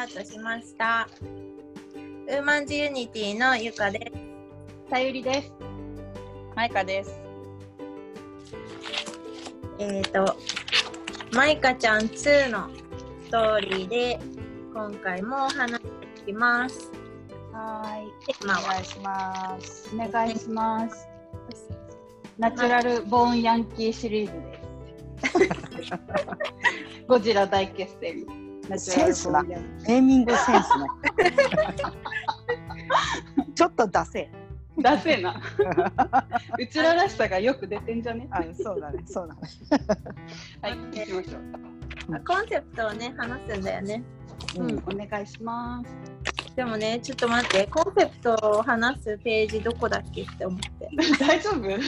タートしました。ウーマンズユニティのゆかです。さゆりです。マイカです。えっ、と、マイカちゃん2のストーリーで今回も話していきます。はテーマはお願いします。い。お願いします。ナチュラルボーンヤンキーシリーズです。ゴジラ大決戦。ナチュラルボーンヤンキネーミングセンスね。ちょっと出せ。ー。ダセえな。うちららしさがよく出てんじゃね？あ、そうだね、そうだね。はい、行きましょう。コンセプトをね、話すんだよね。うん、お願いします。でもね、ちょっと待って、コンセプトを話すページどこだっけって思って。大丈夫？グダ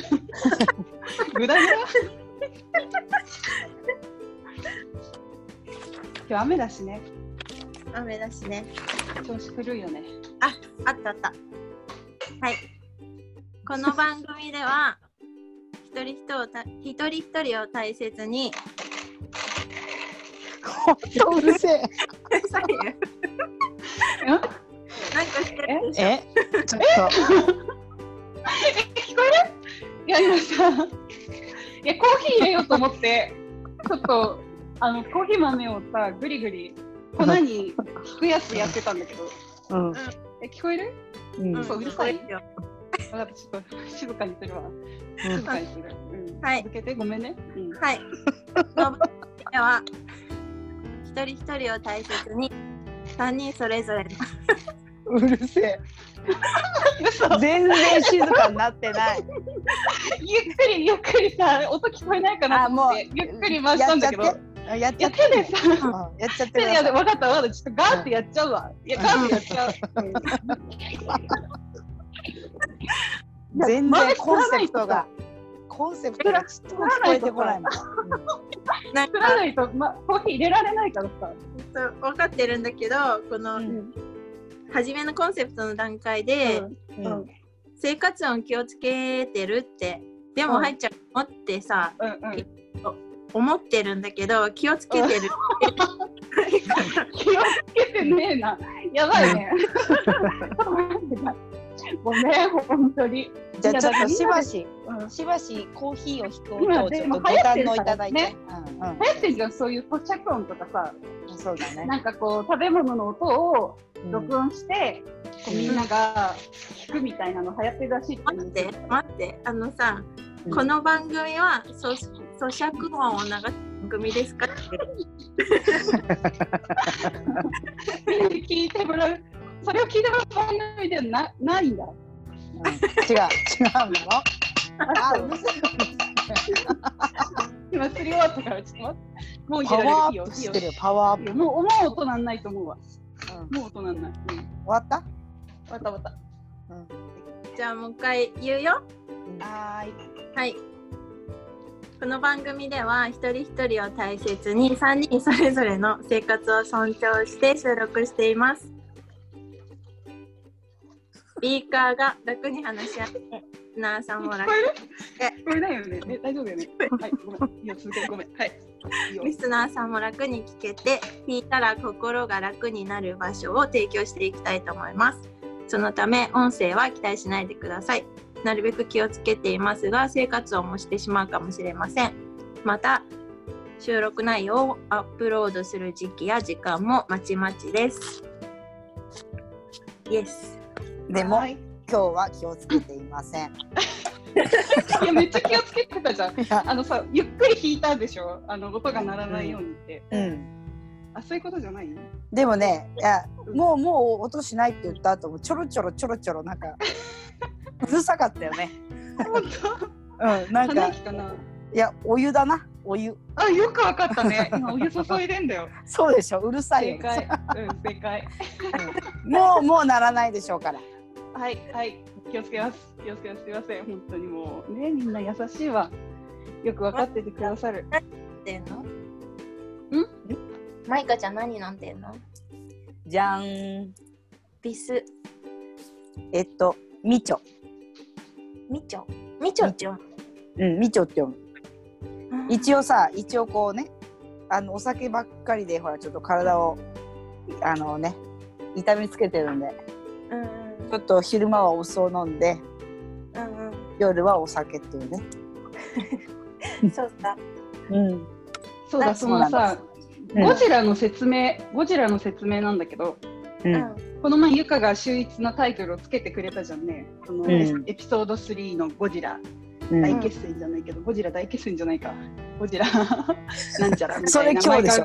グダ今日雨だしね。雨だしね。調子狂うよね。あったあった。はい。この番組では、一人人をた一人一人を大切に、本当うるせえ。左右なんかしてるでしょ？え、ちょっと。聞こえる？いや、今さ、いや、コーヒー入れようと思って、ちょっと、あの、コーヒー豆をさ、ぐりぐり、粉に引くやつやってたんだけど、うん。え、聞こえる？うん。うんそううるさいちょっと静かにするわ。うん静かにする。うん、はい続けて、ごめんね。うん、はい。では、一人一人を大切に、三人それぞれのうるせえ。嘘全然静かになってない。ゆっくりゆっくりさ、音聞こえないかなと思って、ゆっくり回したんだけど、やっちゃってやっちゃってく手でやって、ださい。分かった、分かった、ちょっとガーってやっちゃうわ。いや、ガーってやっちゃう。全豆然コンセプトが。コンセプトがちっとも聞こえてこない作らかないと、ま、コーヒー入れられないからさ。分かってるんだけど、この、うん初めのコンセプトの段階で、うんうん生活音気をつけてるって、でも入っちゃうのってさ、うんうん。思ってるんだけど、気をつけてる。気をつけてねえな。やばいね。ごめん、本当に。じゃあちょっとしばし。し、うんしばしコーヒーを引く今音をちょっとご堪能いただいて。ねうんうん流行ってるじゃん、そういう咀嚼音とかさ、そうだね。なんかこう、食べ物の音をうん録音して、こうみんなが聞くみたいなの流行ってるらしいって待って、待って、あのさ、うんこの番組はそ咀嚼音を流す番組ですか？って聞いてもらう、それを聞いてもらう番組ではなないんだ。うん違う、違うの。あ、うるせ今、すり終わったから、ちょっと待って。もうえ。入れられる。いいパワーアよいいよップしてるよ、パワーアップ。いいよもう、もう音なんないと思うわ。うんもう音なんない。うん。終わった？わかったわかっじゃあもう一回言うよ。た。はーい。はい。この番組では一人一人を大切に3人それぞれの生活を尊重して収録しています。スピーカーが楽に話し合って、なあさんも楽聞こ、える？聞こえないよね。え大丈夫よね。はい、ごめん。いいよ、続けてごめん。はい。リスナーさんも楽に聞けて、聞いたら心が楽になる場所を提供していきたいと思います。そのため、音声は期待しないでください。なるべく気をつけていますが、生活音もしてしまうかもしれません。また、収録内容をアップロードする時期や時間もまちまちです。イエス。でも、はい今日は気をつけていません。いや、めっちゃ気をつけてたじゃん。あのさ、ゆっくり弾いたでしょ？あの、音が鳴らないようにって。うん。あ、そういうことじゃない？でもね、いや、もう、もう音しないって言った後も、ちょろちょろちょろちょろ、なんか。うるさかったよね。本うん、なんか、息かな？いや、お湯だな。お湯。あ、よくわかったね。今、お湯注いでんだよ。そうでしょうるさいよ。正解。うん、正解。もう、もうならないでしょうから。はい、はい。気をつけます。気をつけます。すいません。本当にもう、ね、みんな優しいわ。よくわかっててくださる。てんの？ん？マイカちゃん何飲んでんの？じゃーん。ビス、えっと、みちょ。みちょ？みちょ？って読うん、みちょって読む。む一応さ、一応こうね。あの、お酒ばっかりで、ほら、ちょっと体を。あのね痛みつけてるんでうんちょっと昼間はお酢を飲んでうんうん夜はお酒っていうね。う んそうだうん。そうだ、あそのさ、うんゴジラの説明、ゴジラの説明なんだけど、うん。うんこの前、ゆかが秀逸なタイトルをつけてくれたじゃんね。そのうんエピソード3のゴジラうん大決戦じゃないけど、ゴジラ大決戦じゃないか。ゴジラ なんちゃらみそれたいな。今日でしょ。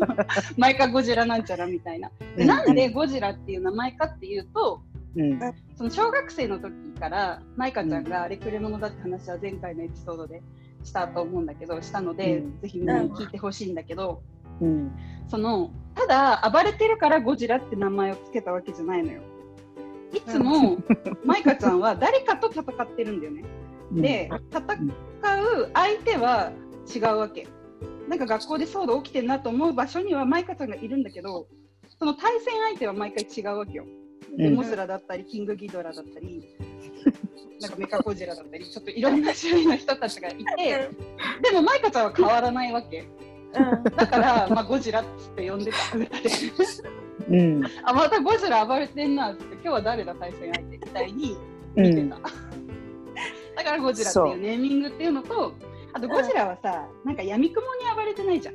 毎回ゴジラなんちゃらみたいな。でうんなんでゴジラっていう名前かっていうと、うん。その小学生の時から、マイカちゃんがあれくれ者だって話は前回のエピソードでしたと思うんだけど、したので、うんぜひみんなに聞いてほしいんだけど、うん。そのただ暴れてるからゴジラって名前をつけたわけじゃないのよ。いつも、マイカちゃんは誰かと戦ってるんだよね。で、戦う相手は違うわけ。なんか学校で騒動起きてるなと思う場所にはマイカちゃんがいるんだけど、その対戦相手は毎回違うわけよ。モスラだったり、キングギドラだったり、なんかメカゴジラだったり、ちょっといろんな種類の人たちがいて、でもマイカちゃんは変わらないわけ。うんだから、まあ、ゴジラって呼んでたぐらいで。うん。あ、またゴジラ暴れてんなって、今日は誰だ対戦相手みたいに見てた。だからゴジラっていうネーミングっていうのと、あとゴジラはさ、なんか闇雲に暴れてないじゃん。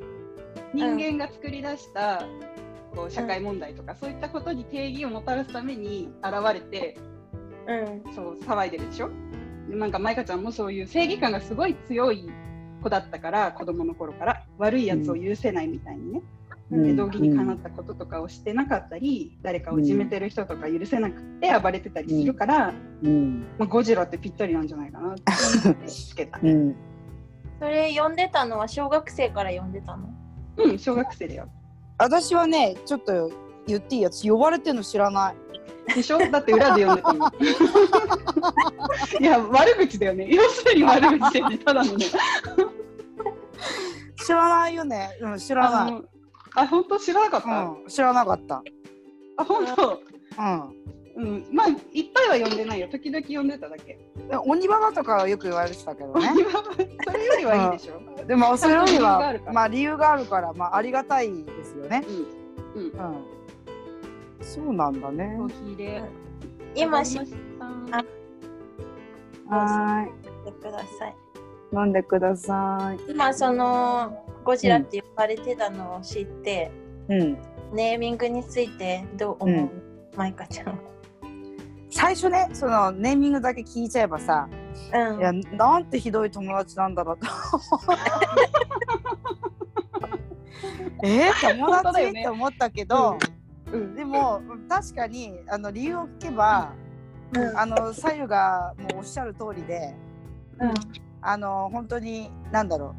人間が作り出したこう社会問題とか、そういったことに定義をもたらすために現れて、うんそう騒いでるでしょ？でなんかマイカちゃんもそういう正義感がすごい強い子だったから子供の頃から悪いやつを許せないみたいにね、で道義にかなったこととかをしてなかったり、誰かをいじめてる人とか許せなくて暴れてたりするから、うん。まあ、ゴジラってぴったりなんじゃないかなって思ってつけた。うん。それ読んでたのは小学生から読んでたの？うん、小学生だよ。私はね、ちょっと言っていい？やつ、呼ばれてるの知らない。でしょ？だって裏で読んでたもん。いや、悪口だよね。要するに悪口だよね。ただのね。知らないよね。うん、知らない。あ本当知らなかった、うん、知らなかった。あ、本当？うん。うん。まあ、いっぱいは読んでないよ。時々読んでただけ。で鬼ババとかはよく言われてたけどね。今はそれよりはいいでしょ。でもそれよりはまあ理由があるからまあありがたいですよね。うん。うん。うん。そうなんだねコ。ーヒーで。今知っわかりましたはてくださいーい。飲んでくださ今そのゴジラって呼ばれてたのを知って、い。うん。ネーミングについてどう思う、うんマイカちゃん最初ねそのネーミングだけ聞いちゃえばさ、うんいやなんてひどい友達なんだろうと。えー、友達、ねって思ったけど、うん。でも確かにあの理由を聞けば、うん。あの左右がもうおっしゃる通りでうん。あの本当に何だろ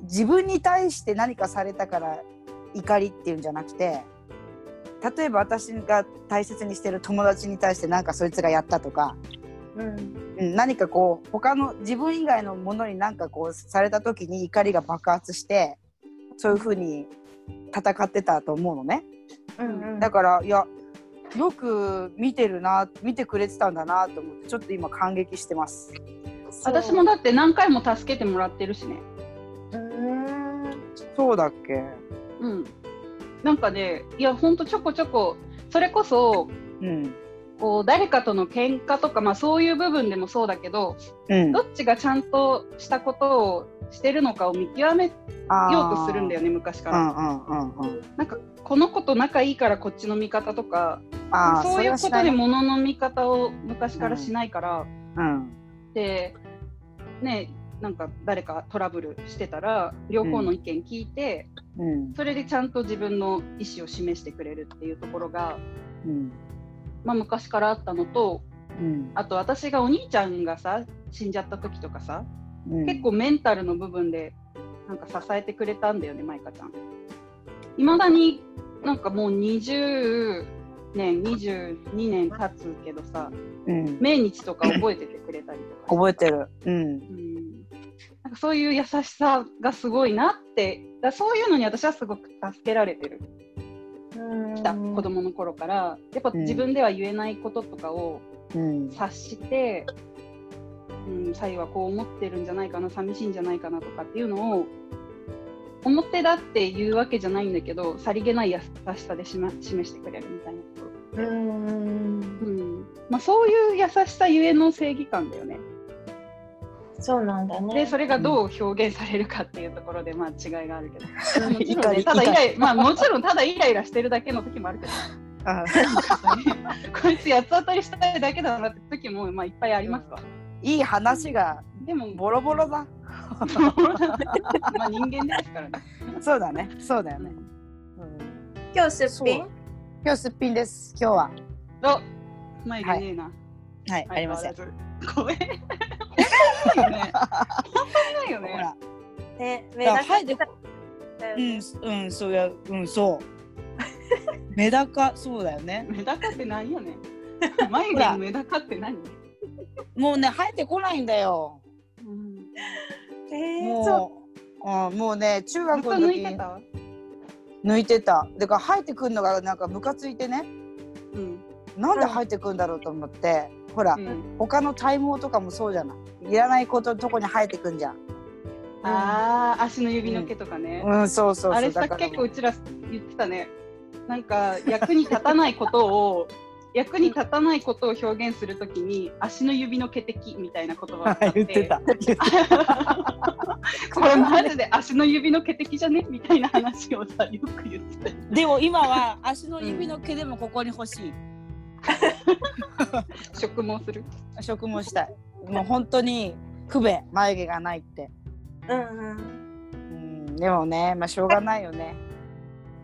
う。自分に対して何かされたから怒りっていうんじゃなくて例えば私が大切にしてる友達に対して何かそいつがやったとか、うん。うん、何かこう他の自分以外のものに何かこうされた時に怒りが爆発してそういうふうに戦ってたと思うのね。うんだからいやよく見てるな見てくれてたんだなと思ってちょっと今感激してます。私もだって何回も助けてもらってるしね。うーんそうだっけうん。なんかね、いや、ほんとちょこちょこ、それこそ、うん。こう誰かとの喧嘩とか、まあそういう部分でもそうだけど、うんど。っちがちゃんとしたことをしてるのかを見極めようとするんだよね、昔から。うんうんうんうん。なんか、この子と仲いいからこっちの味方とか、そういうことでも。物の見方を昔からしないから、うん。で、ね、なんか誰かトラブルしてたら、両方の意見聞いて、うん。それでちゃんと自分の意思を示してくれるっていうところが、うん。まあ、昔からあったのとうん。あと私がお兄ちゃんがさ死んじゃった時とかさ、うん結構メンタルの部分でなんか支えてくれたんだよねマイカちゃん。いまだになんかもう20年22年経つけどさうん。命日とか覚えててくれたりとか覚えてる。うん。うんなんかそういう優しさがすごいなってだそういうのに私はすごく助けられてるきた子供の頃から。やっぱ自分では言えないこととかをうん。察して、うん、サイはこう思ってるんじゃないかな寂しいんじゃないかなとかっていうのを表だっていうわけじゃないんだけどさりげない優しさでし、ま、示してくれるみたいなところ、うん。うん。まあ、そういう優しさゆえの正義感だよねそうなんだね。でそれがどう表現されるかっていうところでまあ違いがあるけど。もちろん怒りねただイライ怒まあもちろんただイライラしてるだけの時もあるけど。あこいつ八つ当たりしたいだけだなって時もまあいっぱいありますわ。いい話がでもボロボロだ。まあ人間ですからね。そうだね。そうだよね。うん。今日すっぴん？今日すっぴんです。今日は。お眉毛ねえな、はい、ありません。んごめん本当にないよねほら。生えてうん、うん、そうや、うん、そう。メダカ、そうだよね。メダカって何よね 眉毛のメダカって何、もうね、生えてこないんだよ。うん、えー、そもう、うん、もうね、中学の時に抜いてた？抜いてた。だから生えてくるのがなんかムカついてね。うんなんで生えてくるんだろうと思って。ほら、うん他の体毛とかもそうじゃない。いらないことのとこに生えてくんじゃん。ああ足の指の毛とかね、うん、そうそうそう。あれさ結構うちら言ってたねなんか役に立たないことを 役に立たないことを表現するときに足の指の毛的みたいな言葉を使って 言ってた。言ってたこれマジで足の指の毛的じゃね？みたいな話をさよく言ってたでも今は足の指の毛でもここに欲しい。植毛する？植毛したい。もう本当に不便眉毛がないって。うんうんうん、でもね、まあしょうがないよね。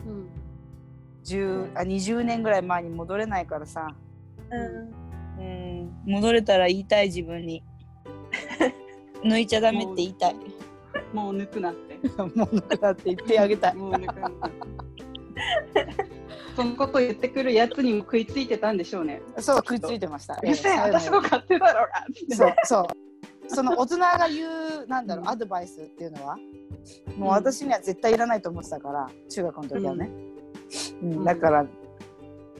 うん10あ20年ぐらい前に戻れないからさ。うんうん、戻れたら言いたい自分に。抜いちゃダメって言いたい。もう抜くなって もう抜くなって言ってあげたい。もう抜くなってそのことを言ってくるやつにも食いついてたんでしょうね。そう食いついてました。うるせえええ私の勝手だろうがって。そうそう。その大人が言うなんだろう、うん。アドバイスっていうのはもう私には絶対いらないと思ってたから中学の時はね、うん。うんだから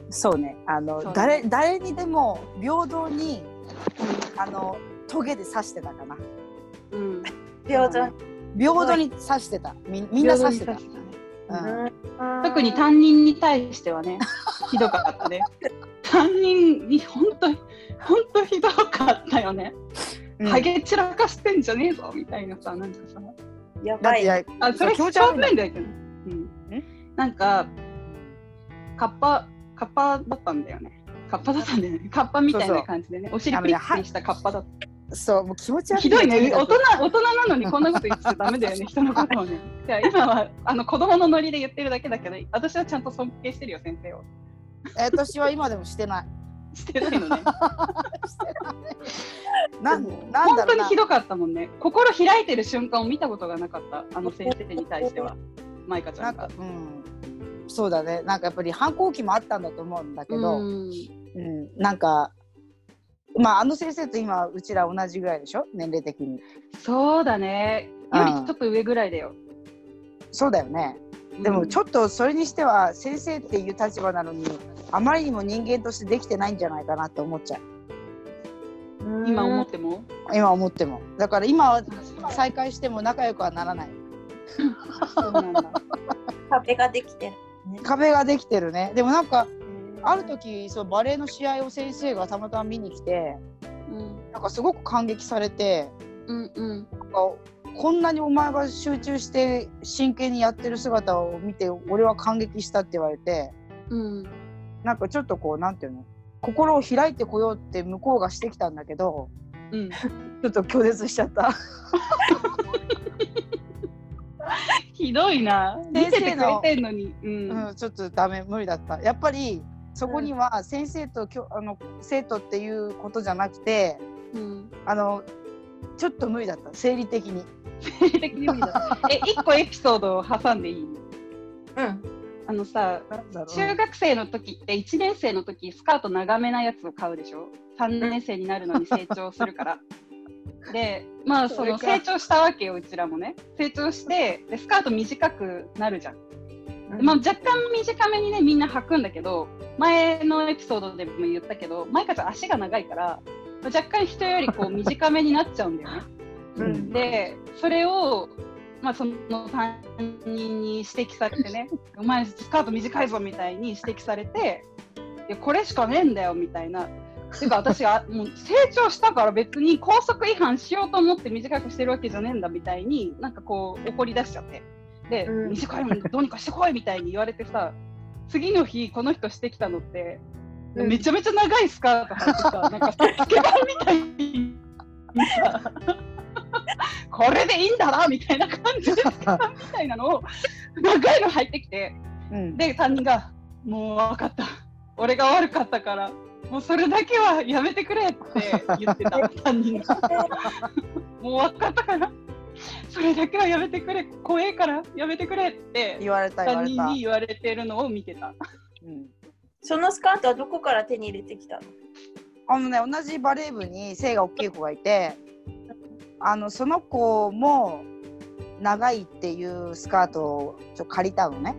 そうね。あの誰誰にでも平等にあのトゲで刺してたかな。うん。平等。に平等に刺してた。みみんな刺してた、うんうん特に担任に対してはね、ひどかったね。担任に本当に、本当ひどかったよね。うんハゲ散らかしてんじゃねえぞみたいなさ、なんかさ。やばいあ、それ気持ち悪いんだけど。うん。なんか、カッパ、カッパだったんだよね。カッパだったんだよね。カッパみたいな感じでね。お尻プリップリしたカッパだった。そうもう気持ち悪いひどいね。大人大人なのにこんなこと言っちゃダメだよね、人のことをね。いや、今は、あの、子供のノリで言ってるだけだけど、私はちゃんと尊敬してるよ、先生を。え私は今でもしてないしてないのね。なんでもなんだろうな本当にひどかったもんね。心開いてる瞬間を見たことがなかった、あの先生に対しては、マイカちゃんが。なんかうんそうだねなんかやっぱり反抗期もあったんだと思うんだけど、うんうん、なんか、まあ、あの先生と今、うちら同じぐらいでしょ、年齢的に。そうだね。よりちょっと上ぐらいだよ。そうだよね。でも、ちょっっとそれにしては、先生っていう立場なのに、あまりにも人間としてできてないんじゃないかなって思っちゃう。うん今思っても？今思っても。だから今は再会しても仲良くはならない。そうなんだ。壁ができてる。壁ができてるね。でもなんか、ある時そうバレエの試合を先生がたまたま見に来て、うんなんかすごく感激されて、うんうんなんかこんなにお前が集中して真剣にやってる姿を見て俺は感激したって言われてうんなんかちょっとこうなんていうの？心を開いてこようって向こうがしてきたんだけどうん。ちょっと拒絶しちゃったひどいな。見先ててく生のれてんのに。うん。うんちょっとダメ無理だったやっぱりそこには先生ときょあの生徒っていうことじゃなくてうん。あのちょっと無理だった。生理的に。生理的に無理だ。え、一個エピソードを挟んでいい？うん。あのさ、中学生の時って1年生の時スカート長めなやつを買うでしょ？3年生になるのに成長するから。でまあその成長したわけようちらもね。成長してでスカート短くなるじゃん、まあ、若干短めにねみんな履くんだけど前のエピソードでも言ったけどマイカちゃん足が長いから若干人よりこう 短めになっちゃうんだよねうん。でそれをまあ、その担任に指摘されてね、お前、スカート短いぞみたいに指摘されて、いやこれしかねえんだよみたいな。ていうか私は もう成長したから別に校則違反しようと思って短くしてるわけじゃねえんだみたいになんかこう怒り出しちゃってで、うん短いのどうにかしてこいみたいに言われてさ次の日この人してきたのって、うん。めちゃめちゃ長いスカート履いてさ なんかスケバンみたいにさ これでいいんだなみたいな感じでみたいなのを 長いの入ってきてうん、で担任が「もう分かった。俺が悪かったからもうそれだけはやめてくれ」って言ってた担任が「もう分かったからそれだけはやめてくれ怖えからやめてくれ」って言われた言われた担任に。言われてるのを見てた。うんそのスカートはどこから手に入れてきたの？あのね同じバレー部に背が大きい子がいてあのその子も長いっていうスカートをちょ借りたのね。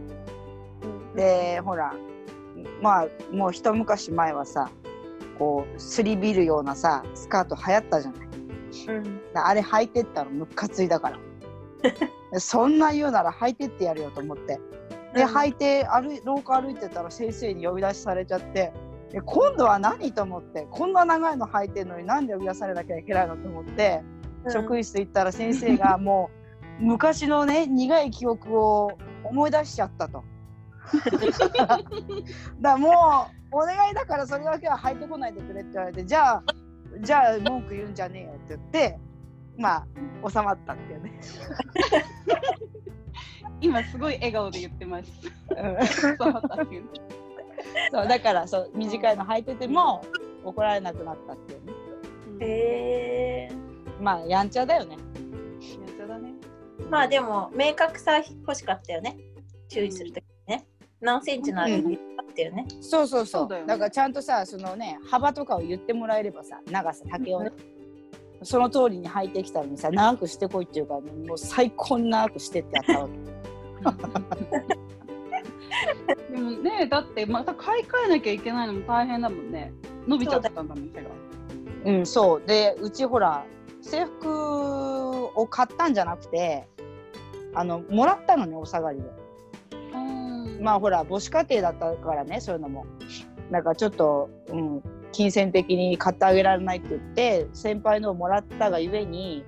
でほらまあもう一昔前はさこうすりびるようなさスカート流行ったじゃない。うんであれ履いてったのムッカついだから。で そんな言うなら履いてってやるよと思って。で、うん履いて歩い廊下歩いてたら先生に呼び出しされちゃってで今度は何と思って？こんな長いの履いてるのになんで呼び出されなきゃいけないのと思って、職員室行ったら先生が もう昔のね苦い記憶を思い出しちゃったと。だからもうお願いだからそれだけは履いてこないでくれって言われてじゃあじゃあ文句言うんじゃねえよって言ってまあ収まったっていうね。今すごい笑顔で言ってます。うん。そうだったっていうそうだからそう短いの履いてても怒られなくなったっていうね。へえまあやんちゃだよね。やっちゃだね。まあでも明確さ欲しかったよね。注意するときね。何センチのあるのっていうね。そうそうそう。そうだよね。だからちゃんとさそのね幅とかを言ってもらえればさ長さ丈をね、その通りに履いてきたのにさ長くしてこいっていうからもう最高に長くしてってやったわけ。でもね、だってまた買い替えなきゃいけないのも大変だもんね。伸びちゃったんだもん、手が。うんそう。でうちほら制服を買ったんじゃなくてあのもらったのねお下がりでまあほら母子家庭だったからねそういうのもなんかちょっと、うん、金銭的に買ってあげられないって言って先輩のをもらったがゆえに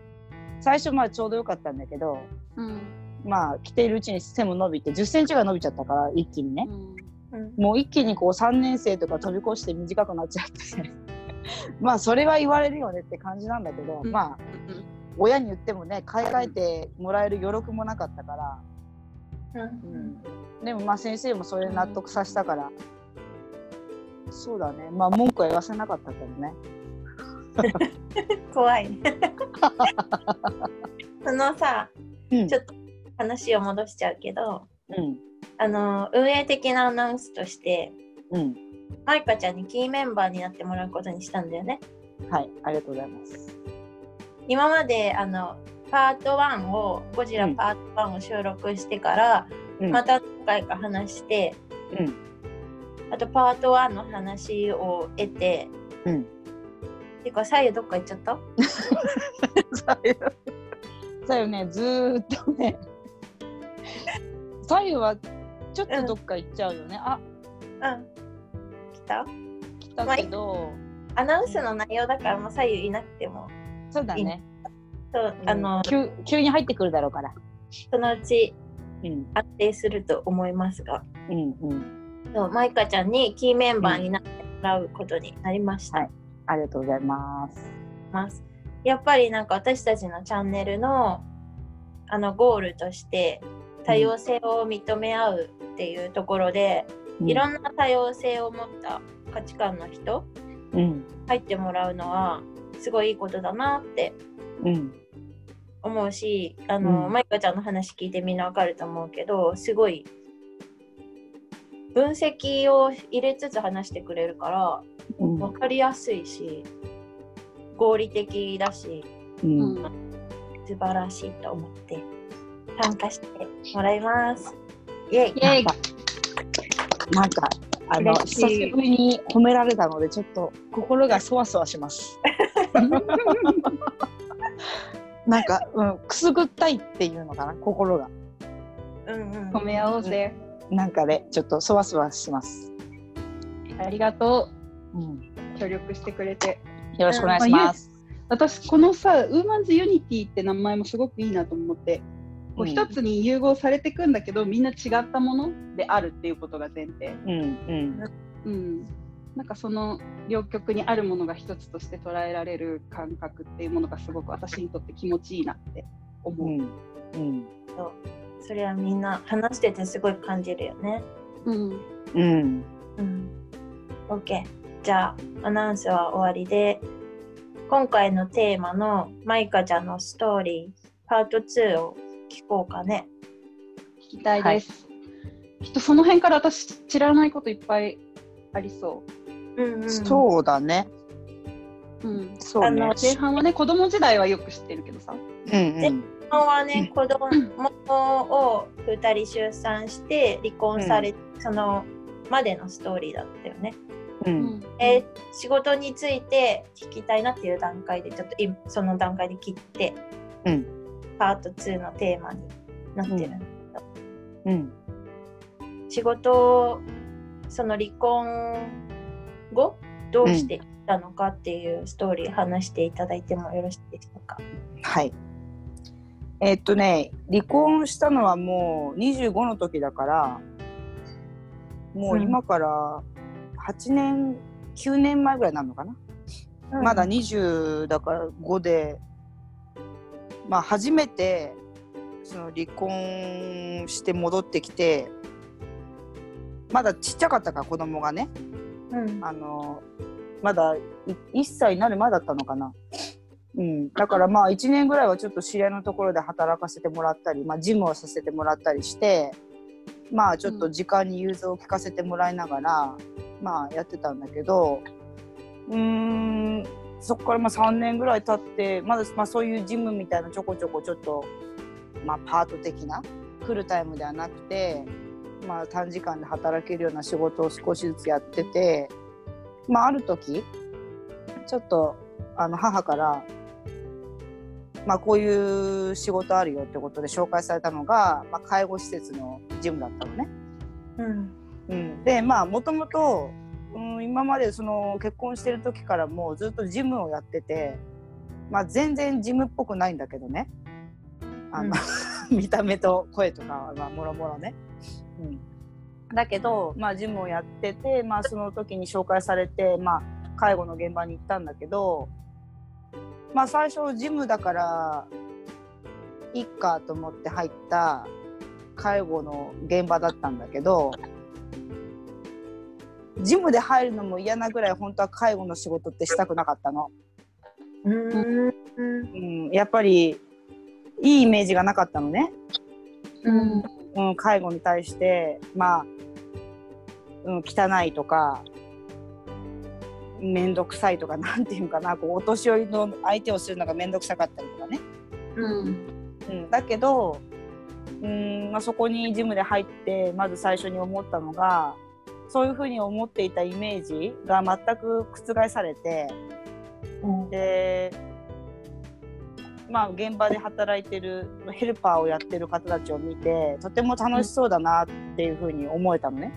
最初まあちょうどよかったんだけどうん。まあ着ているうちに背も伸びて1 0センチが伸びちゃったから一気にねうんうんもう一気にこう3年生とか飛び越して短くなっちゃって まあそれは言われるよねって感じなんだけど、うんまあ親に言ってもね買い替えてもらえる余力もなかったから。うん。でもまあ先生もそれで納得させたから、そうだね。まあ文句は言わせなかったけどね。怖いね。そのさうん。ちょっと話を戻しちゃうけどうん。あの運営的なアナウンスとしてうん。マイカちゃんにキーメンバーになってもらうことにしたんだよね。はいありがとうございます。今まであのパート1をゴジラうん。パート1を収録してから、うん。また何回か話してうん。あとパート1の話を得てうん。てか左右どっか行っちゃった？さ よさよね。ずーっとね。左右はちょっとどっか行っちゃうよね、あ。うん。来た？来たけど。アナウンスの内容だからもう左右いなくても。そうだねそうあの急急に入ってくるだろうから。そのうちうん。安定すると思いますが。うんうん。そうマイカちゃんにキーメンバーになってもらうことになりました、はい。ありがとうございます。ます。やっぱりなんか私たちのチャンネルのあのゴールとして多様性を認め合うっていうところで、いろんな多様性を持った価値観の人うん。入ってもらうのはすごいいいことだなってうん思うしあの、うん。マイカちゃんの話聞いてみんなわかると思うけどすごい分析を入れつつ話してくれるからうん。分かりやすいし合理的だしうん。うん。素晴らしいと思って参加してもらいます。イェイ。なんか、あの、久しぶりに褒められたので、ちょっと心がそわそわします。なんか、うん、くすぐったいっていうのかな心がうんうん褒め合おうぜ。なんかねちょっとそわそわします、ありがとうん、う。協力してくれて。よろしくお願いします、私、このさ、ウーマンズユニティって名前もすごくいいなと思って、こううん一つに融合されていくんだけど、みんな違ったものであるっていうことが前提。うんうんうん。なんかその両極にあるものが一つとして捉えられる感覚っていうものがすごく私にとって気持ちいいなって思う。うんうんそれはみんな話しててすごい感じるよね。うん。うんうん。OK。じゃあ、アナウンスは終わりで、今回のテーマのマイカちゃんのストーリー、パート2を聞こうかね。聞きたいです。きっとその辺から私知らないこといっぱいありそうんうん。そうだねう。うん。そうねあの前半はね、子供時代はよく知ってるけどさ。うんうん本はね、子供を2人出産して離婚され、そのまでのストーリーだったよね。うんで仕事について聞きたいなっていう段階でちょっと今その段階で切って、うんパート2のテーマになってる、うん仕事その離婚後どうしていったのかっていうストーリー話していただいてもよろしいでしょうか？はい。えっとね離婚したのはもう25の時だからもう今から8年9年前ぐらいなのかな、まだ20だから5でまあ初めてその離婚して戻ってきてまだちっちゃかったから子供がねうん。あのまだい1歳になる前だったのかな。うん、だからまあ1年ぐらいはちょっと知り合いのところで働かせてもらったり、まあ、ジムをさせてもらったりしてまあちょっと時間に融通を聞かせてもらいながら、まあやってたんだけどうーんそこからまあ3年ぐらい経ってまだまあそういうジムみたいなちょこちょこちょっと、まあ、パート的なフルタイムではなくて、まあ、短時間で働けるような仕事を少しずつやってて、まあ、ある時ちょっとあの母から、まあ、こういう仕事あるよってことで紹介されたのが、まあ、介護施設のジムだったのね。うんうん、でまあもともとうん今までその結婚してる時からもうずっとジムをやってて、まあ、全然ジムっぽくないんだけどねあの、見た目と声とかもろもろね。うん、だけど、まあ、ジムをやってて、まあ、その時に紹介されて、まあ、介護の現場に行ったんだけど、まあ、最初ジムだからいっかと思って入った介護の現場だったんだけどジムで入るのも嫌なぐらい本当は介護の仕事ってしたくなかったの。うんうん、やっぱりいいイメージがなかったのね。うんうん、介護に対してまあ、うん、汚いとか面倒くさいとかなんていうのかなこうお年寄りの相手をするのが面倒くさかったりとかね。うんうん、だけど、うんまあ、そこにジムで入ってまず最初に思ったのがそういうふうに思っていたイメージが全く覆されてうんで、まあ、現場で働いてるヘルパーをやってる方たちを見てとても楽しそうだなっていうふうに思えたのね。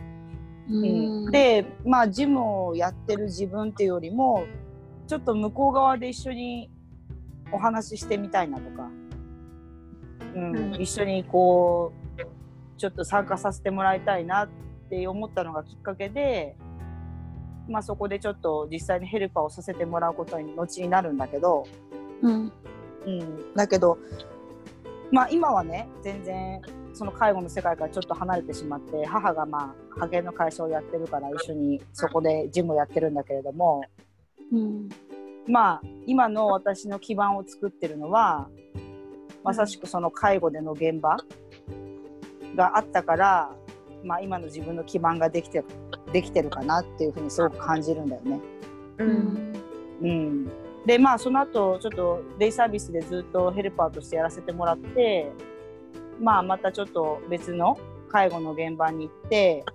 うん。で、まあ、ジムをやってる自分っていうよりもちょっと向こう側で一緒にお話ししてみたいなとか、うんうん。一緒にこうちょっと参加させてもらいたいなって思ったのがきっかけで、まあ、そこでちょっと実際にヘルパーをさせてもらうことに後になるんだけど、うんうん、だけど、まあ、今はね全然その介護の世界からちょっと離れてしまって母がまあ派遣の会社をやってるから一緒にそこでジムをやってるんだけれどもうん。まあ今の私の基盤を作ってるのはまさしくその介護での現場があったから、まあ、今の自分の基盤ができてできてるかなっていうふうにすごく感じるんだよね。うん。うん、でまあその後ちょっとデイサービスでずっとヘルパーとしてやらせてもらってまあまたちょっと別の介護の現場に行って、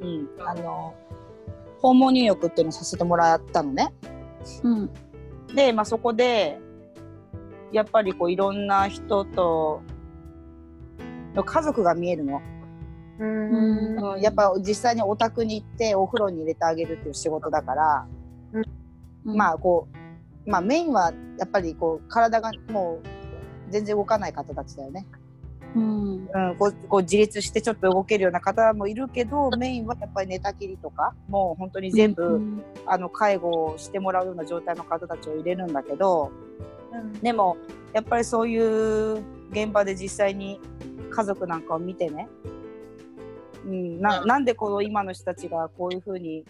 うん、あの訪問入浴っていうのをさせてもらったのね。うん。で、まあ、そこでやっぱりこういろんな人との家族が見えるの。うん。うん、やっぱ実際にお宅に行ってお風呂に入れてあげるっていう仕事だから、まあこう、まあ、メインはやっぱりこう体がもう全然動かない方たちだよね。うん。うん、こうこう自立してちょっと動けるような方もいるけどメインはやっぱり寝たきりとかもう本当に全部、うんあの介護をしてもらうような状態の方たちを入れるんだけどでもやっぱりそういう現場で実際に家族なんかを見てね、うん、ななんでこの今の人たちがこういうふうに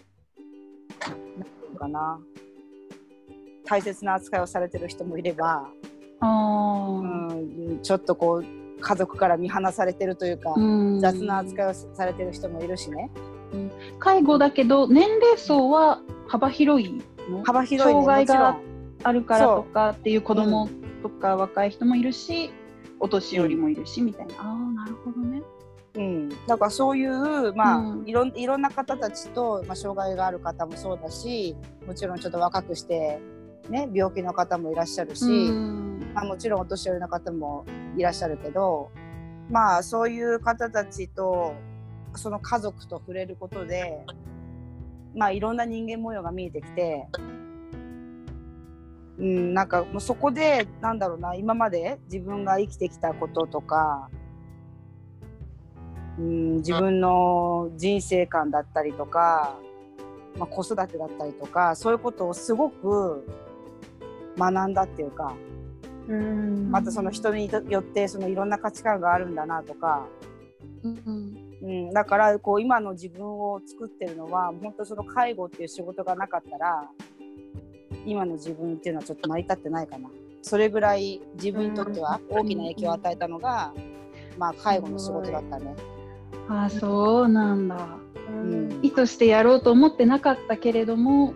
なんていうのかな大切な扱いをされてる人もいれば、あうーん、ちょっとこう家族から見放されてるというか、うん。雑な扱いをされてる人もいるしね。介護だけど年齢層は幅広いの？幅広いね障害があるからとかっていう子供とか若い人もいるし、お年寄りもいるしみたいな、ああなるほどね。うん、だからそういう、まあうん。いろんいろんな方たちと、まあ、障害がある方もそうだしもちろんちょっと若くして、ね、病気の方もいらっしゃるし、うん。まあ、もちろんお年寄りの方もいらっしゃるけどまあそういう方たちとその家族と触れることでまあいろんな人間模様が見えてきて、うん、なんかもうそこでなんだろうな今まで自分が生きてきたこととか、うん、自分の人生観だったりとか、まあ、子育てだったりとかそういうことをすごく学んだっていうか。うん。またその人によってそのいろんな価値観があるんだなとか、うんうん、だからこう今の自分を作ってるのは本当その介護っていう仕事がなかったら今の自分っていうのはちょっと成り立ってないかな。それぐらい自分にとっては大きな影響を与えたのが、まあ、介護の仕事だったね。ああそうなんだ。うん。意図してやろうと思ってなかったけれども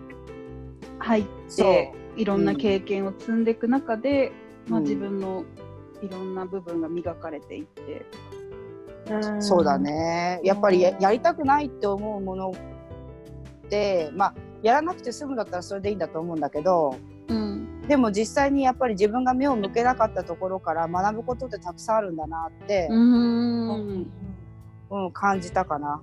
入っていろんな経験を積んでいく中で、まあ、うん自分のいろんな部分が磨かれていって、うん。そうだね。やっぱりややりたくないって思うものってまあやらなくて済むんだったらそれでいいんだと思うんだけどうん。でも実際にやっぱり自分が目を向けなかったところから学ぶことってたくさんあるんだなって、うん。うん感じたかな。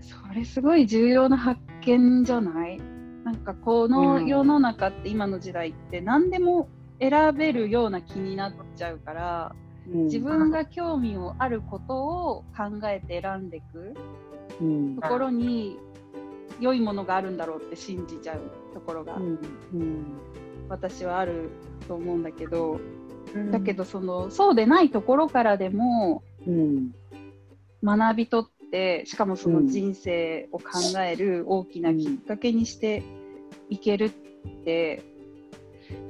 それすごい重要な発見じゃない？なんかこの世の中って今の時代って何でも選べるような気になっちゃうからうん。自分が興味をあることを考えて選んでいくうん。ところに良いものがあるんだろうって信じちゃうところが私はあると思うんだけどうん。だけどそのそうでないところからでもうん。学び取ってしかもその人生を考える大きなきっかけにしていけるって、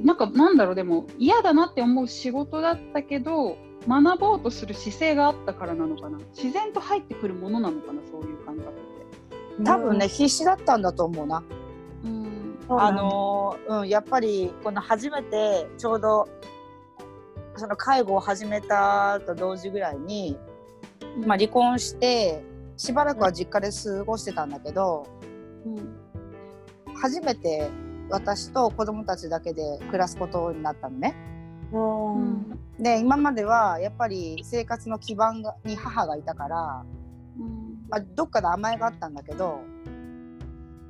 なんかなんだろうでも嫌だなって思う仕事だったけど学ぼうとする姿勢があったからなのかな。自然と入ってくるものなのかなそういう感覚って。多分ね必死だったんだと思うな。うん。あのーうんやっぱりこの初めてちょうどその介護を始めたと同時ぐらいに、まあ、離婚してしばらくは実家で過ごしてたんだけどうん初めて私と子供たちだけで暮らすことになったのね。ううん。んで今まではやっぱり生活の基盤がに母がいたから、うん。まあ、どっかで甘えがあったんだけど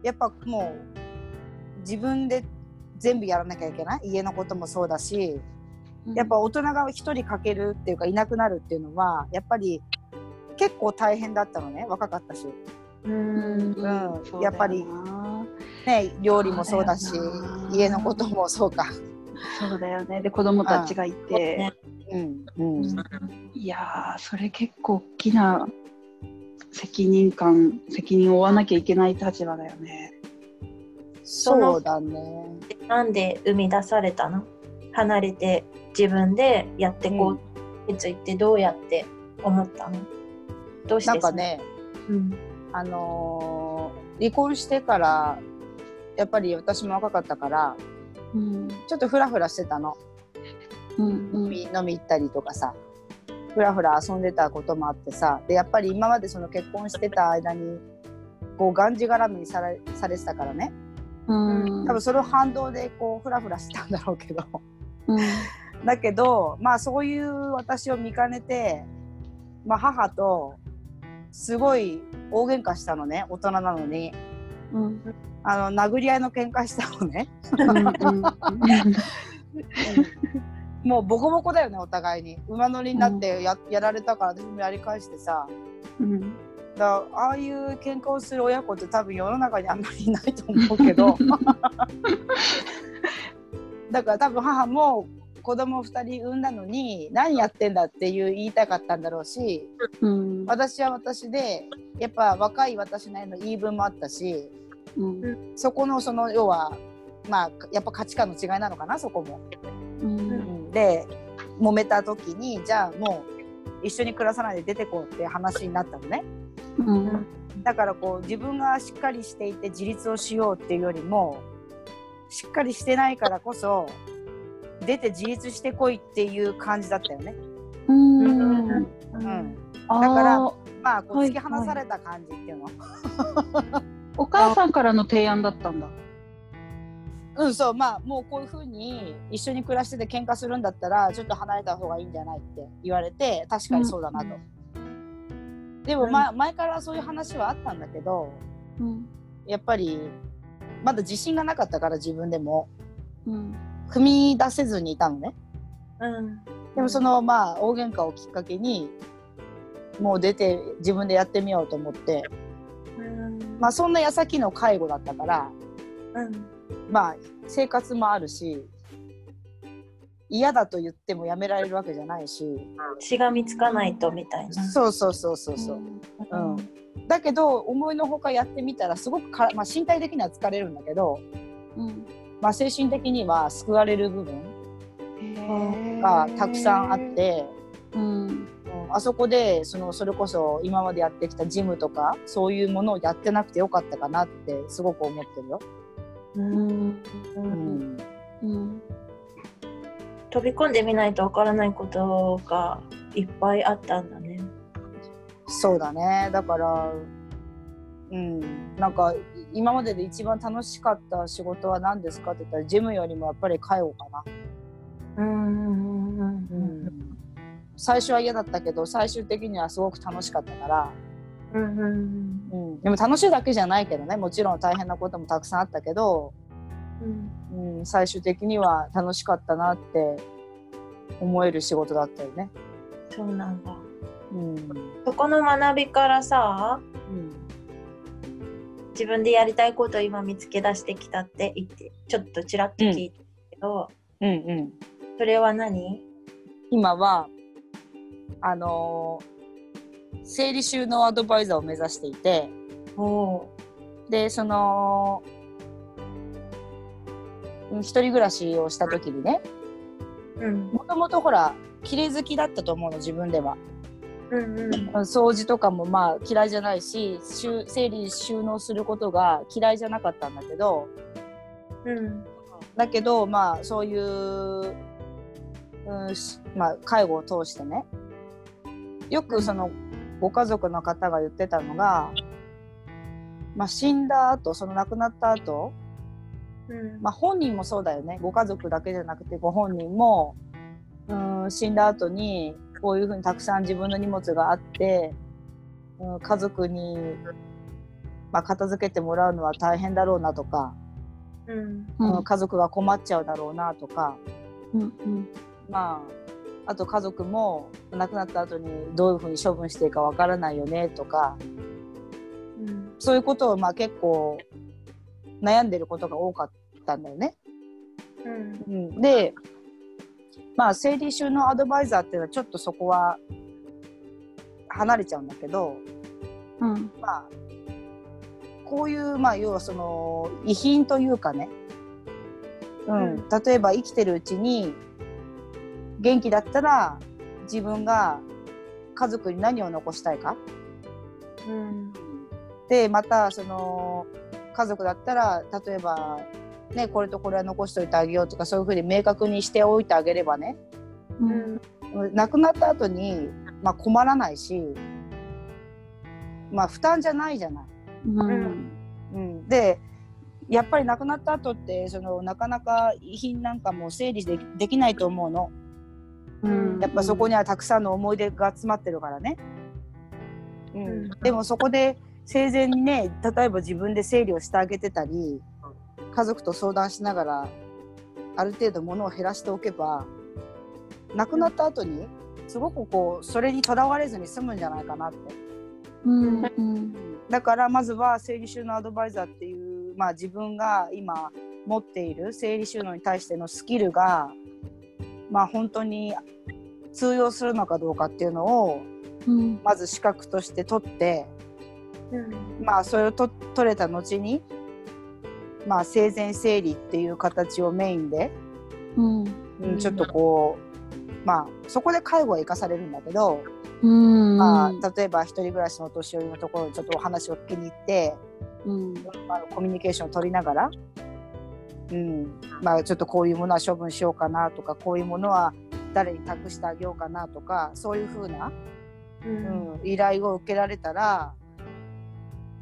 やっぱもう自分で全部やらなきゃいけない？家のこともそうだしやっぱ大人が一人かけるっていうかいなくなるっていうのはやっぱり結構大変だったのね。若かったし、ううん。んうんやっぱりね、料理もそうだし家のこともそうか。そうだよね。で子供たちがいて、うんうん。いやーそれ結構大きな責任感責任を負わなきゃいけない立場だよね。そうだね。なんで生み出されたの？離れて自分でやってこうについてどうやって思ったの？どうしてなんかね、うん。あのー離婚してからやっぱり私も若かったからうん。ちょっとフラフラしてたの、うん飲み飲み行ったりとかさ。フラフラ遊んでたこともあってさ。でやっぱり今までその結婚してた間にこうがんじがらめにされされてたからね。うん。多分それを反動でこうフラフラしてたんだろうけど。うん。だけどまあそういう私を見かねて、まあ、母とすごい大喧嘩したのね。大人なのにうん。あの殴り合いの喧嘩したのね。もうボコボコだよねお互いに。馬乗りになってや,、やられたから私もやり返してさ。うん。だああいう喧嘩をする親子って多分世の中にあんまりいないと思うけど。だから多分母も子供2人産んだのに何やってんだっていう言いたかったんだろうしうん私は私でやっぱ若い私なりの言い分もあったしうんそこのその要はまあやっぱ価値観の違いなのかなそこも。うんで揉めた時にじゃあもう一緒に暮らさないで出てこうって話になったのね。うんだからこう自分がしっかりしていて自立をしようっていうよりもしっかりしてないからこそ出て自立してこいっていう感じだったよね。うん。うん、あだからー。まあこうはい突き放された感じっていうの、お母さんからの提案だったんだ。うんそう。まあもうこういうふうに一緒に暮らしてて喧嘩するんだったらちょっと離れた方がいいんじゃないって言われて確かにそうだなと。でも、ま、前からそういう話はあったんだけどうん。やっぱりまだ自信がなかったから自分でも。うん踏み出せずにいたのね。うん。でもそのまあ大喧嘩をきっかけにもう出て自分でやってみようと思って。うん。まあそんな矢先の介護だったからうん。まあ生活もあるし嫌だと言ってもやめられるわけじゃないし。しがみつかないとみたいな。そうそうそうそうそう、うん。だけど思いのほかやってみたらすごくか、まあ、身体的には疲れるんだけど、うんまあ、精神的には救われる部分がたくさんあって。うんうんあそこでそのそれこそ今までやってきたジムとかそういうものをやってなくてよかったかなってすごく思ってるよ。ううんんううんん、うん飛び込んでみないとわからないことがいっぱいあったんだね。そうだねだからうんなんかい今までで一番楽しかった仕事は何ですかって言ったらジムよりもやっぱり介護かな。うんうんうんうん最初は嫌だったけど最終的にはすごく楽しかったから、うんうん。うん、でも楽しいだけじゃないけどね。もちろん大変なこともたくさんあったけど、うん。うん、最終的には楽しかったなって思える仕事だったよね。そうなんだ。うん。そこの学びからさうん自分でやりたいことを今見つけ出してきたって言ってちょっとちらっと聞いたけど、うんうん、それは何？今はあのー生理収納アドバイザーを目指していておでそのうん一人暮らしをした時にねうん。もともとほら綺麗好きだったと思うの自分ではうんうん。掃除とかもまあ嫌いじゃないし収整理収納することが嫌いじゃなかったんだけど。うん。だけどまあそういう、うんしまあ、介護を通してね。よくそのご家族の方が言ってたのが、まあ、死んだ後その亡くなった後、うん。まあ本人もそうだよね。ご家族だけじゃなくてご本人もうん死んだ後にこういうふうにたくさん自分の荷物があって、うん、家族に、まあ、片付けてもらうのは大変だろうなとか、うん。うん家族が困っちゃうだろうなとか。うんうん。まあ、あと家族も亡くなった後にどういうふうに処分していいかわからないよねとかうん。そういうことをまあ結構悩んでることが多かったんだよね。うん。うん、でまあ生理収納アドバイザーっていうのはちょっとそこは離れちゃうんだけどうん。まあこういうまあ要はその遺品というかね、うん。例えば生きてるうちに元気だったら自分が家族に何を残したいか。うん。でまたその家族だったら例えば、ね、これとこれは残しておいてあげようとかそういうふうに明確にしておいてあげればね。うん。亡くなった後にまあ、困らないしまあ負担じゃないじゃない。うん。うん、でやっぱり亡くなった後ってそのなかなか遺品なんかも整理でできないと思うの。うん。やっぱそこにはたくさんの思い出が詰まってるからね。うん。うん。でもそこで生前にね例えば自分で整理をしてあげてたり家族と相談しながらある程度物を減らしておけば亡くなった後にすごくこうそれにとらわれずに済むんじゃないかなって。うんうん。だからまずは整理収納アドバイザーっていう、まあ、自分が今持っている整理収納に対してのスキルが、まあ、本当に通用するのかどうかっていうのをうん。まず資格として取って、うん。まあ、それをと取れた後に、まあ、生前整理っていう形をメインで、うん。うん、ちょっとこう、まあ、そこで介護は生かされるんだけど、うん。まあ、例えば一人暮らしのお年寄りのところにちょっとお話を聞きに行って。うん。あのコミュニケーションを取りながら、うんまあ、ちょっとこういうものは処分しようかなとかこういうものは誰に託してあげようかなとかそういうふうな、ううんん、依頼を受けられたら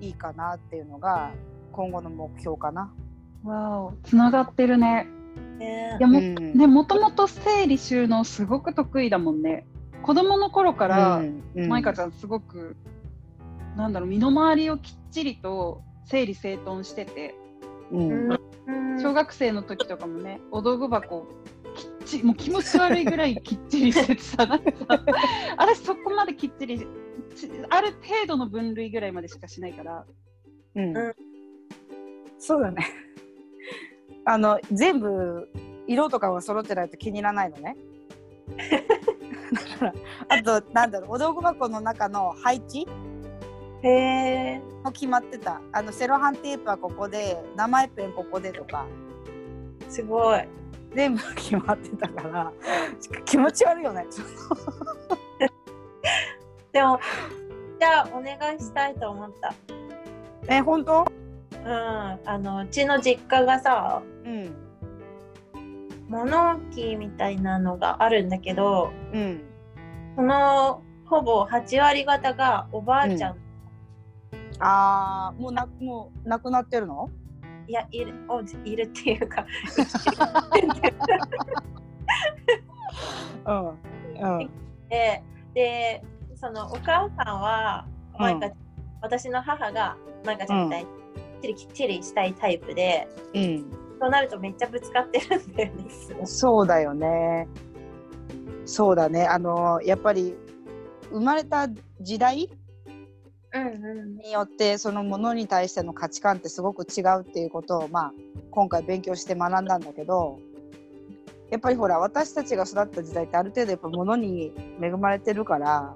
いいかなっていうのが今後の目標かな。わおつながってるね。ね。いやも,、うん。ね、もともと整理収納すごく得意だもんね。子供の頃から、うんうん。マイカちゃんすごくなんだろう身の回りをきっちりと整理整頓してて。うん。うん。小学生の時とかもねお道具箱きっちりもう気持ち悪いぐらいきっちりしててさなんかさあれそこまできっちりちある程度の分類ぐらいまでしかしないから。うん。うんそうだね。あの全部色とかが揃ってないと気に入らないのね。だからあとなんだろうお道具箱の中の配置へえも決まってたあのセロハンテープはここで名前ペンここでとかすごい全部決まってたから気持ち悪いよね。でもじゃあお願いしたいと思ったえ本当？うん。あのうちの実家がさうん。物置みたいなのがあるんだけどうん。そのほぼ8割方がおばあちゃん、ああもうなもうなくなってるの？いやいるおじいるっていうかうん。うん。ででそのお母さんはうん。私の母がマイカちゃんみたいにきっちりきっちりしたいタイプで、うん。そうなるとめっちゃぶつかってるんだよねそうだよね。そうだね。あのやっぱり生まれた時代うんうんによってそのものに対しての価値観ってすごく違うっていうことをまあ今回勉強して学んだんだけどやっぱりほら私たちが育った時代ってある程度やっぱ物に恵まれてるから、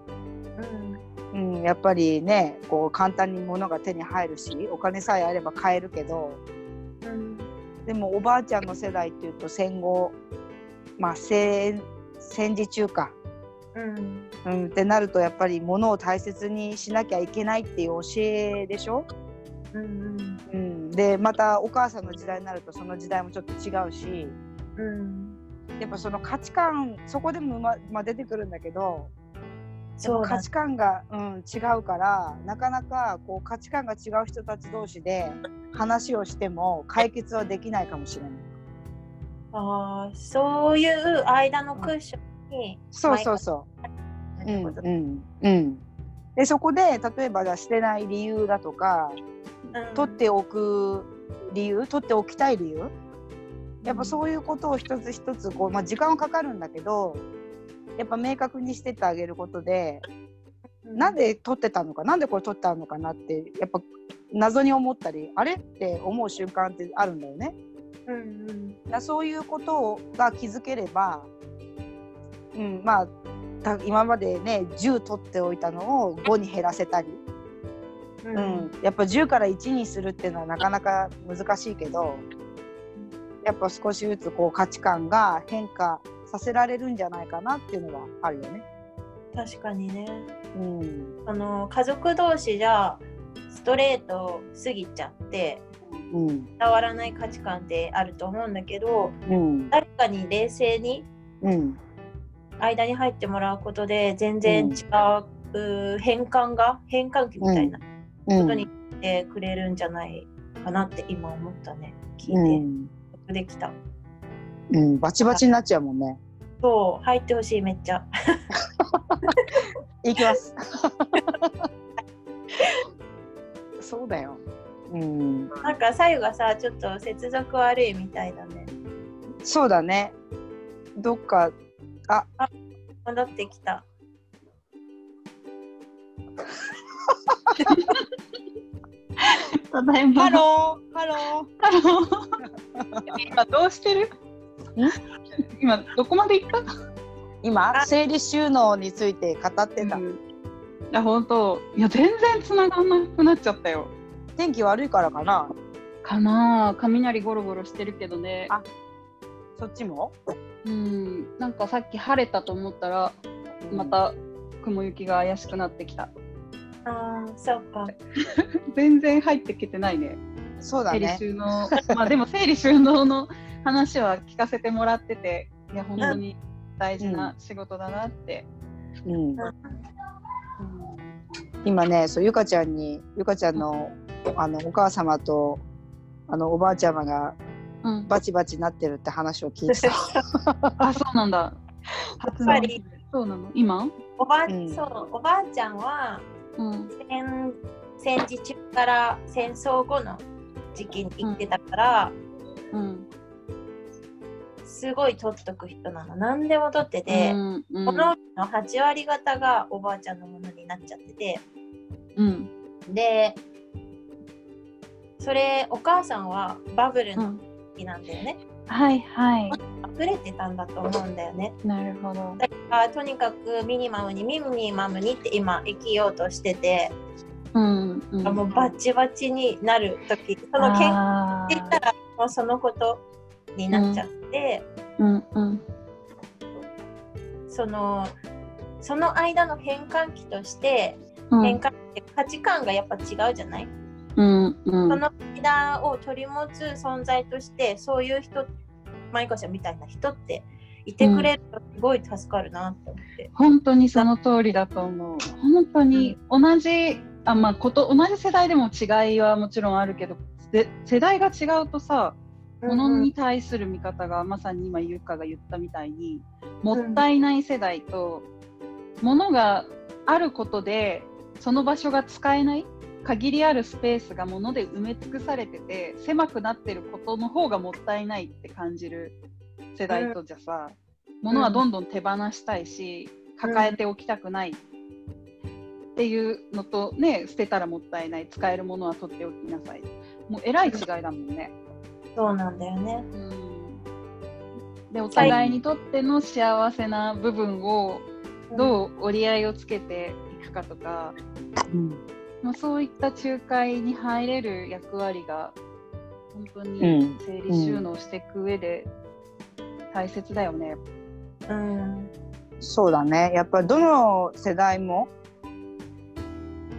うんうん、やっぱりねこう簡単に物が手に入るしお金さえあれば買えるけどうん。でもおばあちゃんの世代っていうと戦後まあ戦戦時中か、うん。うん、ってなるとやっぱり物を大切にしなきゃいけないっていう教えでしょ、うんうん、でまたお母さんの時代になるとその時代もちょっと違うしうん。やっぱその価値観そこでも、ままあ、出てくるんだけどそうだ価値観が、うん、違うからなかなかこう価値観が違う人たち同士で話をしても解決はできないかもしれない。あーそういう間のクッションにそうそうそう。うんうんうん、でそこで例えばじゃあ捨てない理由だとかうん。取っておく理由？取っておきたい理由？やっぱそういうことを一つ一つこう、まあ、時間はかかるんだけどやっぱ明確にしてってあげることでなんで取ってたのかなんでこれ取ったのかなってやっぱ謎に思ったりあれって思う瞬間ってあるんだよね。うんうん。だそういうことが気づければ、うん、まあた今までね10取っておいたのを5に減らせたり、ううんん、やっぱ10から1にするっていうのはなかなか難しいけどやっぱ少しずつこう価値観が変化させられるんじゃないかなっていうのはあるよね。確かにね。うん。あの家族同士じゃストレートすぎちゃってうん。伝わらない価値観ってあると思うんだけどうん。誰かに冷静にうん。間に入ってもらうことで全然違う変換が変換器みたいなうん。ことにしてくれるんじゃないかなって今思ったね。聞ういん。てできたうん、バチバチになっちゃうもんね。そう入ってほしいめっちゃ 行きます。そうだよ。うん。なんかさゆがさちょっと接続悪いみたいだねそうだね。どっか、戻ってきた ただいま。ハロー、ハロハロー。今どうしてる？今どこまで行った？ー。今、整理収納について語ってた。うんいや本当いや全然繋がんなくなっちゃったよ。天気悪いからかな？かなあ雷ゴロゴロしてるけどね。あそっちも？うんなんかさっき晴れたと思ったらま。た雲行きが怪しくなってきた。あーそうか 全然入ってきてないね。そうだね。整理収納、まあでも整理収納の話は聞かせてもらってて、いや本当に大事な仕事だなって。うん。今ね、そうゆかちゃんに、ゆかちゃんの、あのお母様と。あのおばあちゃまがうん、バチバチなってるって話を聞いてた。あそうなんだ。初やっぱりそうなの？今？おばあ、うんそうおばあちゃんはうん戦戦時中から戦争後の時期に生きてたから、うん。すごい取っとく人なの。何でも取ってて、うんうん。このの8割方がおばあちゃんのものになっちゃってて。うん。でそれお母さんはバブルのうん。時なんだよね、はいはい。溢れてたんだと思うんだよね。なるほど。だからとにかくミニマムにミニマムにって今生きようとしてて、うんうん。もうバチバチになる時。その健康あって言ったらもうそのことになっちゃって、ーうんうん。そのその間の変換期としてうん。変換って価値観がやっぱ違うじゃない、うんうん。その間を取り持つ存在としてそういう人マイコちゃんみたいな人っていてくれるとすごい助かるなって思って。本当にその通りだと思う。本当に同じ、あまあ、こと同じ世代でも違いはもちろんあるけどで世代が違うとさものに対する見方がまさに今ゆかが言ったみたいにもったいない世代と、ものがあることでその場所が使えない限りあるスペースがもので埋め尽くされてて狭くなってることの方がもったいないって感じる世代とじゃさ、ものはどんどん手放したいし、抱えておきたくない。っていうのとね捨てたらもったいない使えるものは取っておきなさい。もうえらい違いだもんね。そうなんだよね。うんでお互いにとっての幸せな部分をどう折り合いをつけていくかとか、うん。まあ、そういった仲介に入れる役割が本当うにん整理収納していく上で大切だよね。うん。そうだね。やっぱりどの世代も。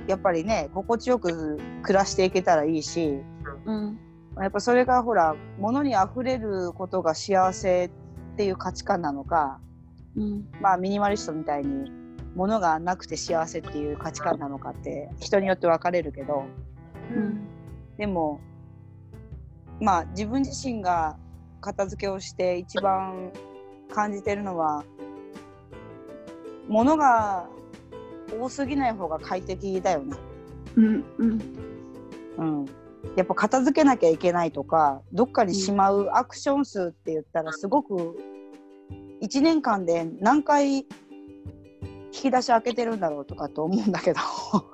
やっぱりね、心地よく暮らしていけたらいいし。うんやっぱそれがほら、物に溢れることが幸せっていう価値観なのか。うんまあ、ミニマリストみたいに。物がなくて幸せっていう価値観なのかって、人によって分かれるけど。うん。でも。まあ、自分自身が片付けをして一番感じてるのは。物が多すぎない方が快適だよね。うんうんうん。やっぱ片付けなきゃいけないとか、どっかにしまうアクション数って言ったらすごく。1年間で何回引き出し開けてるんだろうとかと思うんだけど。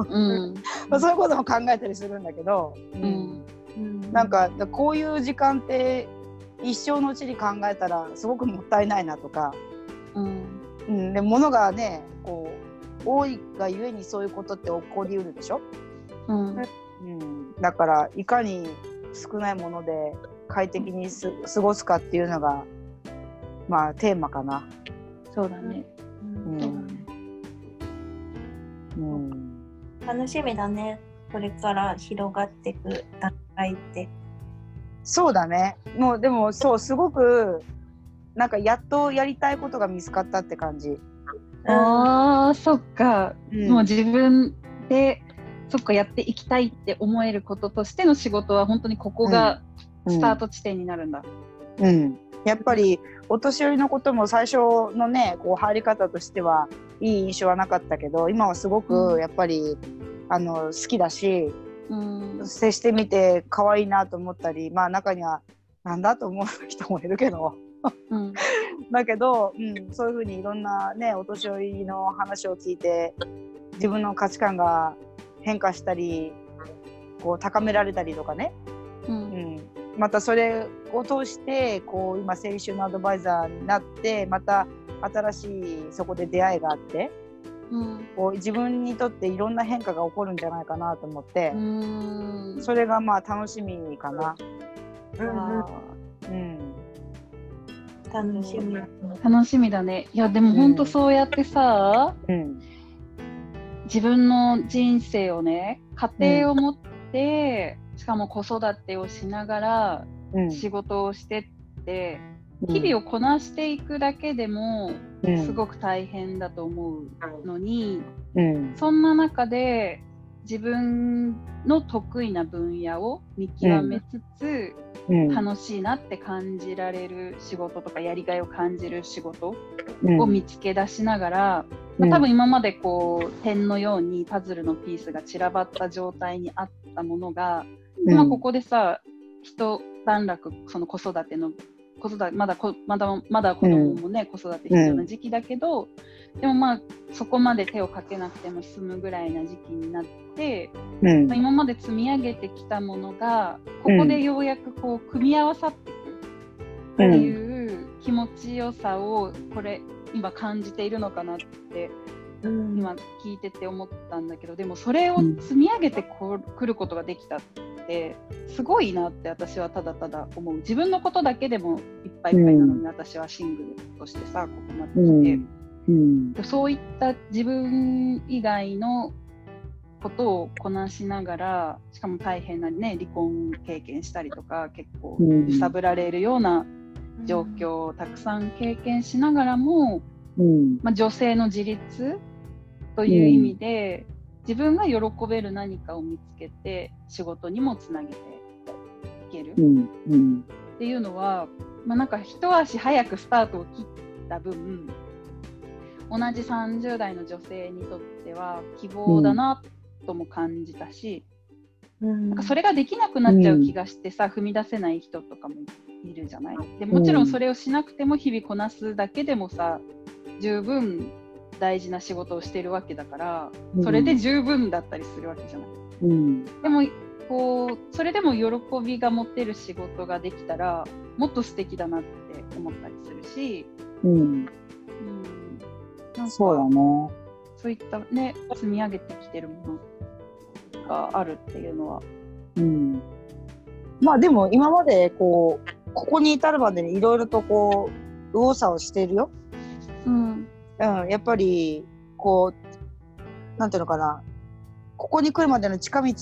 うん。まあそういうことも考えたりするんだけど、うん。うん。なんかこういう時間って一生のうちに考えたらすごくもったいないなとか、うん。うん、で物がねこう多いがゆえにそういうことって起こりうるでしょ、うん。うん、だからいかに少ないもので快適にす過ごすかっていうのがまあテーマかな。そうだね。うんうん楽しみだね。これから広がっていく段階って。そうだね。もうでもそうすごくなんかやっとやりたいことが見つかったって感じ。ああそっか、うんもう自分でそっかやっていきたいって思えることとしての仕事は本当にここがスタート地点になるんだ。うん。やっぱりお年寄りのことも最初のねこう入り方としてはいい印象はなかったけど今はすごくやっぱり、あの好きだしうん。接してみて可愛いなと思ったりまあ中にはなんだと思う人もいるけど。うん。だけど、うん、そういうふうにいろんなねお年寄りの話を聞いて自分の価値観が変化したりこう高められたりとかね、ううん。ん、またそれを通してこう今青春のアドバイザーになってまた新しいそこで出会いがあってうん。こう自分にとっていろんな変化が起こるんじゃないかなと思ってう、ん。それがまあ楽しみかな。うんうん。うん。楽しみ。楽しみだね。いやでも本当そうやってさ、うん自分の人生をね家庭を持って、しかも子育てをしながらうん。仕事をしてって、日々をこなしていくだけでもすごく大変だと思うのに、うん。そんな中で自分の得意な分野を見極めつつ、うん楽しいなって感じられる仕事とかやりがいを感じる仕事うん。を見つけ出しながら、うん。まあ多分今までこう点のようにパズルのピースが散らばった状態にあったものが、今ここでさ一段落その子育ての子育てまだこまだまだ子供もね、子育て必要な時期だけど、でもまあそこまで手をかけなくても済むぐらいな時期になって、うん。まあ今まで積み上げてきたものがここでようやくこう組み合わさっていくっていう気持ちよさをこれ今感じているのかなってうん。今聞いてて思ったんだけどでもそれを積み上げてこう来ることができたってすごいなって私はただただ思う。自分のことだけでもいっぱいいっぱいなのに、私はシングルとしてさここまで来て、うん。そういった自分以外のことをこなしながらしかも大変なね離婚経験したりとか結構うん揺さぶられるような状況をたくさん経験しながらも、うん。まあ、女性の自立という意味で、自分が喜べる何かを見つけて仕事にもつなげていける。うん。うん。っていうのは、まあ、なんか一足早くスタートを切った分同じ30代の女性にとっては希望だなとも感じたし、うん。なんかそれができなくなっちゃう気がしてさ、踏み出せない人とかもいるじゃない？でもちろんそれをしなくても日々こなすだけでもさ十分大事な仕事をしてるわけだからそれで十分だったりするわけじゃない？うん。でもこうそれでも喜びが持てる仕事ができたらもっと素敵だなって思ったりするし、うんうん、なんかそうだね。そういったね積み上げてきてるものがあるっていうのは、うん。まあでも今までこうここに至るまでにいろいろとこう右往左往してるよ。うん。うん。やっぱりこうなんていうのかな。ここに来るまでの近道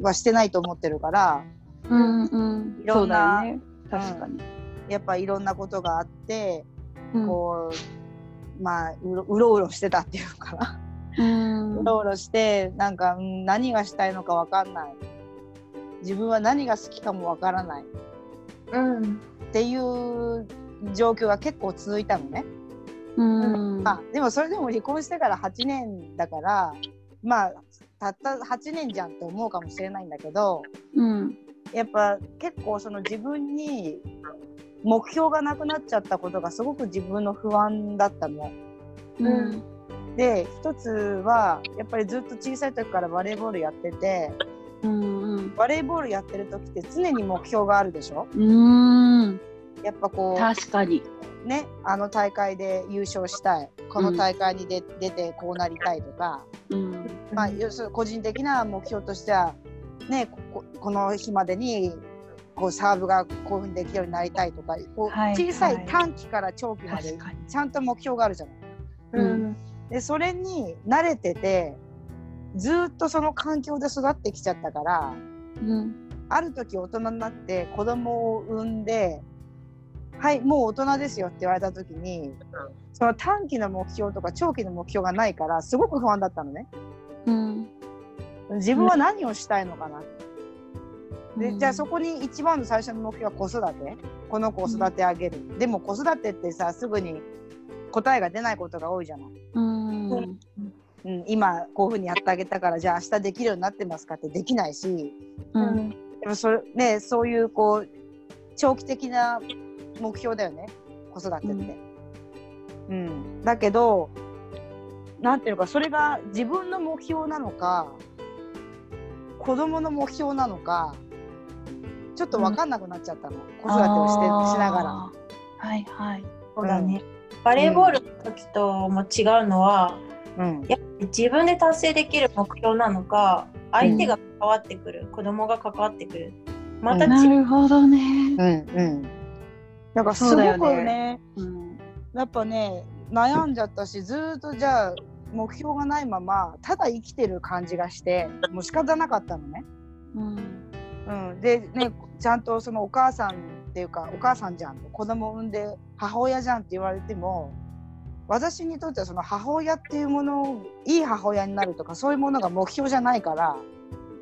はしてないと思ってるからうんうん、いろんなね。確かに、やっぱいろんなことがあってうん。こうまあうろうろうろしてたっていうのかな。うろうろしてなんか、うん何がしたいのかわかんない。自分は何が好きかもわからない。うんっていう状況が結構続いたのね、うん。まあ、でもそれでも離婚してから8年だからまあたった8年じゃんって思うかもしれないんだけどうん。やっぱ結構その自分に目標がなくなっちゃったことがすごく自分の不安だったの。うん。で一つはやっぱりずっと小さい時からバレーボールやっててうんバレーボールやってる時って常に目標があるでしょ？うん。やっぱこ確かに。うねあの大会で優勝したい。この大会に出,、出てこうなりたいとか、うん。まあ、要するに個人的な目標としてはねこここの日までにこうサーブがこういうふうにできるようになりたいとかこうはい小さはいい短期から長期までちゃんと目標があるじゃない。うん。でそれに慣れててずっとその環境で育ってきちゃったからうん。ある時大人になって子供を産んで「はいもう大人ですよ」って言われた時にその短期の目標とか長期の目標がないからすごく不安だったのね。うん。自分は何をしたいのかな、でじゃあそこに一番の最初の目標は子育て？この子を育て上げる、でも子育てってさすぐに答えが出ないことが多いじゃない、うん。うん、今こういうふうにやってあげたからじゃあ明日できるようになってますかってできないし。うん。でもそれ、ね、そういうこう長期的な目標だよね。子育てって。うん。だけどなんていうのかそれが自分の目標なのか子供の目標なのかちょっと分かんなくなっちゃったの、子育てをしてしながら。はいはいそうだね。バレーボールの時とも違うのは、うんやっぱり自分で達成できる目標なのか、相手が関わってくる、子供が関わってくる。またうん違う。なるほどねうんうんだからすごくねねうんやっぱね悩んじゃったしずーっとじゃあ目標がないままただ生きてる感じがしてもう仕方なかったのね。うんうん、でねちゃんとそのお母さんっていうかお母さんじゃん子供産んで母親じゃんって言われても私にとってはその母親っていうものをいい母親になるとかそういうものが目標じゃないから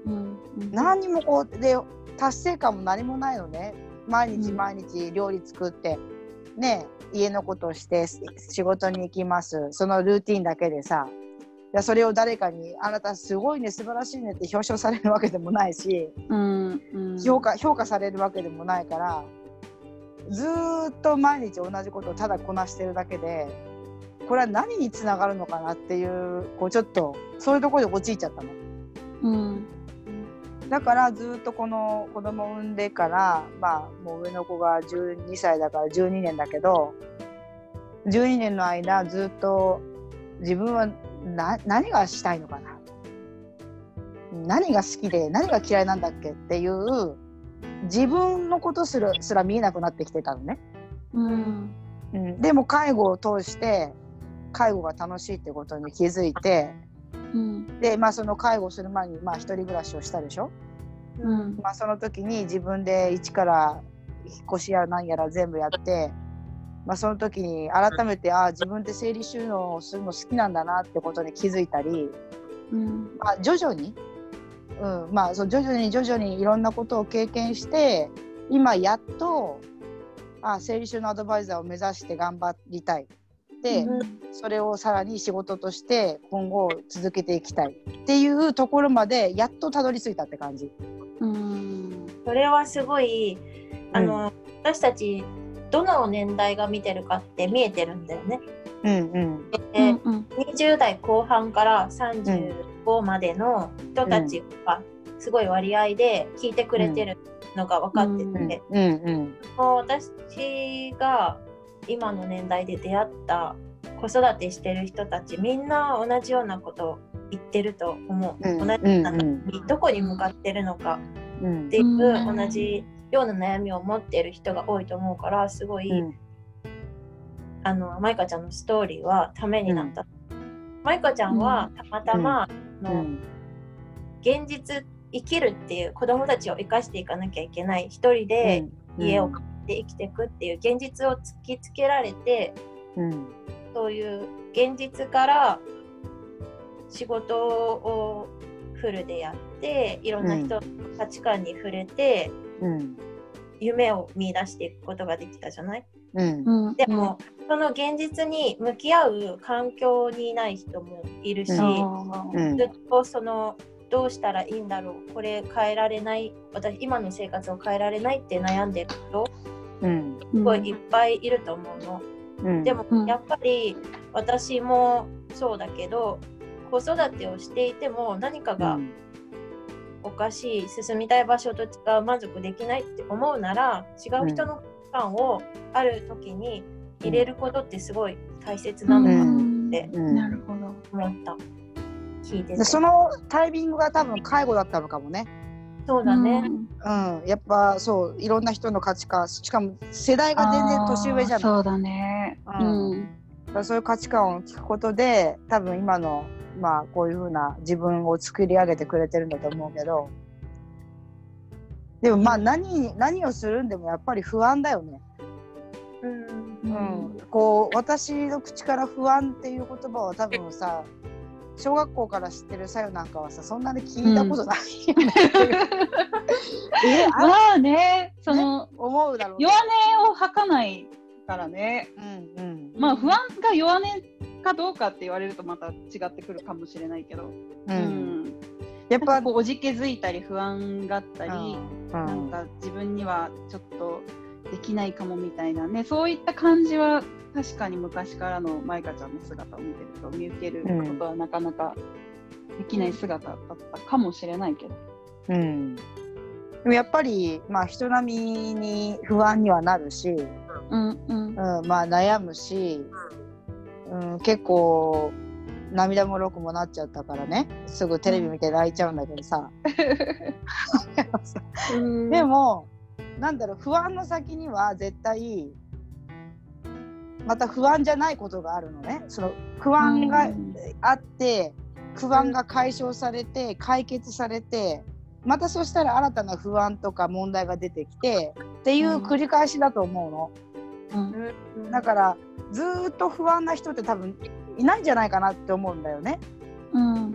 うん。何にもこうで達成感も何もないのね。毎日うん。毎日料理作って、ね家のことをして仕事に行きます。そのルーティンだけでさ。いやそれを誰かに「あなたすごいね素晴らしいね」って表彰されるわけでもないし。うんうん評価評価されるわけでもないからずーっと毎日同じことをただこなしてるだけでこれは何につながるのかなっていうこうちょっとそういうところで陥っちゃったの。うんだからずーっとこの子供を産んでからまあもう上の子が12歳だから12年だけど12年の間ずっと自分はな何がしたいのかな？何が好きで何が嫌いなんだっけっていう自分のことすらすら見えなくなってきてたのね。うん。うん、でも介護を通して介護が楽しいってことに気づいてうん。で、まあ、その介護する前にまあ一人暮らしをしたでしょ？うん。まあ、その時に自分で一から引っ越しやら何やら全部やって、まあ、その時に改めてああ自分って生理収納をするの好きなんだなってことに気づいたり、うん。まあ、徐々に、うんまあ、そう徐々に徐々にいろんなことを経験して今やっとあ生理収納アドバイザーを目指して頑張りたい。で、それをさらに仕事として今後続けていきたいっていうところまでやっとたどり着いたって感じ。うん。それはすごい、あの、私たち、どの年代が見てるかって見えてるんだよね。うんうん。で、うん20代後半から35までの人たちがすごい割合で聞いてくれてるのが分かってて、うん。うんもう私が今の年代で出会った子育てしてる人たちみんな同じようなことを言ってると思う、うん。同じような悩みどこに向かってるのかうんっていううん。同じような悩みを持ってる人が多いと思うからすごい、うん。あのマイカちゃんのストーリーはためになった。マイカちゃんはたまたま、うん。現実生きるっていう子供たちを生かしていかなきゃいけない一人で家を買って生きていくっていう現実を突きつけられてうん。そういう現実から仕事をフルでやっていろんな人の価値観に触れて、うん夢を見出していくことができたじゃない？うん。うん。でも、その現実に向き合う環境にいない人もいるし、あうん。ずっとそのどうしたらいいんだろう？これ変えられない？私今の生活を変えられないって悩んでる人うん。すごいいっぱいいると思うの。うん。でもうん。やっぱり私もそうだけど子育てをしていても何かがおかしい進みたい場所と違う満足できないって思うなら違う人の価値観をある時に入れることってすごい大切なのかなってうんなるほど。思った。聞いてそのタイミングが多分介護だったのかもね。そうだね。うん、やっぱそういろんな人の価値観しかも世代が全然年上じゃないそうだね。うんうん。そういう価値観を聞くことで多分今のまあこういうふうな自分を作り上げてくれてるんだと思うけどでもまあ何何をするんでもやっぱり不安だよね。うん。うん。こう私の口から不安っていう言葉は多分さ小学校から知ってるさよなんかはさそんなに聞いたことないよね、えあまあね、その、思うだろうね。弱音を吐かないからね。うんうんまあ不安が弱音かどうかって言われるとまた違ってくるかもしれないけど、ううん。ん、やっぱこうおじけづいたり不安があったり、うん。なんか自分にはちょっとできないかもみたいなねそういった感じは確かに昔からのマイカちゃんの姿を見てると見受けることはなかなかできない姿だったかもしれないけど。うん、でもやっぱり、まあ、人並みに不安にはなるし、うんうん。うん、まあ悩むし、うん、結構涙もろくもなっちゃったからね。すぐテレビ見て泣いちゃうんだけどさ、でもなんだろう不安の先には絶対また不安じゃないことがあるのね。その不安がうん。あって不安が解消されて解決されてまたそしたら新たな不安とか問題が出てきてっていう繰り返しだと思うの。うん。だからずーっと不安な人って多分いないんじゃないかなって思うんだよね。うん。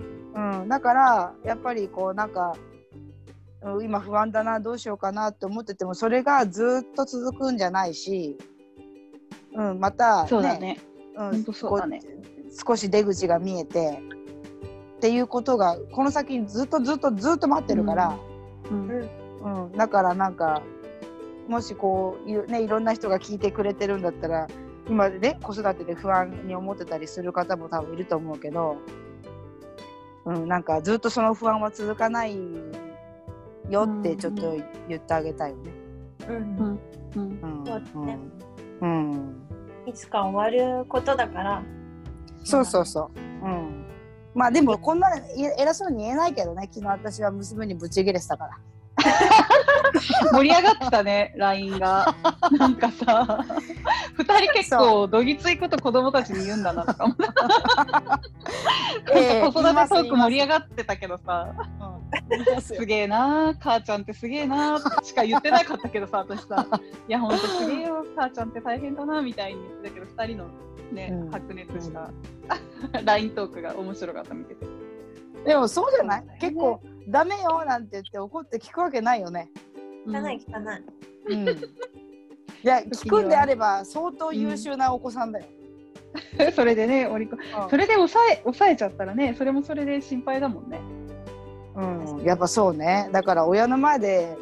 うん、だからやっぱりこうなんか、うん今不安だなどうしようかなって思っててもそれがずーっと続くんじゃないし、うん、また、そうだね。うん少し出口が見えてっていうことがこの先にずっとずっとずっと待ってるから、うん。うん。だからなんかもしこうい,、ね、いろんな人が聞いてくれてるんだったら今ね子育てで不安に思ってたりする方も多分いると思うけど、うん、なんかずっとその不安は続かないよってちょっと言ってあげたいよね。うん。うん。うん。うんそうだね。うん。うんいつか終わることだから。そうそうそう。うん。まあでもこんなに偉そうに言えないけどね。昨日私は娘にブチギレてたから。盛り上がってたね、LINE が。なんかさ、二人結構どぎついこと子供たちに言うんだなとか思 子育てトーク盛り上ががってたけどさ、すすげえなー、母ちゃんってすげえなーしか言ってなかったけどさ、私さ、いや、ほんとすげえよ、母ちゃんって大変だなみたいに言ってたけど、二人のね、うん。白熱した LINE トークが面白かった、見てて。でもそうじゃない？結構ダメよなんて言って怒って聞くわけないよね。汚い汚いうん。いや聞くんであれば相当優秀なお子さんだよ。それでね、おりこそれで抑え抑えちゃったらね、それもそれで心配だもんね。うん、やっぱそうね。だから親の前で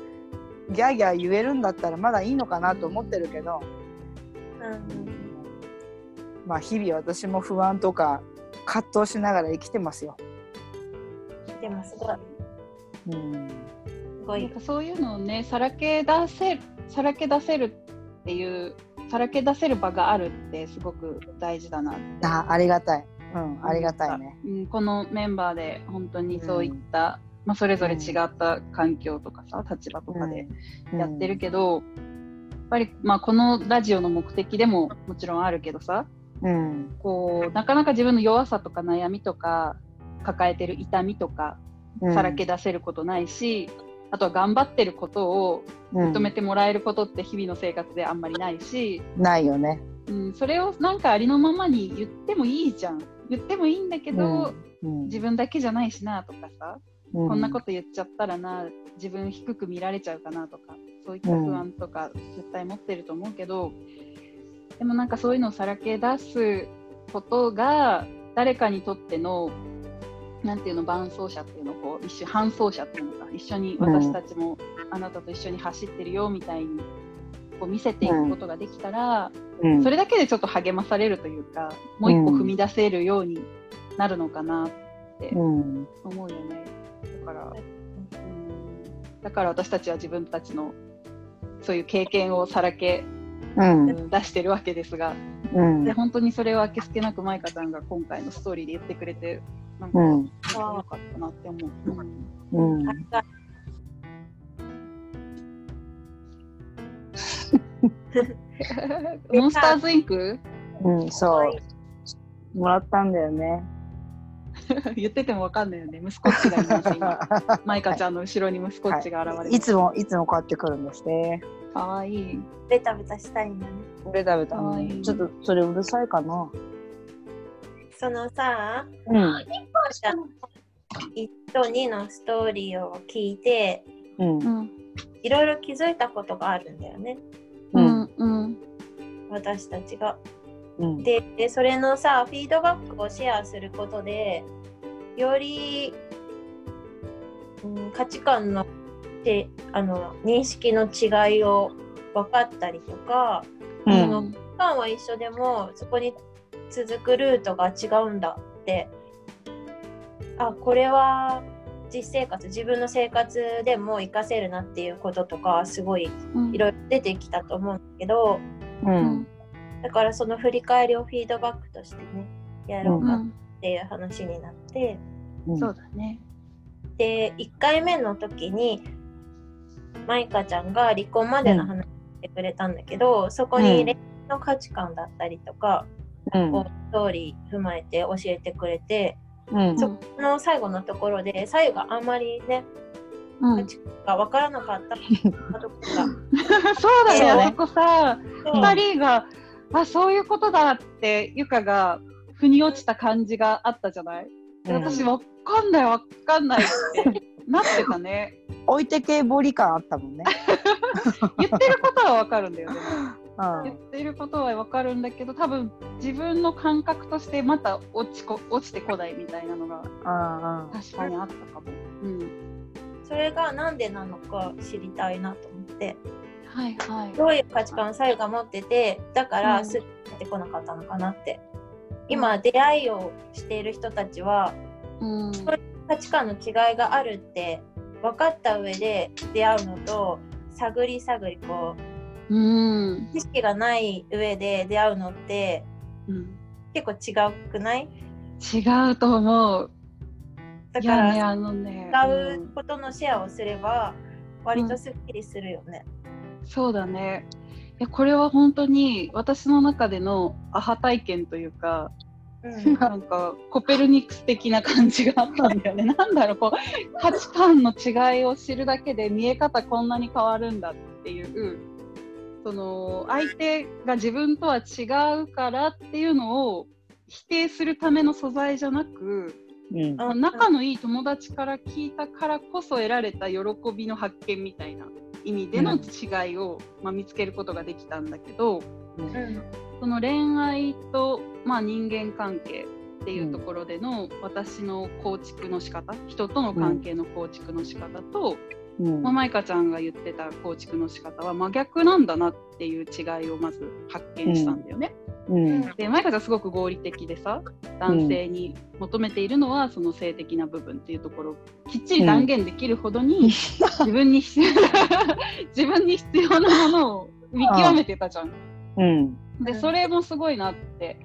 ギャーギャー言えるんだったらまだいいのかなと思ってるけど、うんまあ日々私も不安とか葛藤しながら生きてますよ。でもすごいうん。なんかそういうのをね、さらけ出せさらけ出せるっていう、さらけ出せる場があるってすごく大事だなってあありがたい。うん、ありがたいね。うん、このメンバーで本当にそういった、まあ、それぞれ違った環境とかさ、立場とかでやってるけど、やっぱり、まあ、このラジオの目的でももちろんあるけどさうん。こうなかなか自分の弱さとか悩みとか抱えてる痛みとかうん。さらけ出せることないし、あとは頑張ってることを認めてもらえることって日々の生活であんまりないし、うんないよね。うん、それをなんかありのままに言ってもいいじゃん。言ってもいいんだけど、うん、自分だけじゃないしなとかさ、うん。こんなこと言っちゃったらな自分低く見られちゃうかなとかそういった不安とか絶対持ってると思うけど、でもなんかそういうのをさらけ出すことが誰かにとってのなんていうの伴走者っていうのをこう一緒伴走者っていうのか一緒に私たちもあなたと一緒に走ってるよみたいにこう見せていくことができたら、うん。それだけでちょっと励まされるというかもう一歩踏み出せるようになるのかなってうん。思うよね。だから、うん、だから私たちは自分たちのそういう経験をさらけ、うん。うん出してるわけですが、うん。で本当にそれをあけすけなくマイカさんが今回のストーリーで言ってくれて、なんか、うんよかったなって思う。うんありがモンスターズインク？うんそうもらったんだよね。言っててもわかんないよね。息子っちがいます、今。マイカちゃんの後ろに息子っちが現れて、いつもいつもこうやって来るんですね。かわいい。ベタベタしたいんだねベタベタかわいいちょっとそれうるさいかな。そのさ、うん。じゃ1と2のストーリーを聞いて、うん。うんいろいろ気づいたことがあるんだよね、う。うんんうん私たちが。うん。ででそれのさフィードバックをシェアすることでより、うん、価値観のであの認識の違いを分かったりとかうん。価値観は一緒でもそこに続くルートが違うんだって。あこれは実生活自分の生活でも活かせるなっていうこととかすごいうん。いろいろ出てきたと思うんだけどうん。だからその振り返りをフィードバックとしてねやろうかっうんていう話になって、そうだね。で1回目の時にマイカちゃんが離婚までの話をしてくれたんだけど、そこに恋愛の価値観だったりとかうん。をストーリー踏まえて教えてくれて、うん。そこの最後のところで最後があんまりねうん。価値観が分からなかったところが そうだそうね。ねあそこさ二人があそういうことだってゆかが腑に落ちた感じがあったじゃない、でうん。私わかんないわかんないってなってたね。置いてけぼり感あったもんね。言ってることはわかるんだよね。うん言ってることはわかるんだけど多分自分の感覚としてまた落ちこ落ちてこないみたいなのがうん確かにあったかも、うん、それがなんでなのか知りたいなと思って。はいはい。どういう価値観をサイが持っててだからうん。すぐ出てこなかったのかなって。今出会いをしている人たちはうん。価値観の違いがあるって分かった上で出会うのと探り探りこうんう知識がない上で出会うのってうん結構違くない？違うと思うだからねあのね違ううんことのシェアをすれば割とすっきりするよね。そうだね。いやこれは本当に私の中でのアハ体験というか、うん なんかコペルニクス的な感じがあったんだよね。なんだろうこう価値観の違いを知るだけで見え方こんなに変わるんだっていう。その相手が自分とは違うからっていうのを否定するための素材じゃなく、うん。うん。仲のいい友達から聞いたからこそ得られた喜びの発見みたいな意味での違いを、まあ、見つけることができたんだけどうん。その恋愛と、まあ、人間関係っていうところでの私の構築の仕方人との関係の構築の仕方と、うんまあ、マイカちゃんが言ってた構築の仕方は真逆なんだなっていう違いをまず発見したんだよね。うん。でマイカちゃんすごく合理的でさ男性に求めているのはその性的な部分っていうところをきっちり断言できるほどに、自分に必要 自分に必要なものを見極めてたじゃん。うん。でそれもすごいなって、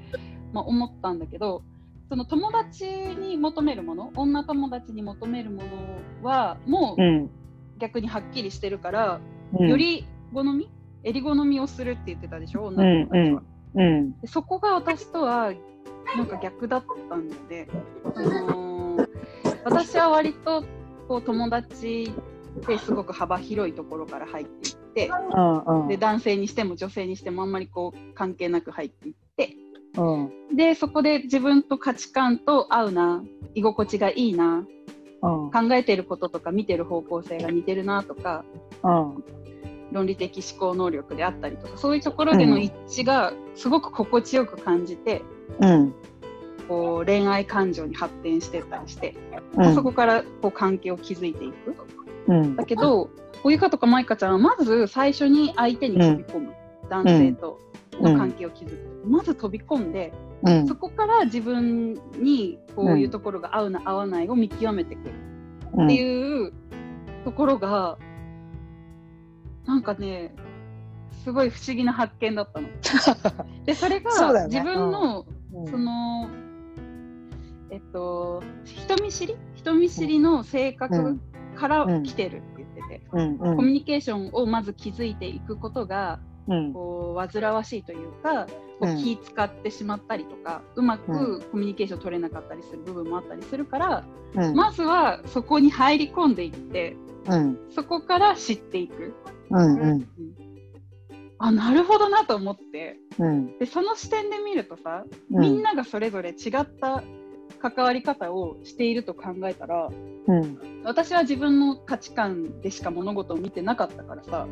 まあ、思ったんだけどその友達に求めるもの女友達に求めるものはもう。うん逆にはっきりしてるから、うん。より好み襟好みをするって言ってたでしょ女うん。友達は。うん。でそこが私とはなんか逆だったんで、あのー私は割とこう友達ってすごく幅広いところから入っていって。で男性にしても女性にしてもあんまりこう関係なく入っていって。でそこで自分と価値観と合うな居心地がいいな。考えてることとか見てる方向性が似てるなとかうん。論理的思考能力であったりとかそういうところでの一致がすごく心地よく感じて、うん。こう恋愛感情に発展してったりして、うん。そこからこう関係を築いていく。うん。だけど、おゆかとかまいかちゃんはまず最初に相手に飛び込む、男性との関係を築く、まず飛び込んで、うん。そこから自分にこういうところが合うな合わないを見極めてくる。っていうところが、なんかねすごい不思議な発見だったの。でそれが自分のうん。その、えっと、人見知り？人見知りの性格から来てるって言ってて、うん。うん。コミュニケーションをまず築いていくことが、うん。こう、煩わしいというか、こううん気使ってしまったりとか、うまくコミュニケーション取れなかったりする部分もあったりするから、うん。まずはそこに入り込んでいって、うん。そこから知っていく。うん。うん。あなるほどなと思ってうんでその視点で見るとさ、うんみんながそれぞれ違った関わり方をしていると考えたらうん。私は自分の価値観でしか物事を見てなかったからさ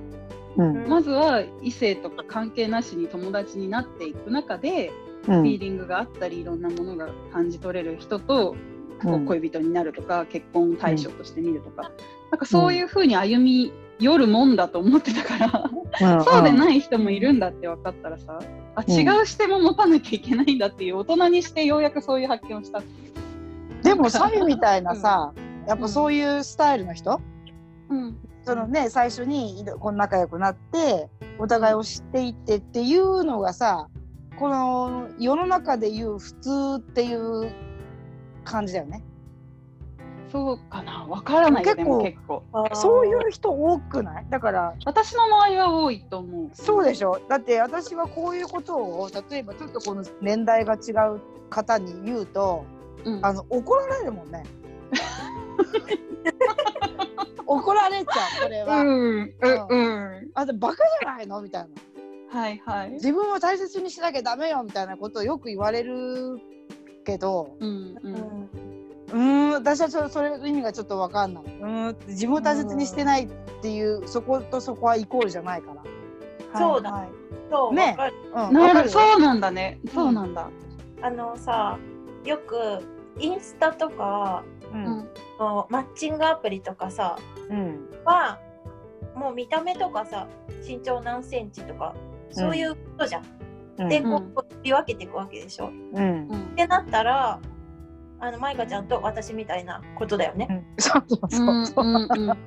うん。まずは異性とか関係なしに友達になっていく中で、うん。フィーリングがあったりいろんなものが感じ取れる人と、恋人になるとか結婚対象として見るとか、なんかそういうふうに歩み寄るもんだと思ってたから、うん そうでない人もいるんだって分かったらさあうん。違う視点も持たなきゃいけないんだっていう大人にしてようやくそういう発見をした。でもサユみたいなさ、やっぱそういうスタイルの人、うん。そのね最初にこう仲良くなってお互いを知っていってっていうのがさこの世の中でいう普通っていう感じだよね。そうかな。分からない結構も結構。そういう人多くない？だから私の周りは多いと思う。そうでしょ。だって私はこういうことを例えばちょっとこの年代が違う方に言うとうん。あの怒られるもんね。怒られちゃうこれは。うんうんうん。あでバカじゃないの？みたいな。はいはい。自分を大切にしなきゃダメよみたいなことをよく言われるけどうんううんんうーん私はちょそれの意味がちょっと分かんない。うーん自分を大切にしてないっていうそことそこはイコールじゃないから。そうだ。はいそう、ね。わかる。うん、なわかるよ。るそうなんだね。そうなんだ。あのさよくインスタとかうん。のマッチングアプリとかさうん。はもう見た目とかさ身長何センチとかそういうことじゃん。うん。でうん。こう振り分けていくわけでしょ。っうん。うん。てなったらあのマイカちゃんと私みたいなことだよね。うん。そうそうそうそう。うんうんうん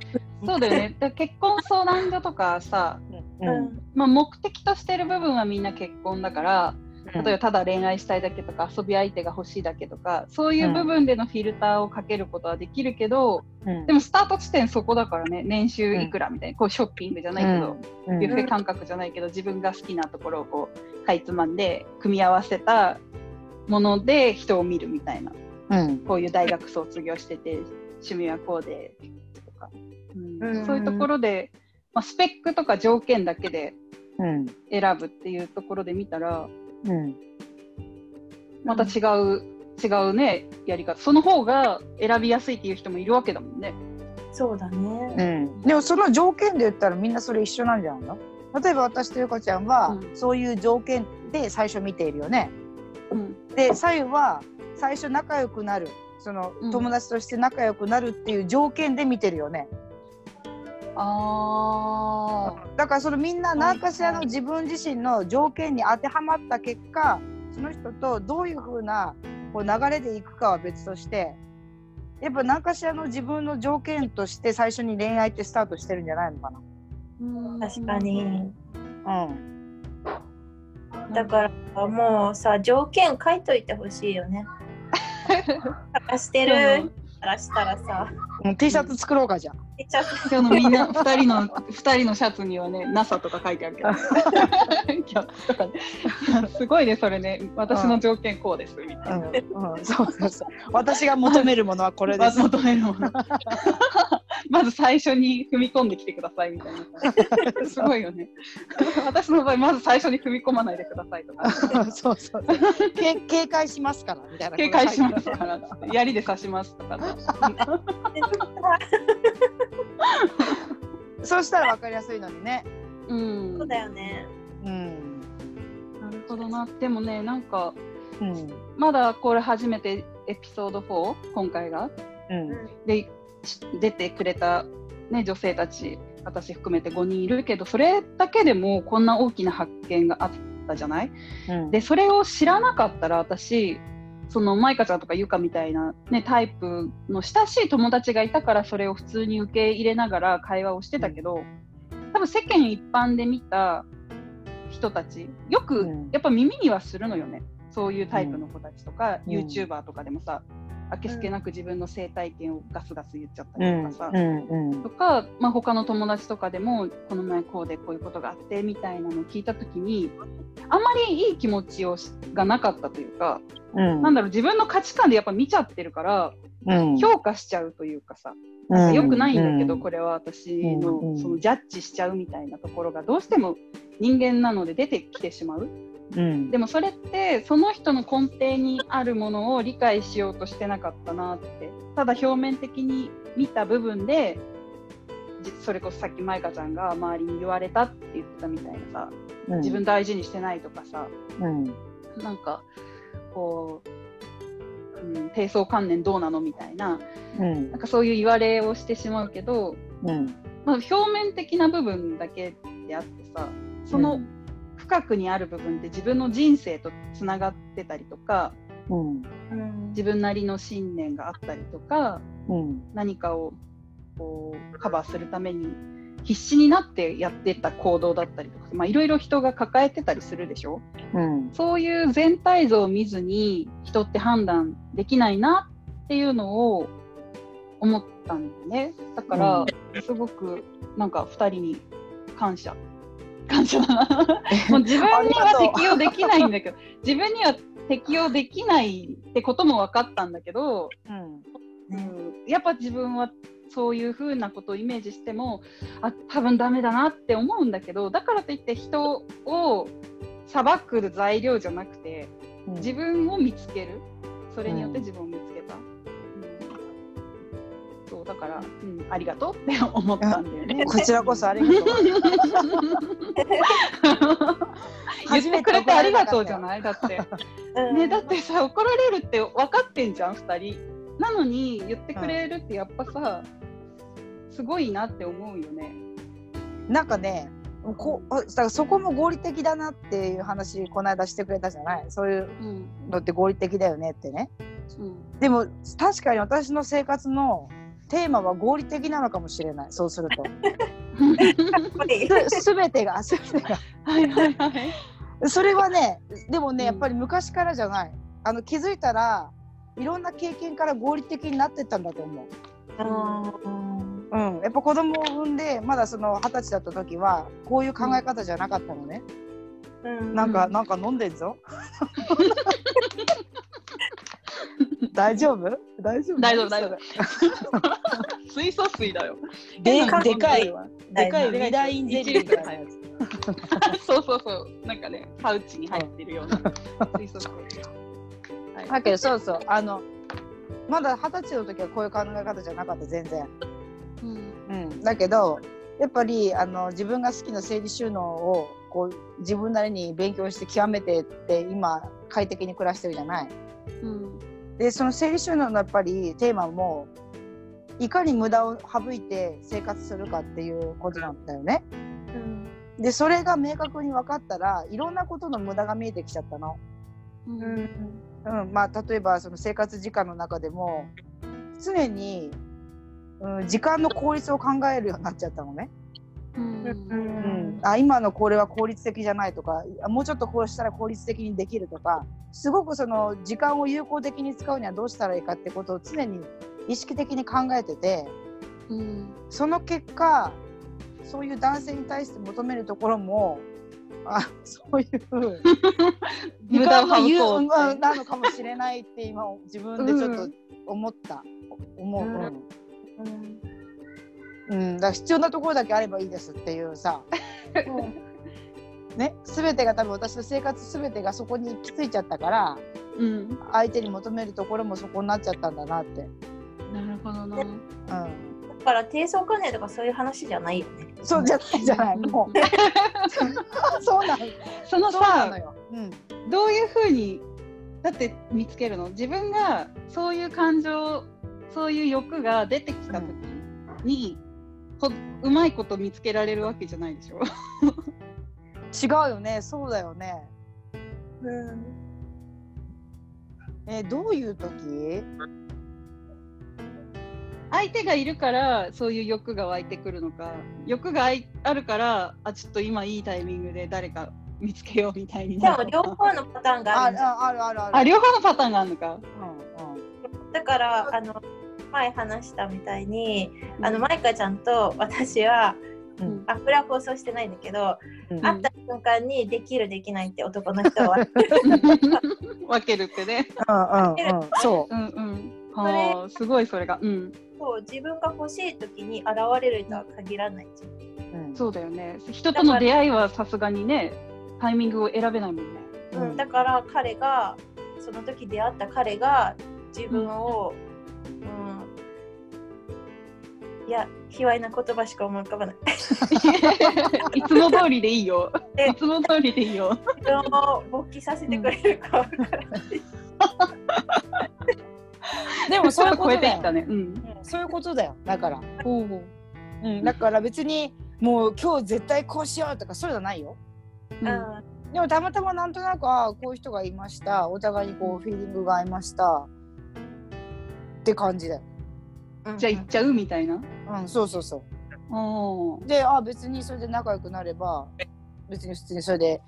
そうだよね。で結婚相談所とかさ、うん。まあ、目的としてる部分はみんな結婚だから例えばただ恋愛したいだけとか遊び相手が欲しいだけとかそういう部分でのフィルターをかけることはできるけど、うん。でもスタート地点そこだからね。年収いくらみたいな、こうショッピングじゃないけど、うん。ビュッフェ感覚じゃないけど自分が好きなところをこうかいつまんで組み合わせたもので人を見るみたいなうん。こういう大学卒業してて趣味はこうでとか、うん。うんそういうところで、まあ、スペックとか条件だけでうん。選ぶっていうところで見たらうん。また違う、違うねやり方。その方が選びやすいっていう人もいるわけだもんね。そうだね。うん。でもその条件で言ったらみんなそれ一緒なんじゃないの？例えば私とゆかちゃんは、うん。そういう条件で最初見ているよね。うんで左右は最初仲良くなる。そのうん友達として仲良くなるっていう条件で見てるよね。あだからそのみんな何かしらの自分自身の条件に当てはまった結果その人とどういうふうなこう流れでいくかは別としてやっぱ何かしらの自分の条件として最初に恋愛ってスタートしてるんじゃないのかー確かに。な。うんだからもうさ条件書いといてほしいよね。探してるからしたらさ、うん T シャツ作ろうかじゃあ。今日のみんな二人の二人のシャツにはね NASA とか書いてあるけど。すごいねそれね。私の条件こうですみたいな、うん。うん、そうそうそう。私が求めるものはこれで。ますず求めるもの。まず最初に踏み込んできてくださいみたいな。さすごいよね。私の場合まず最初に踏み込まないでくださいとか。そうそうそう。け警戒しますからみたいな。警戒しますから槍で刺しますとかね そうしたらわかりやすいのにね。うんそうだよね。うん。なるほどなでもねなんかうん。まだこれ初めてエピソード4今回がうん。でし出てくれた、ね、女性たち私含めて5人いるけどそれだけでもこんな大きな発見があったじゃない？うん。でそれを知らなかったら私そのマイカちゃんとかユカみたいな、ね、タイプの親しい友達がいたからそれを普通に受け入れながら会話をしてたけど多分世間一般で見た人たちよくうん。やっぱ耳にはするのよね。そういうタイプの子たちとか、うん。YouTuber とかでもさあけすけなく自分の性体験をガスガス言っちゃったうんりとかさ、とか、まあ、他の友達とかでもこの前こうでこういうことがあってみたいなのを聞いた時にあんまりいい気持ちをしがなかったというか、うん。なんだろう自分の価値観でやっぱ見ちゃってるからうん。評価しちゃうというかさ、うん。良くないんだけど、うん。これは私の,、うん。そのジャッジしちゃうみたいなところがどうしても人間なので出てきてしまううん。でもそれってその人の根底にあるものを理解しようとしてなかったなってただ表面的に見た部分でじそれこそさっき舞香ちゃんが周りに言われたって言ってたみたいなさうん。自分大事にしてないとかさうん。なんかこう、うん、低層観念どうなのみたいなうん。なんかそういう言われをしてしまうけど、うん。まあ、表面的な部分だけであってさその深くにある部分って自分の人生とつながってたりとかうん。うん自分なりの信念があったりとかうん。何かをこうカバーするために必死になってやってた行動だったりとかまあいろいろ人が抱えてたりするでしょ？うん。そういう全体像を見ずに人って判断できないなっていうのを思ったんだよね。だから、すごくなんか2人に感謝感謝だな。もう自分には適用できないんだけど 自分には適用できないってことも分かったんだけど、うんうん、やっぱ自分はそういう風なことをイメージしてもあ多分ダメだなって思うんだけどだからといって人を裁く材料じゃなくてうん。自分を見つける。それによって自分を見つけた、うんそうだから、うん、ありがとうって思ったんだよね。こちらこそありがとう。言ってくれてありがとうじゃないだって。うんねだってさ怒られるって分かってんじゃん2人。なのに言ってくれるってやっぱさ、すごいなって思うよね。なんかね、こだからそこも合理的だなっていう話この間してくれたじゃない？そういううん。のって合理的だよねってね。うん。でも確かに私の生活のテーマは合理的なのかもしれない。そうすると。すすべてがすべてが。はいはいはいそれはね、でもね、うんやっぱり昔からじゃない。あの気づいたらいろんな経験から合理的になってったんだと思う。うん、やっぱ子供を産んでまだその二十歳だった時はこういう考え方じゃなかったのね。うんなんか、うんなんか飲んでんぞ。大丈夫？大丈夫？大丈夫大丈夫。水素水だよ。でかいでるわ。でかいでかいウィダインゼリーみたいなやつ。そうそうそう。なんかねパウチに入ってるような水素水。はい。だけどそうそうあのまだ二十歳の時はこういう考え方じゃなかった全然。うん。うん、だけどやっぱりあの自分が好きな整理収納をこう自分なりに勉強して極めてって今快適に暮らしてるじゃない。うんでその整理収納のやっぱりテーマもいかに無駄を省いて生活するかっていうことなんだよね。うんでそれが明確に分かったらいろんなことの無駄が見えてきちゃったの。うんうんうんまあ、例えばその生活時間の中でも常に、うん、時間の効率を考えるようになっちゃったのね。うん。うん、あ今のこれは効率的じゃないとかあもうちょっとこうしたら効率的にできるとかすごくその時間を有効的に使うにはどうしたらいいかってことを常に意識的に考えててうん。その結果そういう男性に対して求めるところもあそういう時 無駄を省こうなのかもしれないって今自分でちょっと思った、思う、うん。うん。うんうん、だから必要なところだけあればいいですっていうさ。ね、全てが多分私の生活全てがそこに行き着いちゃったからうん。相手に求めるところもそこになっちゃったんだなって、なるほどな。うん、だから低層観念とかそういう話じゃないよね。そうじゃないじゃない。もう。そうなのそのさどういうふうにだって見つけるの？自分がそういう感情そういう欲が出てきた時に、ほうまいこと見つけられるわけじゃないでしょ？違うよね。そうだよね。うん。えどういう時？相手がいるからそういう欲が湧いてくるのか。欲があいあるからあちょっと今いいタイミングで誰か見つけようみたいになる両方のパターンがああるあるあるある。あ両方のパターンがあるのか、うんうん。だからあの前話したみたいにあのマイカちゃんと私はうんあこれは放送してないんだけど、うん。会った瞬間にできるできないって男の人は。分けるってね。うんうんうん。そう。うんうん。はあ、すごいそれが。うん。そう自分が欲しい時に現れるとは限らないじゃん。うん。そうだよね。人との出会いはさすがにね、タイミングを選べないもんね。うん、だから彼がその時出会った彼が自分を、うん、いや卑猥な言葉しか思い浮かばない いつも通りでいいよ。えいつも通りでいいよ。勃起させてくれるかわからない、でもそういうこ超えとだよ。てきたね。うん。そういうことだよ。だから。ほうん、だから別にもう今日絶対こうしようとかそういうのはないよ。う。うんでもたまたまなんとなくああこういう人がいましたお互いにこうフィーリングが合いましたって感じだよ。うんじゃあ行っちゃうみたいな。うんそうそうそおう。でああ別にそれで仲良くなれば別に普通にそれで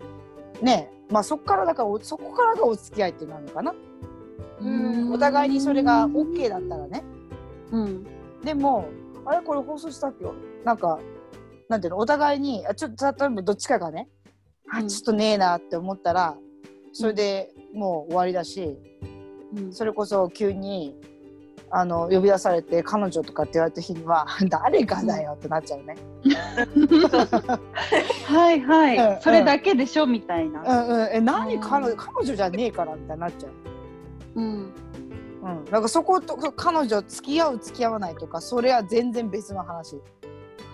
ねまあそこからだからおそこからがお付き合いってなるのかな。うんお互いにそれが OK だったらね。うん。でもあれこれ放送したっけ？なんかなんていうのお互いにあちょっと例えばどっちかがね、あうんちょっとねえなって思ったらそれでもう終わりだし、うんそれこそ急にあの呼び出されて彼女とかって言われた日には 誰がだよってなっちゃうね。はいはい、うんそれだけでしょみたいな。うんうんえ何うん彼女彼女じゃねえからみたいになっちゃう。うん。うん、なんかそこと彼女付き合う付き合わないとかそれは全然別の話。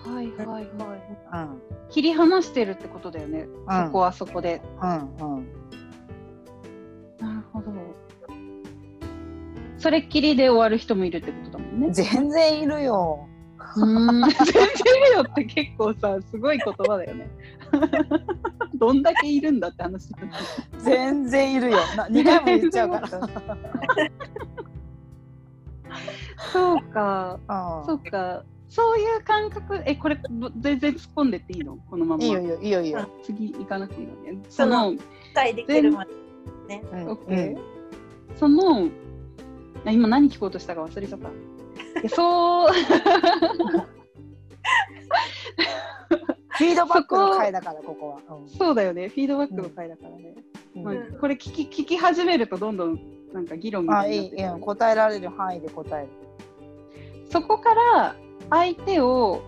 はいはいはい。うん切り離してるってことだよね。うんそこはそこで。うんうんなるほど。それっきりで終わる人もいるってことだもんね。全然いるよ。うん。全然いるよって結構さ、すごい言葉だよね。どんだけいるんだって話。全然いるよ。な2回も言っちゃうから。そうか。うんそうか。そういう感覚、え、これ、ぼ全然突っ込んでっていいの？このまま。いいよいいよいいよいいよ。次行かなくていいのね。そのその、理解できるまでね。うんオッケーその、あ今何聞こうとしたか忘れちゃった。そう、フィードバックの回だからここは。うんそうだよね。フィードバックの回だからね。うんまあうんこれ聞き聞き始めるとどんどんなんか議論みたあいいいいになってくるや答えられる範囲で答える。そこから相手を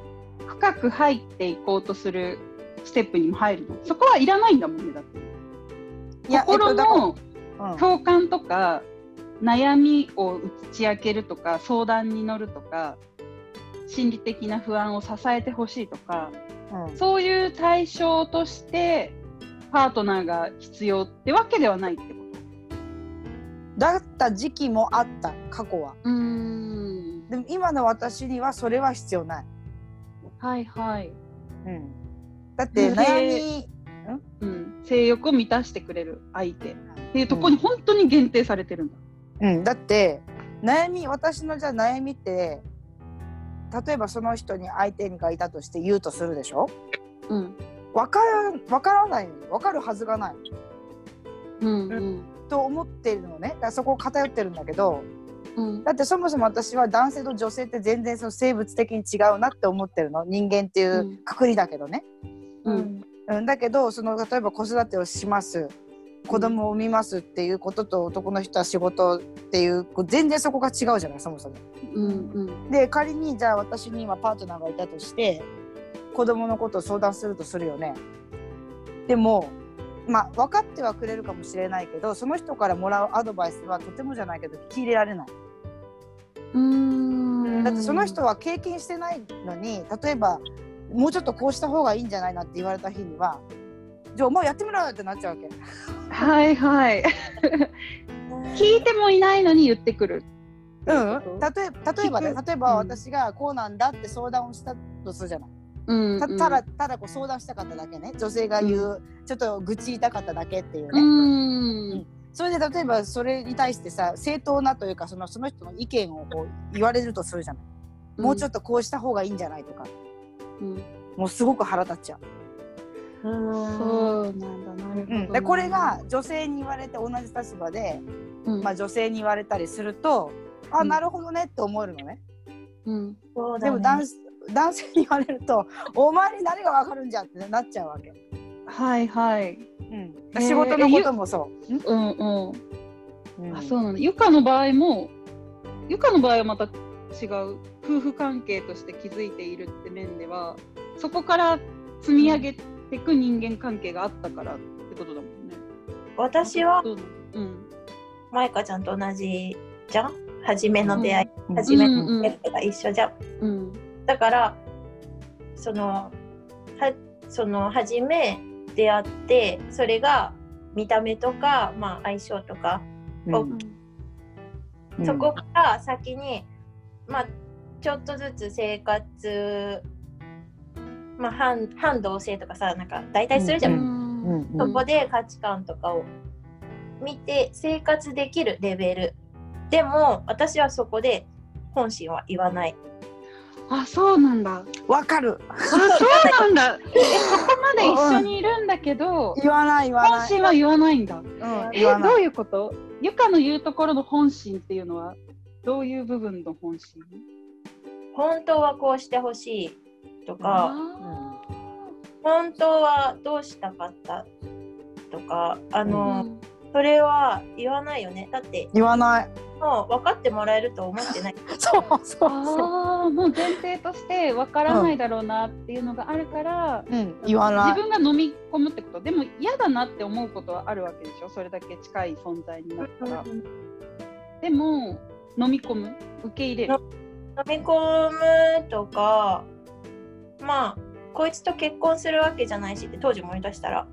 深く入っていこうとするステップにも入るの。そこはいらないんだもんね、だって。心のうん共感とか、悩みを打ち明けるとか、相談に乗るとか、心理的な不安を支えてほしいとか、うんそういう対象としてパートナーが必要ってわけではないってこと？だった時期もあった過去は。うーん。でも今の私にはそれは必要ない。はいはい。うん、だってうん悩み、うん？性欲を満たしてくれる相手っていうところに本当に限定されてるんだ。うん、だって悩み私のじゃあ悩みって例えばその人に相手がいたとして言うとするでしょ？うん。分からん分からないの分かるはずがない。うんうん。と思ってるのね。だからそこを偏ってるんだけど。うん。だってそもそも私は男性と女性って全然その生物的に違うなって思ってるの。人間っていうくくりだけどね、うん。うん、だけどその例えば子育てをします子供を産みますっていうことと男の人は仕事っていう全然そこが違うじゃないそもそも。うんうん。で仮にじゃあ私に今パートナーがいたとして子供のことを相談するとするよね。でもまあ分かってはくれるかもしれないけどその人からもらうアドバイスはとてもじゃないけど聞き入れられない。うんだってその人は経験してないのに例えばもうちょっとこうした方がいいんじゃないなって言われた日にはじゃあお前やってみろよってなっちゃうわけ。はいはい。聞いてもいないのに言ってくる。うん、例え例えばね例えばうん。私がこうなんだって相談をしたとするじゃない。うんたただただこう相談したかっただけね。女性が言う、ちょっと愚痴言いたかっただけっていううね、ん。それで例えばそれに対してさ正当なというかそのその人の意見をこう言われるとするじゃない、もうちょっとこうした方がいいんじゃないとか。うん。もうすごく腹立っちゃう、そうなんだ。なるほどな。うん、でこれが女性に言われて同じ立場で、うん、まあ、女性に言われたりするとあ、うんなるほどねって思えるのねうん。そうだねでも男,、男性に言われると お前に何がわかるんじゃってなっちゃうわけ、はいはい。うんー仕事のこともそう、うんうん。うんあそうなんだ。ゆかの場合もゆかの場合はまた違う夫婦関係として築いているって面ではそこから積み上げていく人間関係があったからってことだもんね。私はどうん。マイカちゃんと同じじゃん？初めの出会い、うん。初めの出会いが一緒じゃん。うん。だからそのはその初め出会ってそれが見た目とか、まあ、相性とか、そこから先に、まあ、ちょっとずつ生活、まあ、反反同性とかさなんか大体するじゃん、うんうん。うんそこで価値観とかを見て生活できるレベル。でも私はそこで本心は言わない。あそうなんだ。わかる。あそうなんだ。え そこまで一緒にいるんだけど言わない言わ本ない、心は言わないんだ。うん、え言わない。どういうこと？ゆかの言うところの本心っていうのは？どういう部分の本心？本当はこうしてほしいとかあ本当はどうしたかったとかあーの、うん。それは言わないよね。だって言わない。もう分かってもらえると思ってない。そうそうそう。もう前提としてわからないだろうなっていうのがあるから、うん。言わない。自分が飲み込むってことでも嫌だなって思うことはあるわけでしょそれだけ近い存在になったら、でも飲み込む？受け入れる？飲み込むとかまあこいつと結婚するわけじゃないしって当時思い出したら。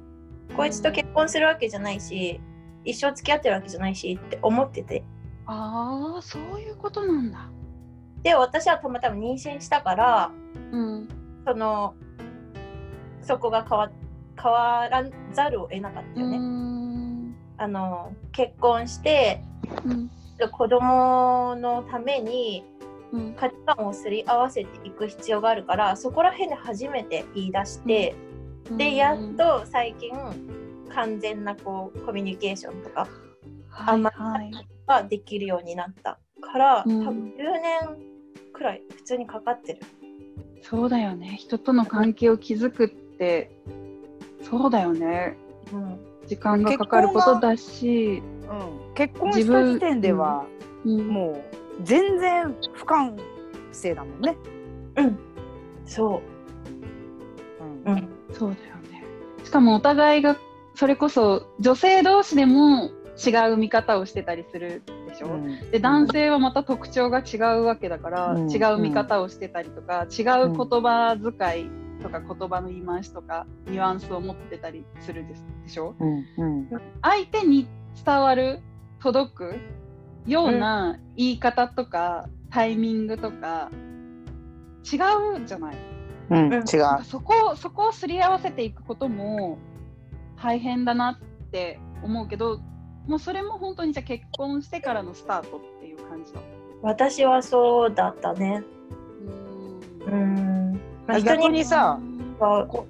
こいつと結婚するわけじゃないし一生付き合ってるわけじゃないしって思ってて。ああそういうことなんだ。で私はたまたま妊娠したからうん。そのそこが変わ変わらざるを得なかったうよね。ん。あの結婚してうん。子供のためにうん価値観をすり合わせていく必要があるからそこら辺で初めて言い出して、でやっと最近完全なこうコミュニケーションとかはいはい。ができるようになったから、うん。多分10年くらい普通にかかってる。そうだよね。人との関係を築くってそうだよね。うん。時間がかかることだし、うん、結婚した時点では、うん。もう全然不完成だもんね、そうん。う、うん。そうだよね。しかもお互いがそれこそ女性同士でも違う見方をしてたりするでしょ、で男性はまた特徴が違うわけだから、うん。違う見方をしてたりとか、違う言葉遣いとか言葉の言い回しとかニュアンスを持ってたりするですでしょ？うん。うん。相手に伝わる届くような言い方とか、タイミングとか違うじゃない？うん、違う。そこそこをすり合わせていくことも大変だなって思うけどもうそれも本当にじゃあ結婚してからのスタートっていう感じだ私はそうだったね。ううん。まあ人逆ににさ、は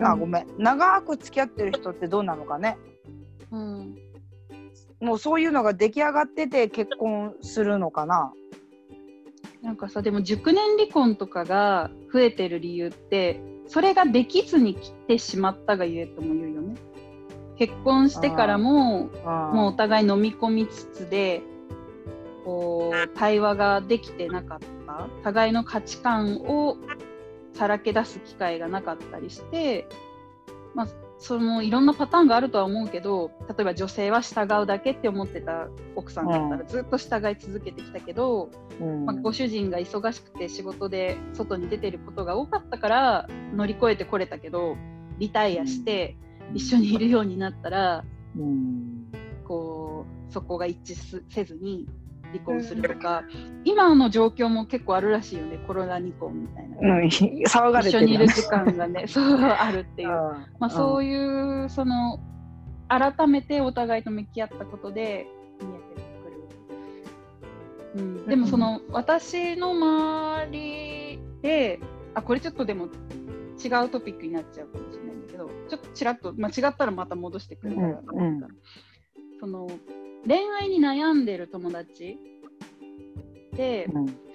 あ、ごめん、長く付き合ってる人ってどうなのかね？うんもうそういうのが出来上がってて結婚するのかな？なんかさでも熟年離婚とかが増えてる理由ってそれができずに来てしまったがゆえとも言うよね。結婚してからももうお互い飲み込みつつでこう対話ができてなかった互いの価値観をさらけ出す機会がなかったりして、まあ、そのいろんなパターンがあるとは思うけど例えば女性は従うだけって思ってた奥さんだったらずっと従い続けてきたけど、うん。まあ、ご主人が忙しくて仕事で外に出てることが多かったから乗り越えてこれたけどリタイアして一緒にいるようになったら、うん。こうそこが一致すせずに離婚するとか、今の状況も結構あるらしいよねコロナ離婚みたいな、うん、騒がれ一緒てるよね。にいる時間がね そうあるっていう、まあ、そういいうその改めてお互いと向き合ったことで見えてくる、うん、でもその私の周りであこれちょっとでも違うトピックになっちゃうかもしれないんだけどちょっとちらっと、まあ、違ったらまた戻してくれたら、うんうん。その恋愛に悩んでる友達でうん。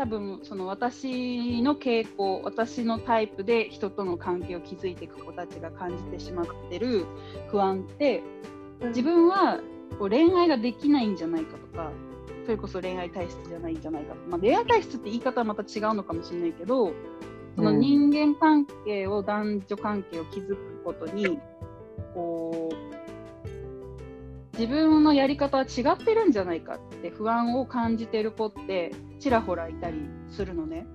多分その私の傾向私のタイプで人との関係を築いていく子たちが感じてしまってる不安って自分はこう恋愛ができないんじゃないかとかそれこそ恋愛体質じゃないんじゃないかと、まあ、恋愛体質って言い方はまた違うのかもしれないけどその人間関係を男女関係を築くことにこう自分のやり方は違ってるんじゃないかって不安を感じてる子ってちらほらいたりするのね。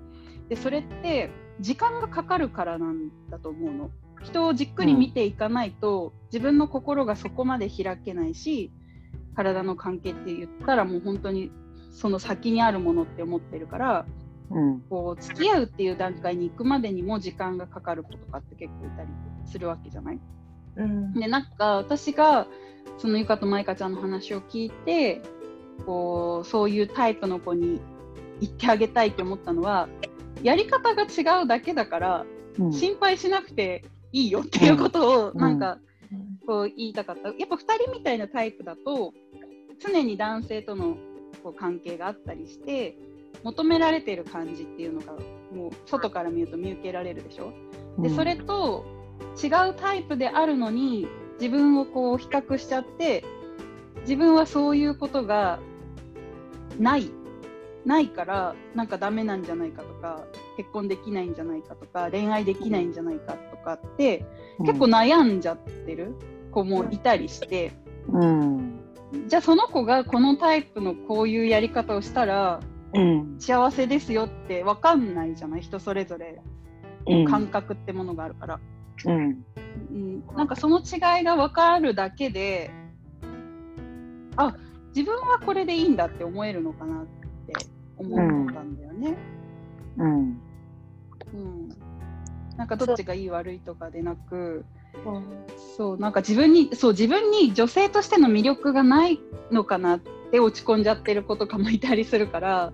でそれって時間がかかるからなんだと思うの。人をじっくり見ていかないと、自分の心がそこまで開けないし体の関係って言ったらもう本当にその先にあるものって思ってるから、うんこう付き合うっていう段階に行くまでにも時間がかかる子とかって結構いたりするわけじゃない？うんでなんか私がそのゆかとまいかちゃんの話を聞いてこうそういうタイプの子に言ってあげたいって思ったのはやり方が違うだけだからうん心配しなくていいよっていうことをうんなんかこう言いたかった。やっぱ2人みたいなタイプだと常に男性とのこう関係があったりして求められてる感じっていうのがもう外から見ると見受けられるでしょ。でそれと違うタイプであるのに自分をこう比較しちゃって自分はそういうことがないないからなんかダメなんじゃないかとか結婚できないんじゃないかとか恋愛できないんじゃないかとかって結構悩んじゃってる子もいたりして。うん。じゃあその子がこのタイプのこういうやり方をしたらうん。幸せですよって分かんないじゃない？人それぞれ。うん。感覚ってものがあるから。うん。うん、なんかその違いが分かるだけであ自分はこれでいいんだって思えるのかなって思ったんだよね。うん。うん。なんかどっちがいい悪いとかでなくそう。なんか自分にそう自分に女性としての魅力がないのかなって落ち込んじゃってる子とかもいたりするから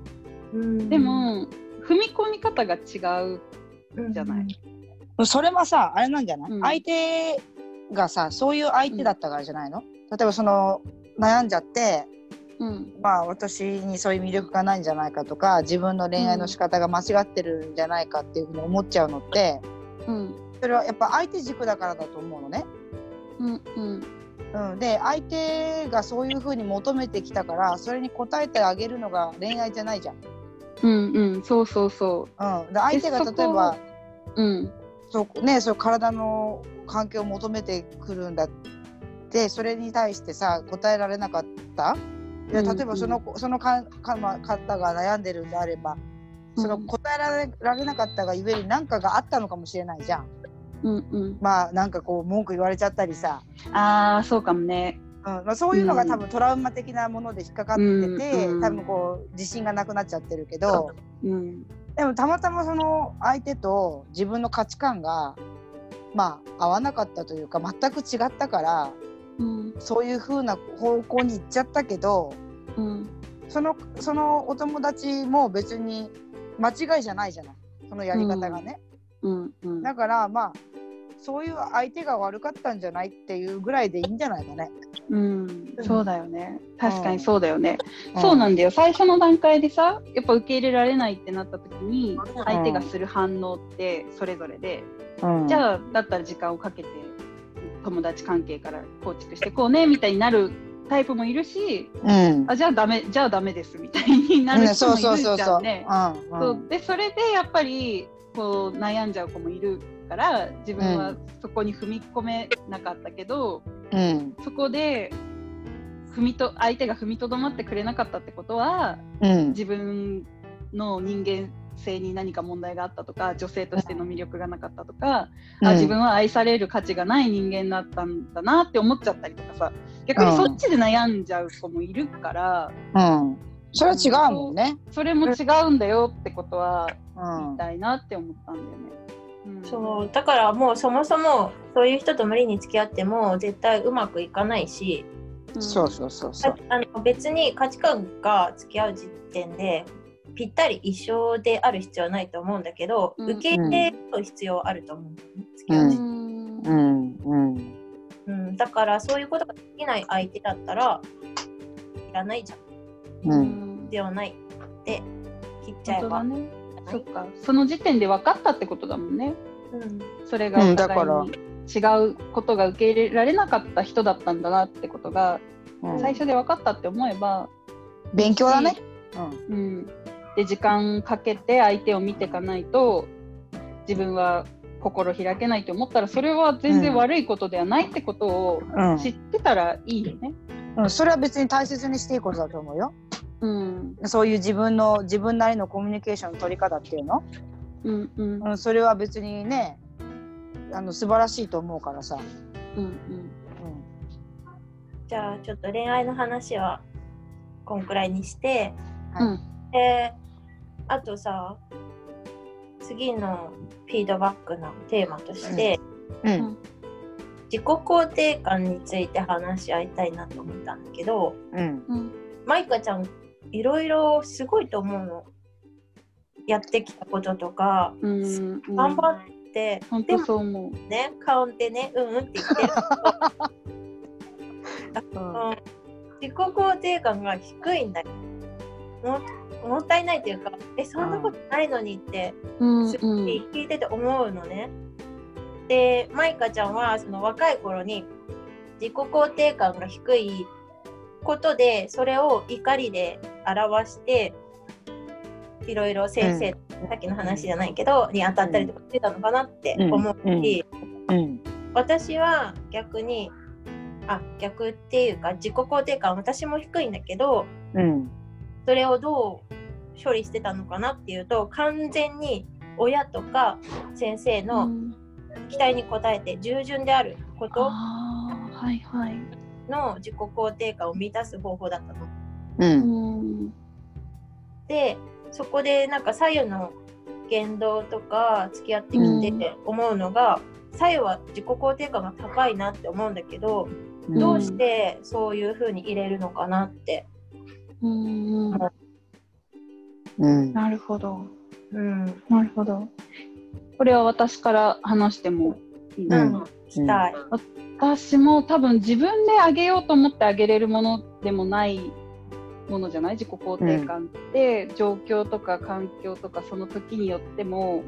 うん。でも踏み込み方が違うじゃない。それはさあれなんじゃない、うん。相手がさそういう相手だったからじゃないの、例えばその悩んじゃってうん。まあ私にそういう魅力がないんじゃないかとか自分の恋愛の仕方が間違ってるんじゃないかっていうふうに思っちゃうのってうん。それはやっぱ相手軸だからだと思うのね。うんうん。うん、で相手がそういうふうに求めてきたからそれに応えてあげるのが恋愛じゃないじゃん。うんうん。そうそうそう。ん、で相手が例えばう。うんそうねそう体の関係を求めてくるんだってそれに対してさ答えられなかった？例えばその,、そのかか、ま、方が悩んでるんであればそのうん答えられられなかったがゆえに何かがあったのかもしれないじゃん。うんうん。まあなんかこう文句言われちゃったりさ、ああそうかもね。うん。まあ、そういうのが多分トラウマ的なもので引っかかってて、うん。多分こう自信がなくなっちゃってるけど。うんでもたまたまその相手と自分の価値観がまあ合わなかったというか全く違ったからうん。そういう風な方向に行っちゃったけどうん。そのそのお友達も別に間違いじゃないじゃない。そのやり方がね、うん。うん。だからまあそういう相手が悪かったんじゃないっていうぐらいでいいんじゃないかね。うん、そうだよね。確かにうんそうだよね。そうなんだよ。最初の段階でさ、やっぱ受け入れられないってなった時に、相手がする反応ってそれぞれで、うん、じゃあだったら時間をかけて友達関係から構築してこうねみたいになるタイプもいるし、うん、あじゃあダメじゃあダメですみたいになる人もいるじゃんね。うん。そう。でそれでやっぱりこう悩んじゃう子もいるから自分はそこに踏み込めなかったけど、うん。そこで踏みと相手が踏みとどまってくれなかったってことはうん。自分の人間性に何か問題があったとか女性としての魅力がなかったとか、あ自分は愛される価値がない人間だったんだなって思っちゃったりとかさ逆にそっちで悩んじゃう子もいるから、うん、それは違うもんね。それも違うんだよってことはうん。言いたいなって思ったんだよね。うん。そうだからもうそもそもそういう人と無理に付き合っても絶対うまくいかないし、うんそうそうそうそう。あの別に価値観が付き合う時点でぴったり一緒である必要はないと思うんだけど、うん。受け入れる必要あると思うんだよね付き合うう時。点うん。うんうん。うん、だからそういうことができない相手だったらいらないじゃん。うん。必要ないって切っちゃえば、本そっかその時点で分かったってことだもんね。うんそれがうんお互いだからに違うことが受け入れられなかった人だったんだなってことがうん最初で分かったって思えば勉強だね。うん。うん、で時間かけて相手を見ていかないと自分は心開けないと思ったらそれは全然悪いことではないってことをうん知ってたらいいよね。うん、それは別に大切にしていいことだと思うよ。うん。そういう自分の自分なりのコミュニケーションの取り方っていうの、うんうん。うん、それは別にねあの素晴らしいと思うからさ。うんうん。じゃあちょっと恋愛の話はこんくらいにして、うんうんであとさ次のフィードバックのテーマとして、うん。うん。自己肯定感について話し合いたいなと思ったんだけどうん。うんマイカちゃんいろいろすごいと思うの。やってきたこととかうんうん。頑張って、本当でも。ね顔でねうんうんって言ってる。うん。うん。自己肯定感が低いんだよ。ももったいないというかえそんなことないのにってすごうん。うんい聞いてて思うのね。でマイカちゃんはその若い頃に自己肯定感が低いことでそれを怒りで表していろいろ先生、さっきの話じゃないけどに当たったりとかしてたのかなって思うし、うん。私は逆にあ逆っていうか自己肯定感私も低いんだけどうん。それをどう処理してたのかなっていうと完全に親とか先生の期待に応えて従順であることはいはい。の自己肯定感を満たす方法だったの。ううんんでそこでなんか左右の言動とか付き合ってきて思うのが、左右は自己肯定感が高いなって思うんだけど、どうしてそういう風に入れるのかなって。うんうんうんなるほど。うん、なるほど。これは私から話してもしたい。私も多分自分であげようと思ってあげれるものでもないものじゃない自己肯定感って、状況とか環境とかその時によっても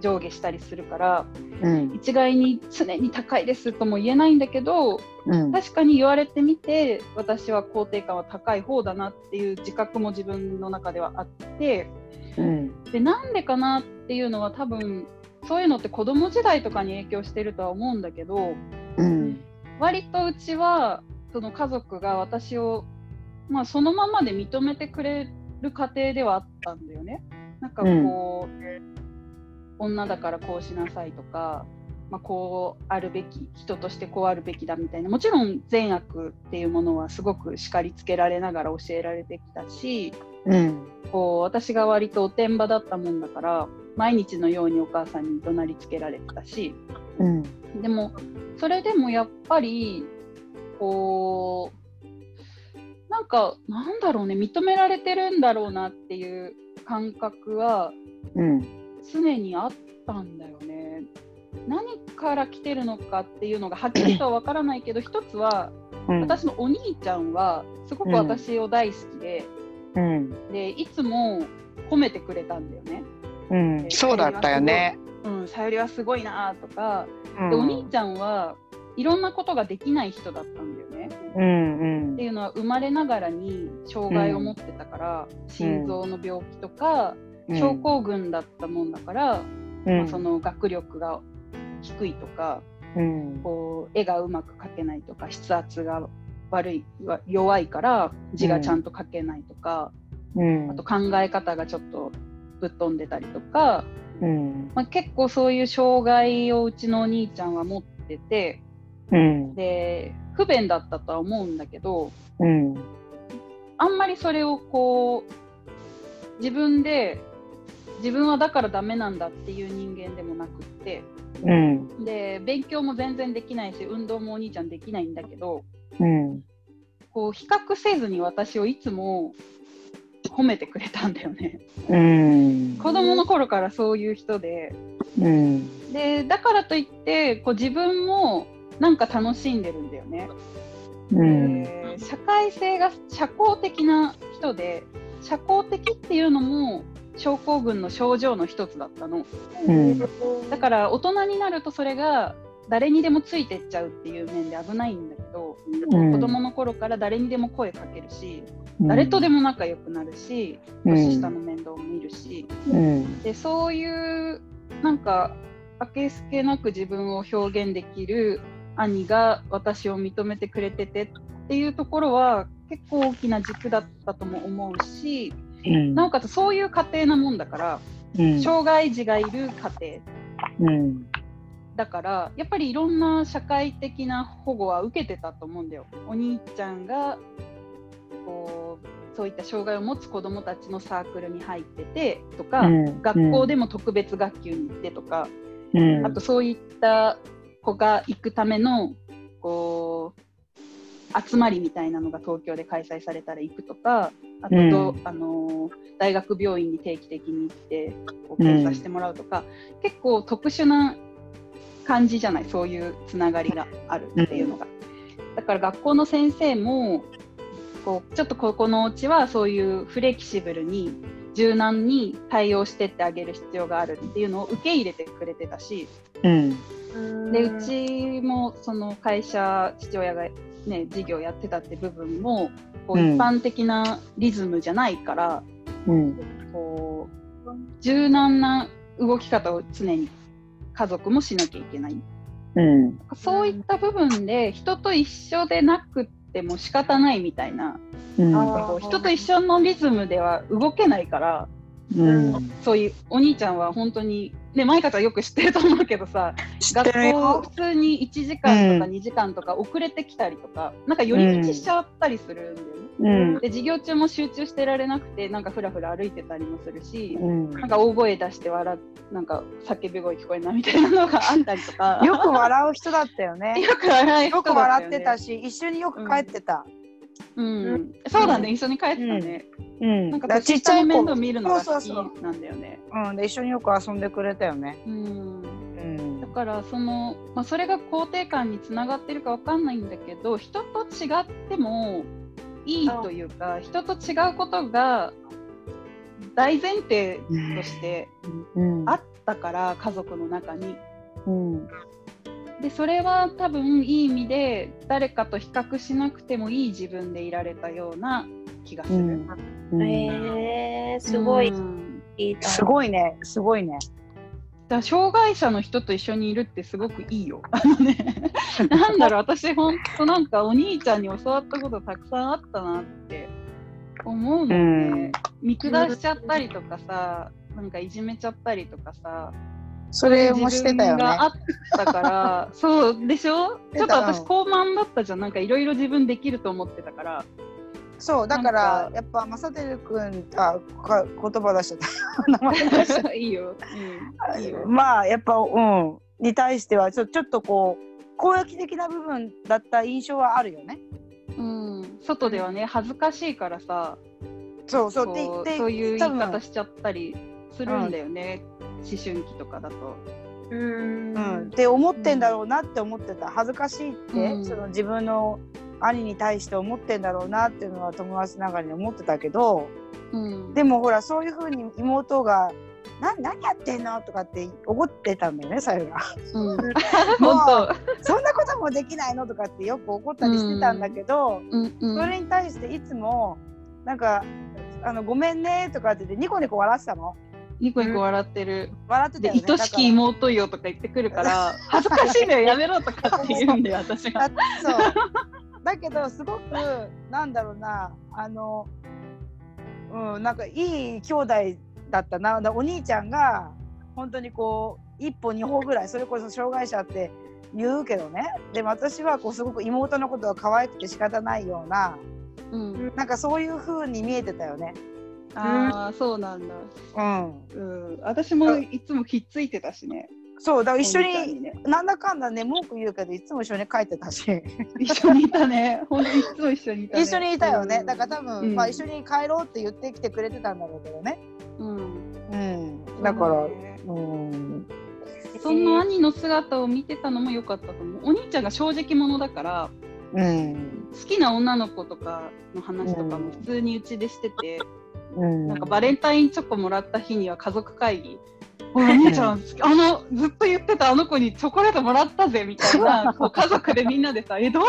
上下したりするからうん。一概に常に高いですとも言えないんだけどうん。確かに言われてみて私は肯定感は高い方だなっていう自覚も自分の中ではあってうん。でなんでかなっていうのは多分そういうのって子供時代とかに影響してるとは思うんだけどうん。割とうちはその家族が私を、まあ、そのままで認めてくれる家庭ではあったんだよね。なんかこう、女だからこうしなさいとか、まあ、こうあるべき人としてこうあるべきだみたいな。もちろん善悪っていうものはすごく叱りつけられながら教えられてきたしうん。こう私が割とおてんばだったもんだから毎日のようにお母さんに怒鳴りつけられてたしうん。でもそれでもやっぱりこうなんかなんだろうね認められてるんだろうなっていう感覚はうん常にあったんだよね。何から来てるのかっていうのがはっきりとは分からないけど一つはうん。私のお兄ちゃんはすごく私を大好きで,、うんでいつも褒めてくれたんだよね。うん。そうだったよね。うん、さゆりはすごいなとか、うん。でお兄ちゃんはいろんなことができない人だったんだよね。うんっていうのは生まれながらに障害を持ってたから、心臓の病気とか、うん。症候群だったもんだから、うん。まあ、その学力が低いとかうん。こう絵がうまく描けないとか筆圧が悪いわ弱いから字がちゃんと書けないとか、うん。あと考え方がちょっとぶっ飛んでたりとか、うん。まあ、結構そういう障害をうちのお兄ちゃんは持っててうん。で不便だったとは思うんだけどうん。あんまりそれをこう自分で自分はだからダメなんだっていう人間でもなくってうん。で勉強も全然できないし運動もお兄ちゃんできないんだけどうん。こう比較せずに私をいつも褒めてくれたんだよね。うん。子供の頃からそういう人で。うん。でだからといってこう自分もなんか楽しんでるんだよね、うん。で社会性が社交的な人で社交的っていうのも症候群の症状の一つだったの。うん。だから大人になるとそれが誰にでもついてっちゃうっていう面で危ないんだけど、うん。子供の頃から誰にでも声かけるし、誰とでも仲良くなるし、うん。年下の面倒も見るし、うん。でそういうなんかあけすけなく自分を表現できる兄が私を認めてくれててっていうところは結構大きな軸だったとも思うし、うん。なおかつそういう家庭なもんだから、うん。障害児がいる家庭。うんだからやっぱりいろんな社会的な保護は受けてたと思うんだよ。お兄ちゃんがこうそういった障害を持つ子どもたちのサークルに入っててとか、うん学校でも特別学級に行ってとか、うん。あとそういった子が行くためのこう集まりみたいなのが東京で開催されたら行くとかあとど、うん。あの大学病院に定期的に行ってこう検査してもらうとか、結構特殊な感じじゃない？そういうつながりがあるっていうのが。だから学校の先生もこうちょっとここのお家はそういうフレキシブルに柔軟に対応してってあげる必要があるっていうのを受け入れてくれてたし。うん。でうちもその会社父親が、ね、事業やってたって部分もこううん一般的なリズムじゃないから、うん。こう柔軟な動き方を常に家族もしなきゃいけない。うん。そういった部分で人と一緒でなくっても仕方ないみたいな。うん。あこう人と一緒のリズムでは動けないからうん。そういうお兄ちゃんは本当にねマイカちゃんよく知ってると思うけどさ知って学校普通に1時間とかうん。2時間とか遅れてきたりとか、なんか寄り道しちゃったりするんだよね。うん。で授業中も集中してられなくてなんかふらふら歩いてたりもするし、うん。なんか大声出して笑うなんか叫び声聞こえるなみたいなのがあったりとか。よく笑う人だったよね。よく笑いよく笑ってたし一緒によく帰ってた。うん、そうだね、一緒に帰ってたね。うん。なんかちっちゃい面倒見るのが好きそうそう。そうなんだよね。うん。で一緒によく遊んでくれたよね。うん。うん。だからその、まあ、それが肯定感につながってるかわかんないんだけど人と違ってもいいというか人と違うことが大前提としてうん。あったから家族の中に。うんでそれは多分いい意味で誰かと比較しなくてもいい自分でいられたような気がする。うん。うん。えー、すごい。うん。いいとすごいね。すごいね。だ障害者の人と一緒にいるってすごくいいよ。あのね、なんだろう、私、ほんとなんかお兄ちゃんに教わったことたくさんあったなって思うもんね。見下しちゃったりとかさ、なんかいじめちゃったりとかさ、それもしてたよね。あったから、そうでしょ？ちょっと私、うん高慢だったじゃん。なんかいろいろ自分できると思ってたから。そうだからか。やっぱ正輝くんあか言葉出しちゃった。名 いいよ。うん、いいたよ。まあやっぱうん。に対してはちょちょっとこう攻撃的な部分だった印象はあるよね。うん、外ではね、恥ずかしいからさ、そうそう。そういう言い方しちゃったりするんだよね、思春期とかだと。ううん、んって思ってんだろうなって思ってた。恥ずかしいって、うん。その自分の兄に対して思ってんだろうなっていうのは友達ながらに思ってたけどうん、でもほらそういうふうに妹が「な何やってんの?」とかって怒ってたんだよねさゆが。うん、もう本そんなこともできないのとかってよく怒ったりしてたんだけど、当、うんうん、それに対していつもなんか「あのごめんね」とかって言ってニコニコ笑ってたの。ニコニコ笑ってる。で、笑ってたよね。愛しき妹よとか言ってくるから、恥ずかしいんだよ、やめろとかって言うんだよ、私が。だけどすごくなんだろうなあのうんなんかいい兄弟だったなだお兄ちゃんが本当にこう一歩二歩ぐらいそれこそ障害者って言うけどねでも私はこうすごく妹のことが可愛くて仕方ないようなうん、なんかそういう風に見えてたよね。ああ、そうなんだ。うん、うん、私もいつもひっついてたしね。そうだから一緒にね、なんだかんだね文句言うけどいつも一緒に帰ってたし。一緒にいたね。本当にいつも一緒にいた、ね。一緒にいたよね、うんだから多分、うんまあ一緒に帰ろうって言ってきてくれてたんだろうけどねうん。うんだからそうねうんそんな兄の姿を見てたのも良かったと思う。お兄ちゃんが正直者だから、うん好きな女の子とかの話とかも普通にうちでしてて、うん。なんかバレンタインチョコもらった日には家族会議。お兄ちゃん、あのずっと言ってたあの子にチョコレートもらったぜみたいな こう家族でみんなでさ「えどう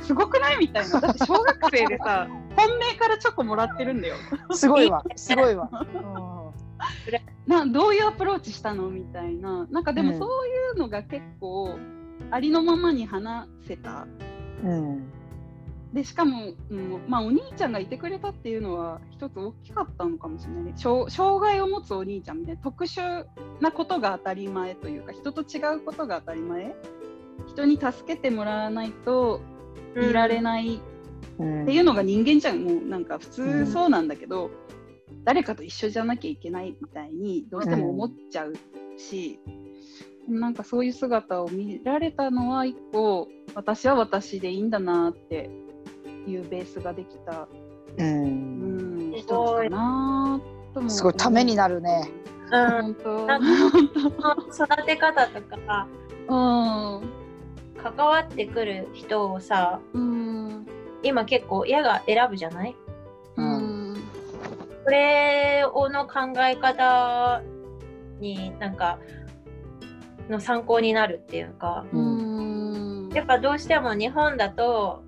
すすごくない?」みたいな。だって小学生でさ本命からチョコもらってるんだよ。すごいわ。すごいわ。などういうアプローチしたの？みたいな。なんかでもうん。そういうのが結構ありのままに話せた。うんでしかも、うんまあ、お兄ちゃんがいてくれたっていうのは一つ大きかったのかもしれないね。障障害を持つお兄ちゃんみたいな特殊なことが当たり前というか人と違うことが当たり前？人に助けてもらわないといられないうん。っていうのが人間じゃん。もうなんか普うん。通そうなんだけど、誰かと一緒じゃなきゃいけないみたいにどうしても思っちゃうし、なんかそういう姿を見られたのは一個私は私でいいんだなっていうベースができた、ううんん、す一つごい。かなともすごいためになるね。うん。育て方とかうん。関わってくる人をさうん。今結構親が選ぶじゃないうん。これをの考え方になん。かの参考になるっていうかうん。やっぱどうしても日本だと、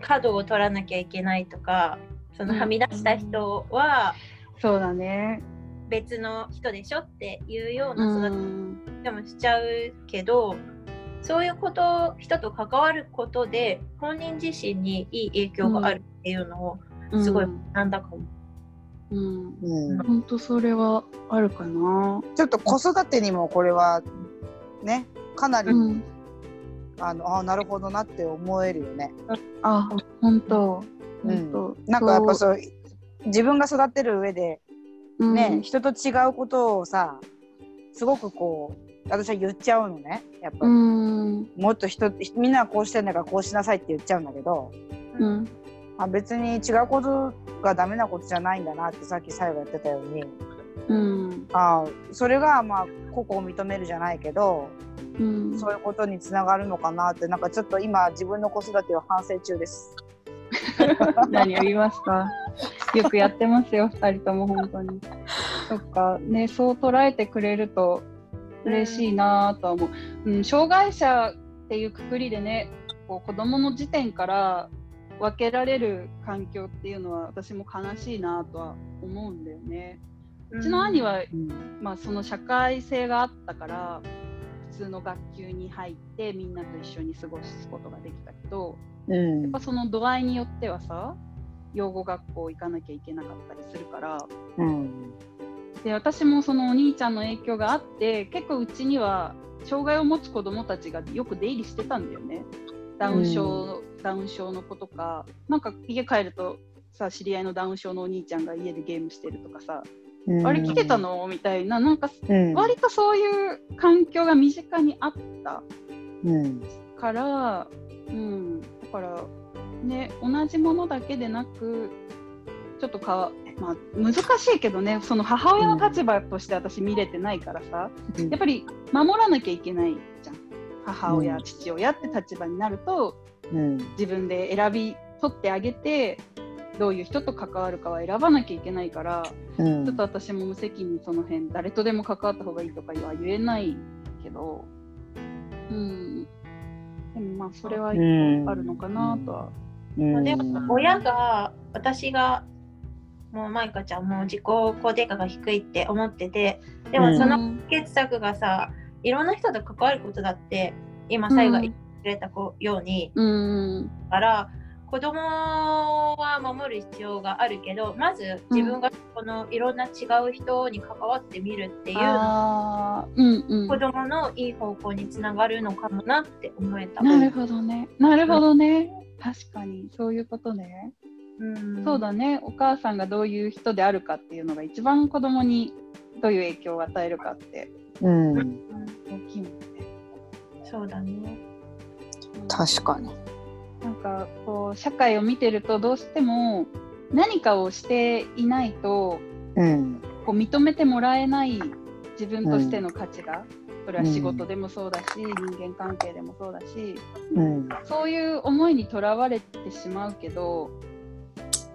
うん、角を取らなきゃいけないとかそのはみ出した人はそうだね。別の人でしょっていうよううな育んて方もしちゃうけど、そういうこと人と関わることで本人自身にいい影響があるっていうのをすごいなんだかも。うんうん本当それはあるかな。ちょっと子育てにもこれはねかなり、うん、あのあなるほどなって思えるよね。あ、本当。うん。なんかやっぱそう。自分が育ってる上でうね、ん、人と違うことをさすごくこう私は言っちゃうのね。やっぱ、うん、もっと人みんなはこうしてんだからこうしなさいって言っちゃうんだけど、うん、あ、別に違うことがダメなことじゃないんだなってさっき最後やってたように。うん、あそれがまあ個々を認めるじゃないけどうん。そういうことにつながるのかなってなんかちょっと今自分の子育てを反省中です。何を言いますか？よくやってますよ、二人とも本当に。そっか、ね、そう捉えてくれると嬉しいなとは思う。うん、障害者っていうくくりでね、こう子供の時点から分けられる環境っていうのは私も悲しいなとは思うんだよね。うちの兄は、まあ、その社会性があったから普通の学級に入ってみんなと一緒に過ごすことができたけどうん。やっぱその度合いによってはさ養護学校行かなきゃいけなかったりするから。うん。で私もそのお兄ちゃんの影響があって結構うちには障害を持つ子どもたちがよく出入りしてたんだよね。ダウン症、ダウン症の子とか。なんか家帰るとさ知り合いのダウン症のお兄ちゃんが家でゲームしてるとかさ、うんあれ来てたのみたいななんかうん。割とそういう環境が身近にあったうん。から、うん、だからね同じものだけでなくちょっとか、まあ、難しいけどねその母親の立場として私見れてないからさ、やっぱり守らなきゃいけないじゃん。母親、うん。父親って立場になるとうん。自分で選び取ってあげてどういう人と関わるかは選ばなきゃいけないから、うん。ちょっと私も無責任にその辺誰とでも関わった方がいいとかは言えないけど、うん、でもまあそれはうんあるのかなとは。うん。でも親が私がもうマイカちゃんも自己肯定感が低いって思っててでもその解決策がさいろんな人と関わることだって今最後言ってくれた子ようにうん。だから子供は守る必要があるけどまず自分がこのいろんな違う人に関わってみるっていううんうん子供のいい方向につながるのかもなって思えた。なるほどね。なるほどね。確かにそういうことね。うんそうだね。お母さんがどういう人であるかっていうのが一番子供にどういう影響を与えるかってうんうん大きいもんね。そうだね。確かになんかこう社会を見てるとどうしても何かをしていないとうん。こう認めてもらえない自分としての価値が、それは仕事でもそうだし、人間関係でもそうだしうん。そういう思いにとらわれてしまうけど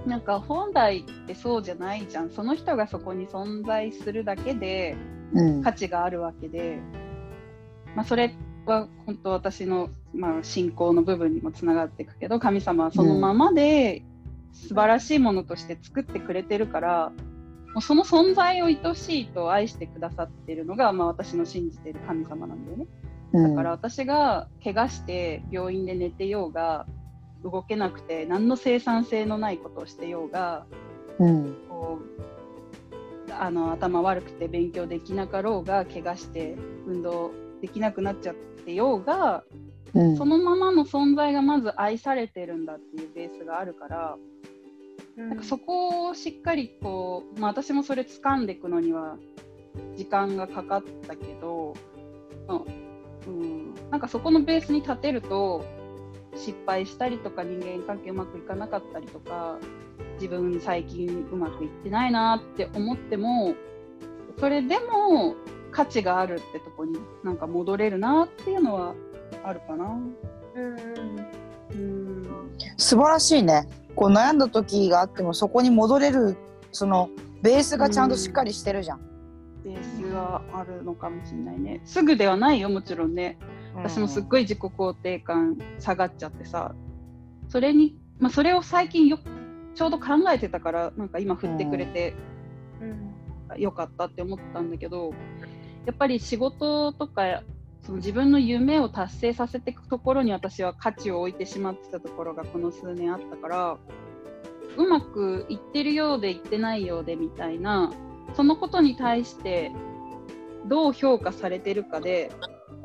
なんか本来ってそうじゃないじゃん。その人がそこに存在するだけでうん。価値があるわけで、まあ、それは本当私の、まあ、信仰の部分にもつながっていくけど神様はそのままで素晴らしいものとして作ってくれてるからもうその存在を愛しいと愛してくださってるのが、まあ、私の信じてる神様なんだよね。だから私が怪我して病院で寝てようが動けなくて何の生産性のないことをしてようがうんこうあの頭悪くて勉強できなかろうが怪我して運動できなくなっちゃってようがうん。そのままの存在がまず愛されてるんだっていうベースがあるからなんかそこをしっかりこう、まあ、私もそれ掴んでいくのには時間がかかったけど、まあうん、なんかそこのベースに立てると失敗したりとか人間関係うまくいかなかったりとか自分最近うまくいってないなって思ってもそれでも価値があるってとこになんか戻れるなっていうのはあるかな。うん素晴らしいねこう悩んだ時があってもそこに戻れるそのベースがちゃんとしっかりしてるじゃん、ベースがあるのかもしれないね。すぐではないよ、もちろんね。私もすっごい自己肯定感下がっちゃってさ、それに、まあ、それを最近よちょうど考えてたから、なんか今振ってくれてうんよかったって思ったんだけど、やっぱり仕事とか、その自分の夢を達成させていくところに私は価値を置いてしまってたところがこの数年あったから、うまくいってるようでいってないようでみたいな、そのことに対してどう評価されてるかで、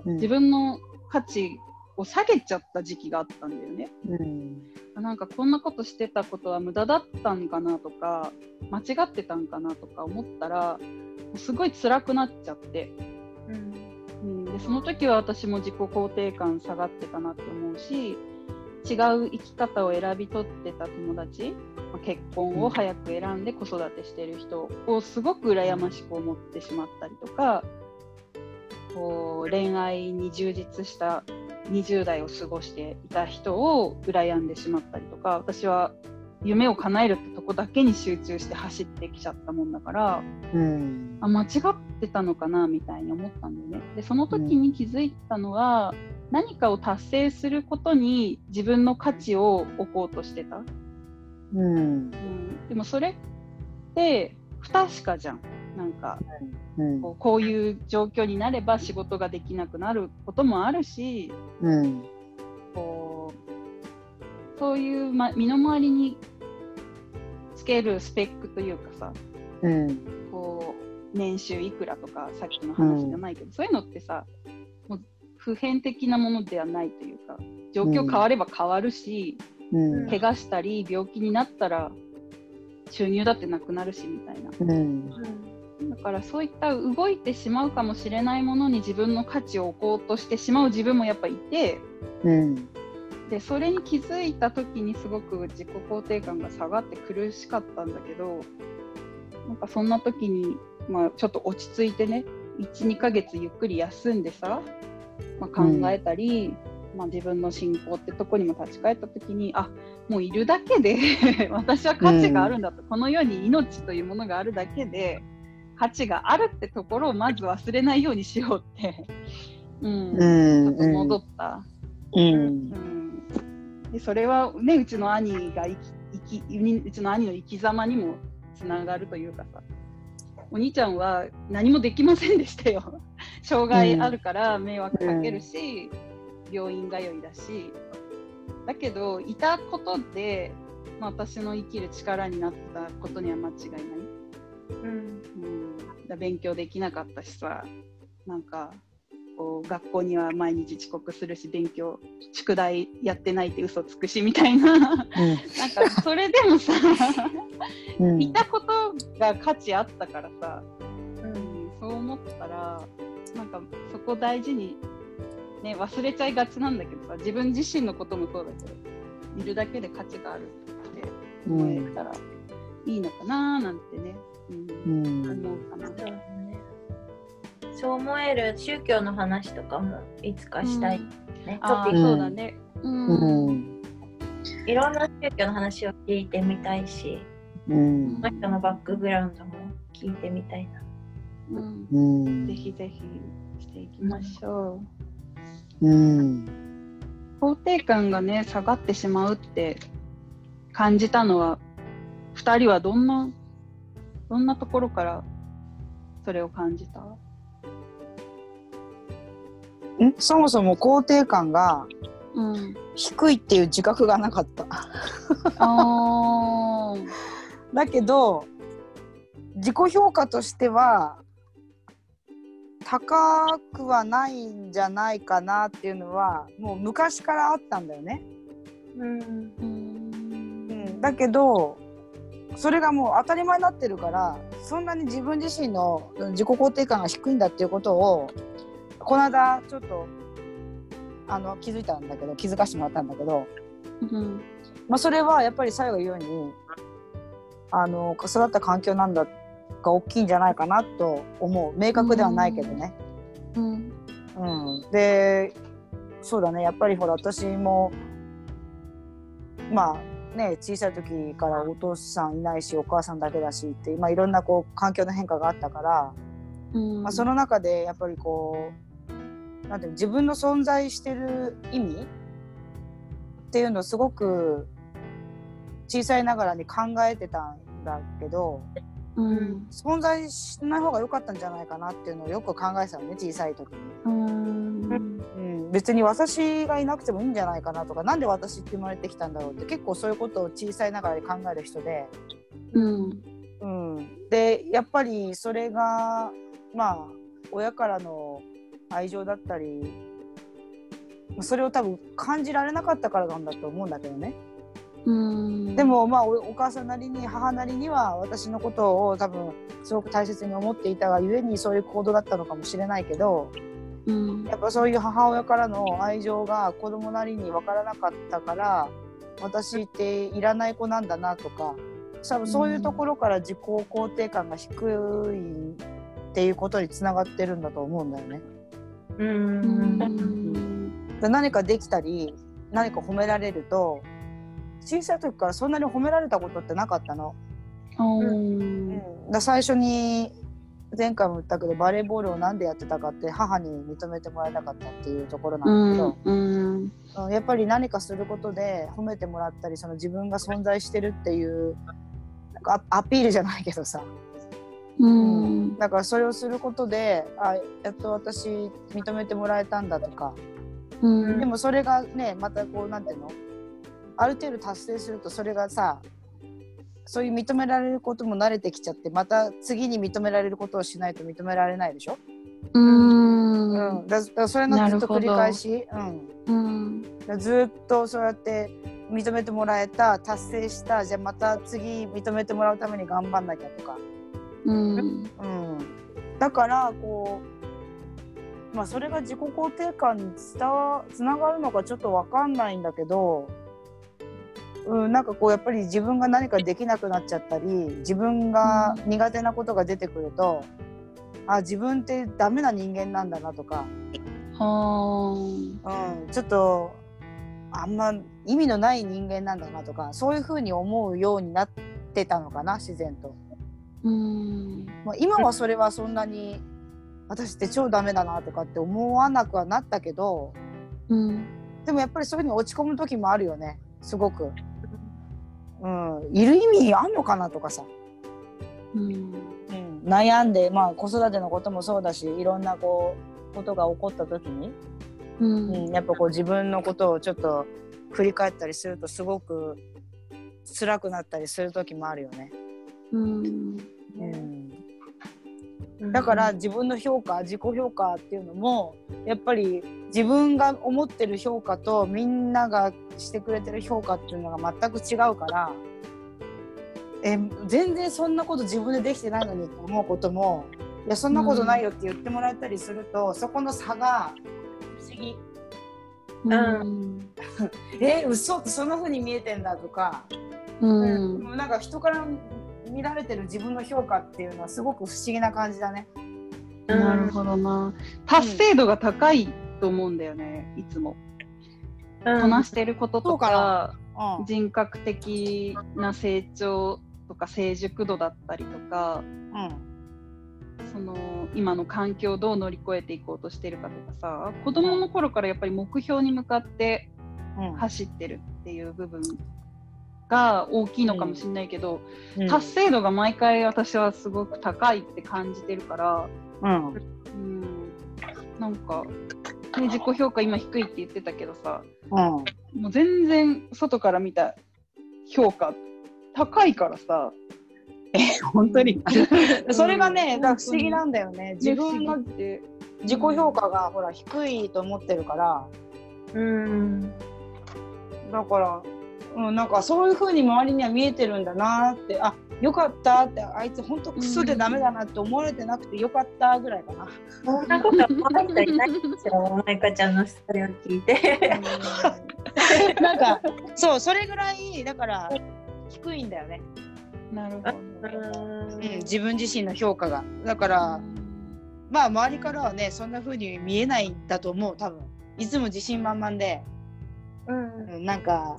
うん。自分の価値を下げちゃった時期があったんだよね。うん。なんかこんなことしてたことは無駄だったんかなとか間違ってたんかなとか思ったらすごい辛くなっちゃって、うん、でその時は私も自己肯定感下がってたなって思うし違う生き方を選び取ってた友達、まあ結婚を早く選んで子育てしてる人をすごく羨ましく思ってしまったりとかこう恋愛に充実した20代を過ごしていた人を羨んでしまったりとか私は夢を叶えるってとこだけに集中して走ってきちゃったもんだからうんあ間違ってたのかなみたいに思ったんだよね。でその時に気づいたのは、何かを達成することに自分の価値を置こうとしてた。うんうん、でもそれって不確かじゃん。なんかうん。こうこういう状況になれば仕事ができなくなることもあるしうん。こうそういう、ま、身の回りにつけるスペックというかさうん。こう年収いくらとかさっきの話じゃないけど、そういうのってさもう普遍的なものではないというか状況変われば変わるし、うん。怪我したり病気になったら収入だってなくなるしみたいな。うんだからそういった動いてしまうかもしれないものに自分の価値を置こうとしてしまう自分もやっぱいてうん。でそれに気づいた時にすごく自己肯定感が下がって苦しかったんだけどなんかそんな時に、まあ、ちょっと落ち着いてね12ヶ月ゆっくり休んでさ、まあ、考えたり、まあ、自分の信仰ってとこにも立ち返った時にあもういるだけで 私は価値があるんだと、この世に命というものがあるだけで価値があるってところをまず忘れないようにしようって、うん。うんちょっと戻った。うん。うん。でそれはねうちの兄が生き生きうちの兄の生き様にもつながるというかさ。お兄ちゃんは何もできませんでしたよ。障害あるから迷惑かけるし、病院通いだし。だけどいたことで、まあ、私の生きる力になったことには間違いない、うん。うん、だ勉強できなかったしさなんかこう学校には毎日遅刻するし勉強宿題やってないって嘘つくしみたいな。なんかそれでもさうん。いたことが価値あったからさ、うんうんそう思ったらなんかそこ大事に、ね、忘れちゃいがちなんだけどさ自分自身のこともそうだけどいるだけで価値があるって思えたらいいのかななんてね、うんうん思うかな。そう思える宗教の話とかもいつかしたいね、トピックそうだね。いろん。な宗教の話を聞いてみたいし、うん。その人のバックグラウンドも聞いてみたいな。うん。うん。ぜひぜひしていきましょうん。う。肯定感がね下がってしまうって感じたのは2人はどん。などんなところからそれを感じた？んそもそも肯定感がうん。低いっていう自覚がなかった。あー だけど自己評価としては高くはないんじゃないかなっていうのはもう昔からあったんだよね。うん。ううん、だけどそれがもう当たり前になってるからそんなに自分自身の自己肯定感が低いんだっていうことをこの間ちょっとあの気づいたんだけど気づかしてもらったんだけど、うん。まあ、それはやっぱり最後言うようにあの育った環境なんだが大きいんじゃないかなと思う。明確ではないけどね。うん。うん、でそうだね。やっぱりほら私もまあね小さい時からお父さんいないしお母さんだけだしって、まあ、いろんなこう環境の変化があったから、うん。まあ、その中でやっぱりこうなんていうの自分の存在してる意味っていうのをすごく小さいながらに考えてたんだけどうん。存在しない方が良かったんじゃないかなっていうのをよく考えてたのね小さい時に。うん。うん、別に私がいなくてもいいんじゃないかなとかなんで私って生まれてきたんだろうって結構そういうことを小さいながらに考える人で、うん。うん、でやっぱりそれがまあ親からの愛情だったりそれを多分感じられなかったからなんだと思うんだけどね。うんでもまあおお母さんなりに母なりには私のことを多分すごく大切に思っていたがゆえにそういう行動だったのかもしれないけどうんやっぱそういう母親からの愛情が子供なりに分からなかったから私っていらない子なんだなとか多分そういうところから自己肯定感が低いっていうことにつながってるんだと思うんだよね。う。うん何かできたり何か褒められると小さい時からそんなに褒められたことってなかったの。うん。だ最初に前回も言ったけどバレーボールを何でやってたかって母に認めてもらいたかったっていうところなんだけど、うんうん。やっぱり何かすることで褒めてもらったりその自分が存在してるっていうなんかアアピールじゃないけどさ、うん。だからそれをすることであやっと私認めてもらえたんだとか。うん。でもそれがねまたこうなんていうの？ある程度達成するとそれがさそういう認められることも慣れてきちゃってまた次に認められることをしないと認められないでしょ、うん。うん。だだそれのずっと繰り返し、うん、うん。ずっとそうやって認めてもらえた達成したじゃあまた次認めてもらうために頑張んなきゃとか、うん。うん、だからこうまあそれが自己肯定感につながるのかちょっと分かんないんだけど、うん、なんかこうやっぱり自分が何かできなくなっちゃったり自分が苦手なことが出てくると、あ自分ってダメな人間なんだなとか、はうん、ちょっとあんま意味のない人間なんだなとかそういうふうに思うようになってたのかな自然と。うん。まあ、今はそれはそんなに私って超ダメだなとかって思わなくはなったけどうん。でもやっぱりそういうふうに落ち込む時もあるよねすごく。うん、いる意味あんのかなとかさ、うん。うん、悩んで、まあ、子育てのこともそうだしいろんなこうことが起こった時に、ううんん、やっぱこう自分のことをちょっと振り返ったりするとすごく辛くなったりする時もあるよね。うん。うん、だから自分の評価自己評価っていうのもやっぱり自分が思ってる評価とみんながしてくれてる評価っていうのが全く違うからえ全然そんなこと自分でできてないのにと思うこともいやそんなことないよって言ってもらえたりすると、そこの差が不思議。うん。え嘘ってそんな風に見えてんだとか、うん。なんか人から見られてる自分の評価っていうのはすごく不思議な感じだね。なるほどな。達成度が高いと思うんだよねいつも。こなしてることとかうん。人格的な成長とか成熟度だったりとかうん。その今の環境をどう乗り越えていこうとしてるかとかさ子供の頃からやっぱり目標に向かってうん。走ってるっていう部分が大きいのかもしれないけど、うん。達成度が毎回私はすごく高いって感じてるから、うん。うん、なんか、ね、自己評価今低いって言ってたけどさうん。もう全然外から見た評価高いからさ。本当に？それがね、うん。だ不思議なんだよね。自分の自己評価がほら低いと思ってるから、うん。だから、うん、なんかそういう風に周りには見えてるんだなって、あ、よかったって、あいつ本当クソでダメだなって思われてなくてよかったぐらいかな。そんなこと思った人いないんですよマイカちゃんのそれを聞いて なんか、そう、それぐらい、だから、低いんだよね。なるほど。うん、自分自身の評価が。だから、まあ周りからはね、そんな風に見えないんだと思う、多分。いつも自信満々で、うんうんなんか、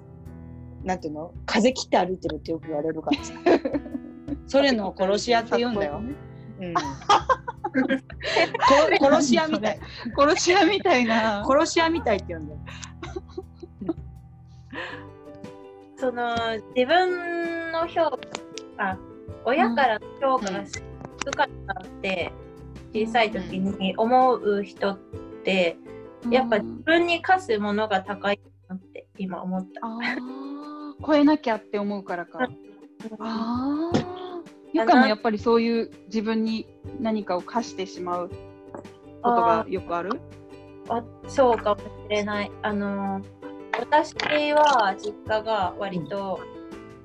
なんていうの？風切って歩いてるってよく言われるからさ。それのを殺し屋って言うんだよ。うん、殺殺し屋みたい。殺し屋みたいな。殺し屋みたいって言うんだよ。その自分の評価親からの評価が低かったって、小さい時に思う人って、やっぱ自分に課すものが高いなって今思った。超えなきゃって思うからか。ああ。ゆかもやっぱりそういう自分に何かを課してしまうことがよくある？あそうかもしれない。あの私は実家が割と、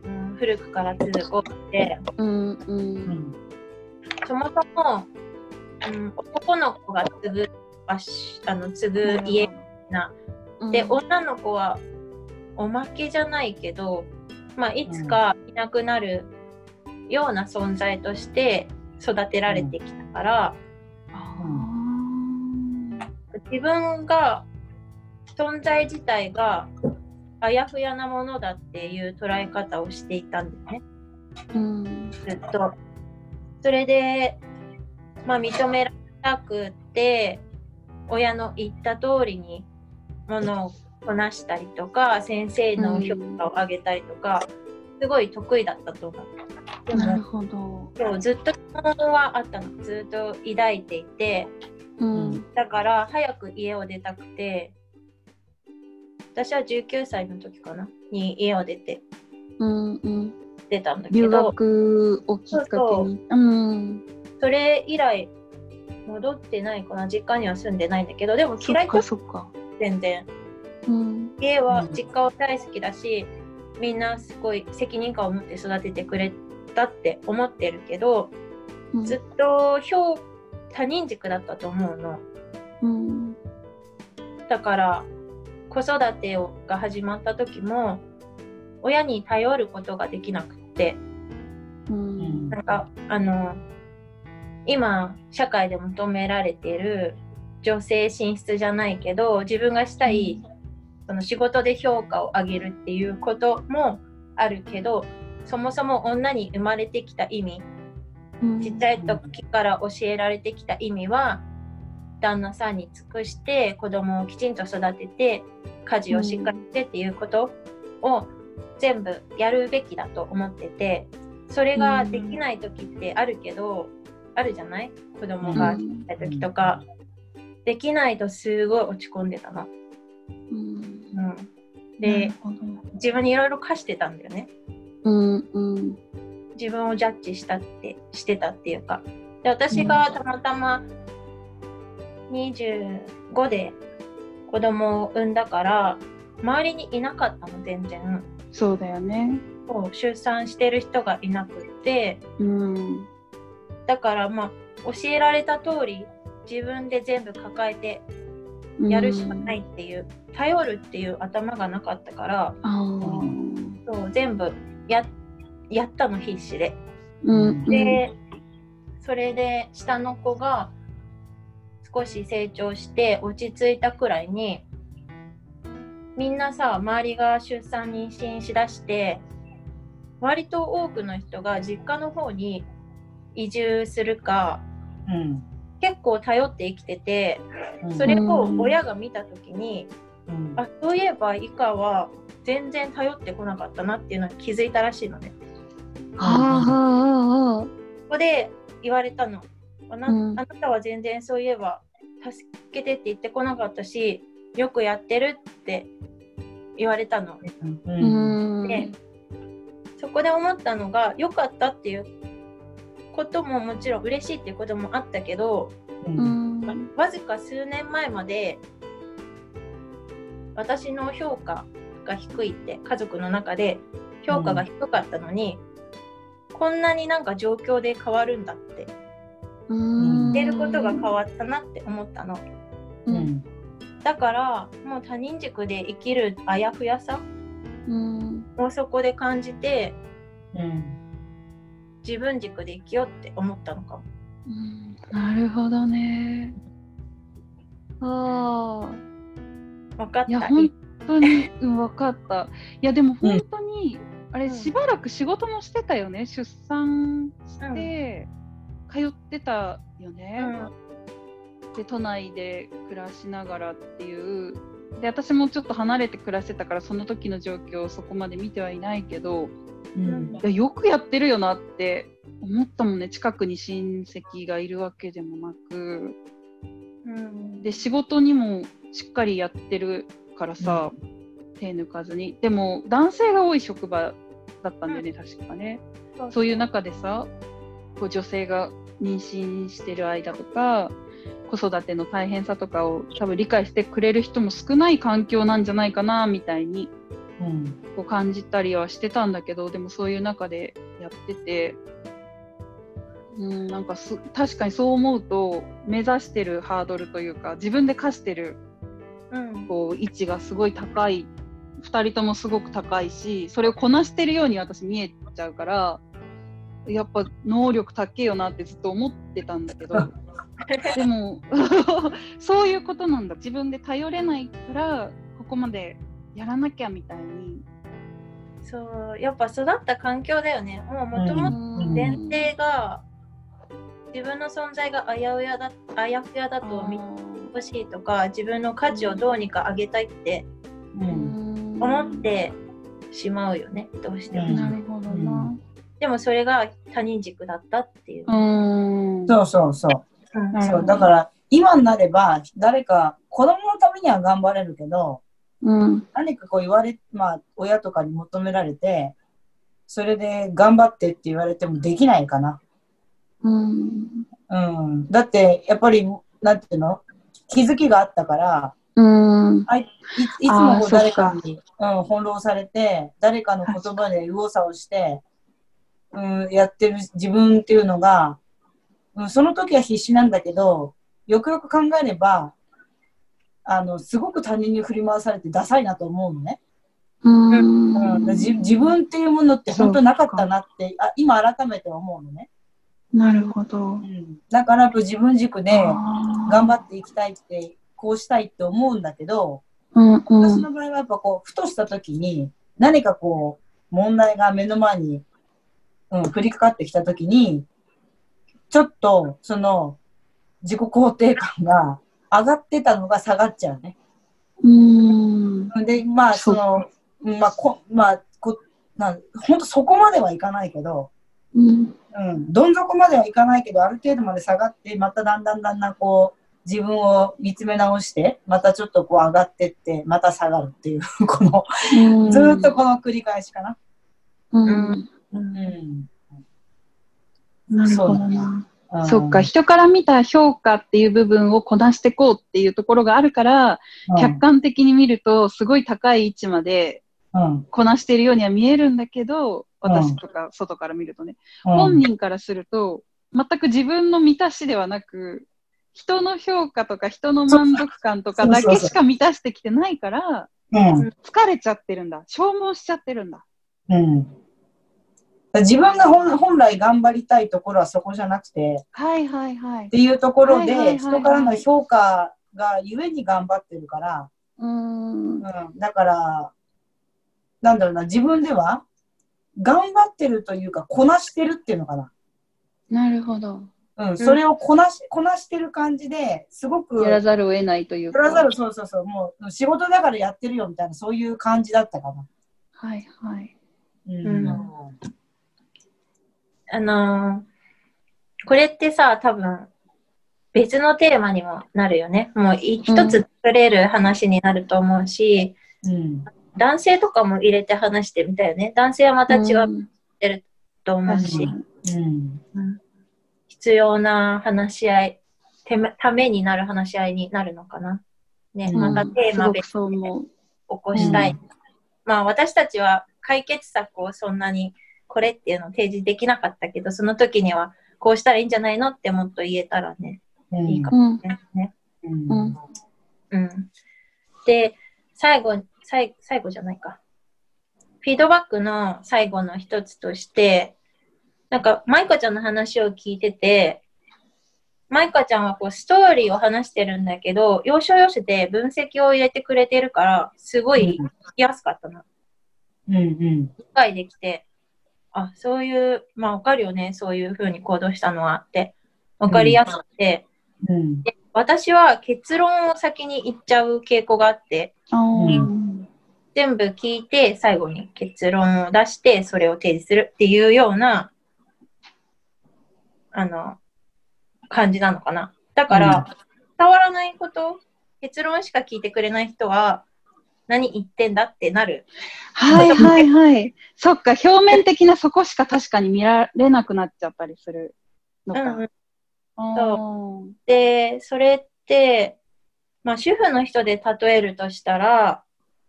うん、古くから続こうってうんう。うんん。そもそも、うん、男の子が継ぐあの継ぐ家なで、女の子はおまけじゃないけど、まあ、いつかいなくなるような存在として育てられてきたから、あ自分が存在自体があやふやなものだっていう捉え方をしていたんだよねーうんずっと。それで、まあ、認められたくて親の言った通りにものをこなしたりとか先生の評価を上げたりとか、すごい得意だったと思う。でもなるほど。そうずっと疑問はあったの。ずっと抱いていて。うん。だから早く家を出たくて。私は19歳の時かな。に家を出て。うんうん。出たんだけ留ど学をきっかけに。うん。それ以来戻ってないかな。実家には住んでないんだけど。でも嫌いだかそっか。全然うん。家はうん実家は大好きだしみんなすごい責任感を持って育ててくれたって思ってるけどずっと評他人軸だったと思うのうん。だから子育てをが始まった時も親に頼ることができなくってうん。なんかあの今社会で求められている女性進出じゃないけど自分がしたい、その仕事で評価を上げるっていうこともあるけどそもそも女に生まれてきた意味ちっちゃい時から教えられてきた意味は旦那さんに尽くして子供をきちんと育てて家事をしっかりしてっていうことを全部やるべきだと思っててそれができない時ってあるけど、あるじゃない？子供がちっちゃい時とか、できないとすごい落ち込んでたの。うん。うん、で、自分にいろいろ課してたんだよね。うんうん。自分をジャッジしたってしてたっていうかで私がたまたま25で子供を産んだから周りにいなかったの全然そうだよね。そう出産してる人がいなくってうん。だからまあ教えられた通り自分で全部抱えてやるしかないっていう、頼るっていう頭がなかったからああ。そう全部ややったの必死で。うん。で、それで下の子が少し成長して落ち着いたくらいにみんなさ周りが出産妊娠しだして割と多くの人が実家の方に移住するかうん結構頼って生きててうんそれを親が見た時に、うんあそういえば以下は全然頼ってこなかったなっていうのに気づいたらしいのね。はあはあはあ。ここで言われたの。あな,、うんあなたは全然そういえば助けてって言ってこなかったしよくやってるって言われたの。うん。でそこで思ったのが良かったっていうことももちろん嬉しいっていうこともあったけど、ううんん。わずか数年前まで私の評価が低いって家族の中で評価が低かったのに、こんなになんか状況で変わるんだってうん。言えることが変わったなって思ったのうんだからもう他人軸で生きるあやふやさうん。をそこで感じてうん自分軸で生きようって思ったのかもうんなるほどね。ああ。分かった？いや、本当に、うん、分かった。いや、でも本当に、あれ、うんしばらく仕事もしてたよね。出産して、通ってたよね。で、都内で暮らしながらっていう。で、私もちょっと離れて暮らしてたから、その時の状況をそこまで見てはいないけど、うん。いやよくやってるよなって思ったもんね。近くに親戚がいるわけでもなく。うん。で仕事にもしっかりやってるからさ、手抜かずに。でも男性が多い職場だったんだよね、確かね。そういう中でさこう女性が妊娠してる間とか子育ての大変さとかを多分理解してくれる人も少ない環境なんじゃないかなみたいにうんこう感じたりはしてたんだけどでもそういう中でやってて、うん、なんかす確かにそう思うと目指してるハードルというか自分で課してるうん。こう位置がすごい高い2人ともすごく高いしそれをこなしてるように私見えちゃうからやっぱ能力高えよなってずっと思ってたんだけど でも そういうことなんだ。自分で頼れないからここまでやらなきゃみたいに。そうやっぱ育った環境だよね。もうもともとうん前提が自分の存在があやふやだあやふやだと見てほしいとか自分の価値をどうにか上げたいってうん。思ってしまうよね。どうしても、うん。なるほどな。でもそれが他人軸だったっていう、うん。そうそうそう。うん。そうだから今になれば誰か子供のためには頑張れるけどうん。何かこう言われまあ親とかに求められてそれで頑張ってって言われてもできないかなうん。うんだってやっぱりなんていうの？気づきがあったからうん。いいつもこう誰かに、うん、翻弄されて誰かの言葉で右往左往して、うん、やってる自分っていうのが、うん、その時は必死なんだけどよくよく考えればあのすごく他人に振り回されてダサいなと思うのね、うん。うん、自自分っていうものって本当なかったなってあ今改めて思うのね、なるほどう。ん、だからやっぱ自分軸で頑張っていきたいってこうしたいって思うんだけど、うんう私ん。の場合はやっぱこうふとした時に何かこう問題が目の前に、うん、降りかかってきた時にちょっとその自己肯定感が上がってたのが下がっちゃうね。うん。でまあそのうんまあこまあこなん本当そこまではいかないけど、うん。うん、どん底まではいかないけどある程度まで下がってまただんだんだんだんこう自分を見つめ直してまたちょっとこう上がってってまた下がるっていう このうんずーっとこの繰り返しかな。うん。うん。なるほどな。うん。そっか、人から見た評価っていう部分をこなしていこうっていうところがあるから、客観的に見ると、すごい高い位置までうん。こなしているようには見えるんだけど、うん私とか外から見るとね、うん。本人からすると、全く自分の満たしではなく、人の評価とか人の満足感とかだけしか満たしてきてないから、うん。疲れちゃってるんだ。消耗しちゃってるんだ。うん自分が本本来頑張りたいところはそこじゃなくてはいはいはいっ。ていうところで人からの評価がゆえに頑張ってるからうんうん、だから、なんだろうな、自分では頑張ってるというか、こなしてるっていうのかな。なるほど。うん、それをこなし、こなしてる感じですごく、やらざるを得ないというか。やらざる、そうそうそう、もう仕事だからやってるよみたいな、そういう感じだったかな。はいはい。うん。うんあのーこれってさ、多分、別のテーマにもなるよね。もうい一つ作れる話になると思うし、うん。男性とかも入れて話してみたいよね。男性はまた違ううんと思うし、うん。うん必要な話し合い、ためになる話し合いになるのかな。ね、うんまたテーマ別に。起こしたい。うんまあ私たちは解決策をそんなにこれっていうのを提示できなかったけど、その時にはこうしたらいいんじゃないのってもっと言えたらね、うん。いいかうん。ね。うん。うんうん。で、最後、最最後じゃないか。フィードバックの最後の一つとして、なんか、マイカちゃんの話を聞いてて、マイカちゃんはこうストーリーを話してるんだけど、要所要所で分析を入れてくれてるから、すごい聞きやすかったの。うん。うん。理解できて、あ、そういう、まあわかるよね、そういうふうに行動したのはって、わかりやすくて、うん。で私は結論を先に言っちゃう傾向があって、う全部聞いて最後に結論を出してそれを提示するっていうようなあの感じなのかな。だから、伝わらないこと結論しか聞いてくれない人は何言ってんだってなる。はいはいはい。そっか、表面的なそこしか確かに見られなくなっちゃったりするのか。うんでそれってまあ主婦の人で例えるとしたら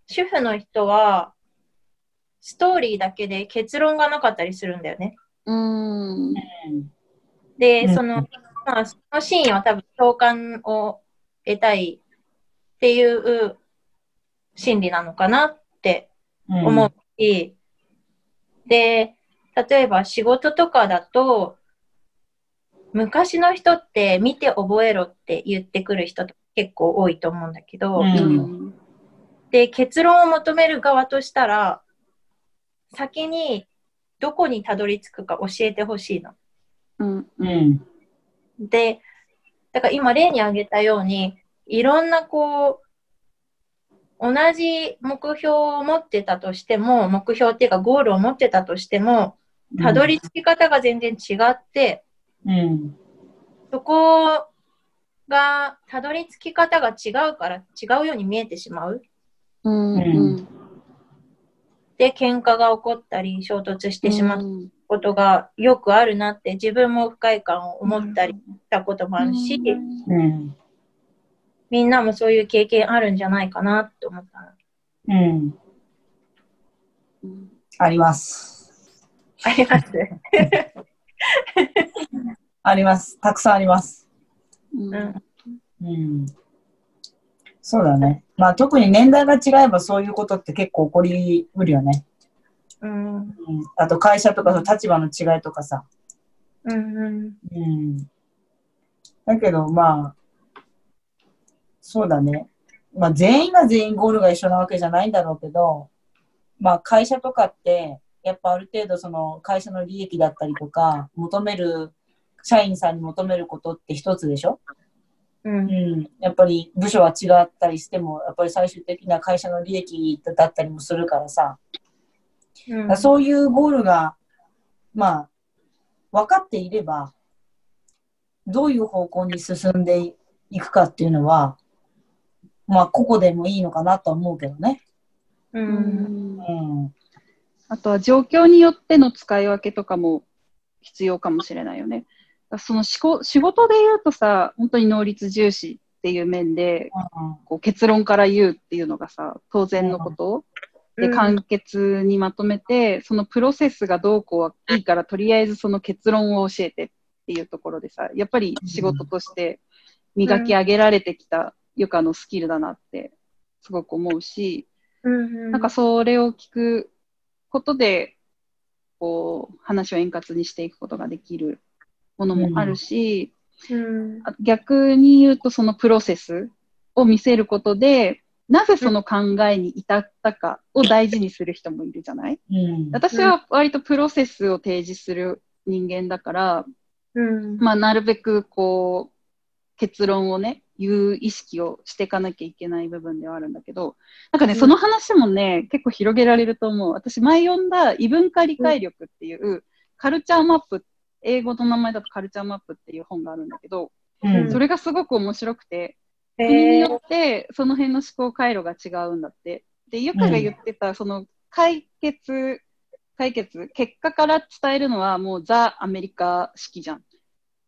主婦の人はストーリーだけで結論がなかったりするんだよね。うん。で、うん。その、まあ、そのシーンは多分共感を得たいっていう心理なのかなってうん。思うし、で、例えば仕事とかだと、昔の人って見て覚えろって言ってくる人結構多いと思うんだけど、うんうん。で、結論を求める側としたら、先にどこにたどり着くか教えてほしいの。うん。うん。で、だから今例に挙げたように、いろんなこう、同じ目標を持ってたとしても、目標っていうかゴールを持ってたとしても、たどり着き方が全然違って、うん。そこが、たどり着き方が違うから違うように見えてしまう。うん。ううん。で、喧嘩が起こったり、衝突してしまううんことがよくあるなって、自分も不快感を思ったりしたこともあるし、うん。みんなもそういう経験あるんじゃないかなって思ったの。うん。うんあります。あります？あります。たくさんあります。うんうんうん。そうだね。まあ特に年代が違えばそういうことって結構起こりうるよね。うん。うん。あと会社とかの立場の違いとかさ。うん。うん。だけどまあ、そうだね。まあ全員が全員ゴールが一緒なわけじゃないんだろうけど、まあ会社とかって、やっぱある程度その会社の利益だったりとか、求める、社員さんに求めることって一つでしょ？うん。うん。やっぱり部署は違ったりしても、やっぱり最終的には会社の利益だったりもするからさ、うん。そういうゴールが、まあ、分かっていれば、どういう方向に進んでいくかっていうのは、まあ、個々でもいいのかなとは思うけどね。う。うんんうん。あとは状況によっての使い分けとかも必要かもしれないよね。その仕事仕事で言うとさ、本当に能率重視っていう面で、こう結論から言うっていうのがさ、当然のこと、で、簡潔にまとめて、そのプロセスがどうこうはいいから、とりあえずその結論を教えてっていうところでさ、やっぱり仕事として磨き上げられてきたゆかのスキルだなってすごく思うし、うん。なんかそれを聞くことで、こう、話を円滑にしていくことができるものもあるし、うん。あ逆に言うとそのプロセスを見せることで、なぜその考えに至ったかを大事にする人もいるじゃない？うん。私は割とプロセスを提示する人間だから、うん。まあ、なるべくこう、結論をね、言う意識をしていかなきゃいけない部分ではあるんだけど、なんかね、うんその話もね、結構広げられると思う。私、前読んだ異文化理解力っていう、カルチャーマップ、英語の名前だとカルチャーマップっていう本があるんだけど、うんそれがすごく面白くて、へ国にーよってその辺の思考回路が違うんだって。で、ゆかが言ってた、その解決、解決、結果から伝えるのはもうザ・アメリカ式じゃん。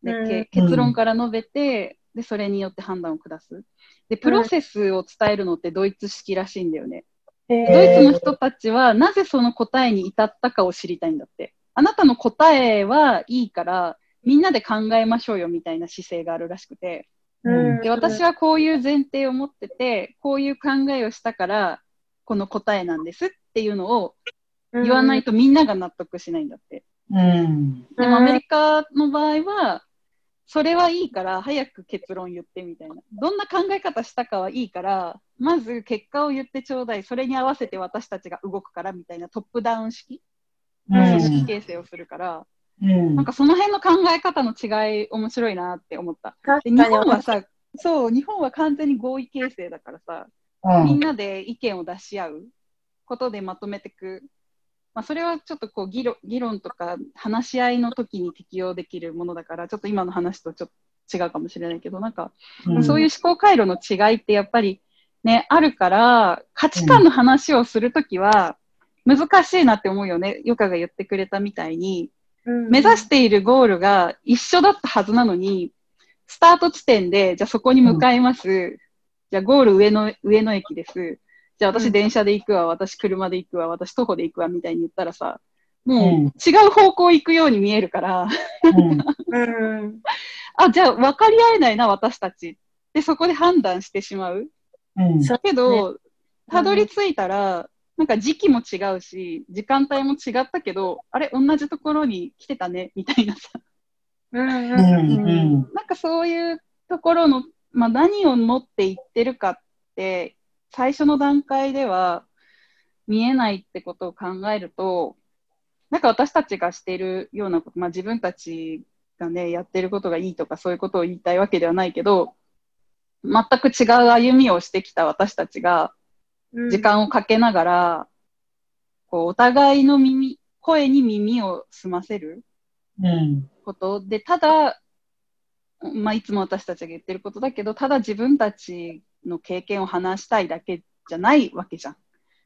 で、結論から述べて、で、それによって判断を下す。で、プロセスを伝えるのってドイツ式らしいんだよね。へドイツの人たちはなぜその答えに至ったかを知りたいんだって。あなたの答えはいいから、みんなで考えましょうよみたいな姿勢があるらしくて。うんで、私はこういう前提を持ってて、こういう考えをしたから、この答えなんですっていうのを言わないとみんなが納得しないんだって。うん。でもアメリカの場合は、それはいいから早く結論言ってみたいな。どんな考え方したかはいいから、まず結果を言ってちょうだい。それに合わせて私たちが動くからみたいなトップダウン式の組織形成をするから、うん。なんかその辺の考え方の違い面白いなって思った。で日本はさ、そう、日本は完全に合意形成だからさ、みんなで意見を出し合うことでまとめていく。まあ、それはちょっとこう議論議論とか話し合いの時に適用できるものだから、ちょっと今の話とちょっと違うかもしれないけど、なんか、うんそういう思考回路の違いってやっぱりね、あるから、価値観の話をするときは難しいなって思うよね。ヨカが言ってくれたみたいに、目指しているゴールが一緒だったはずなのに、スタート地点で、じゃあそこに向かいます。じゃあゴール上の、上野駅です。じゃあ私電車で行くわ、私車で行くわ、私徒歩で行くわ、みたいに言ったらさ、もう違う方向行くように見えるから、うん。あ、じゃあ分かり合えないな、私たち。で、そこで判断してしまう。うんけど、たどり着いたら、なんか時期も違うし、時間帯も違ったけど、あれ、同じところに来てたね、みたいなさ。なんかそういうところの、まあ、何を持っていってるかって、最初の段階では見えないってことを考えると、なんか私たちがしているようなこと、まあ、自分たちがね、やってることがいいとかそういうことを言いたいわけではないけど、全く違う歩みをしてきた私たちが、うん。時間をかけながら、こう、お互いの耳、声に耳を澄ませるうんことで、ただ、まあ、いつも私たちが言ってることだけど、ただ自分たちの経験を話したいだけじゃないわけじゃん。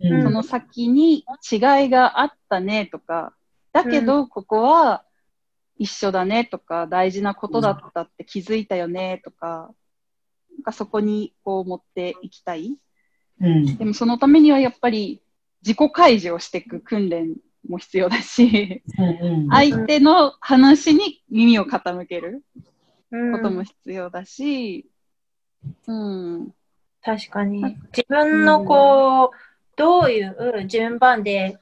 うん。その先に違いがあったねとか、だけどここは一緒だねとか、大事なことだったって気づいたよねとか、なんかそこにこう持っていきたい。うん。でもそのためにはやっぱり自己開示をしていく訓練も必要だし、うん相手の話に耳を傾けるうんことも必要だし、うん、確かに。自分のこう、どういう順番で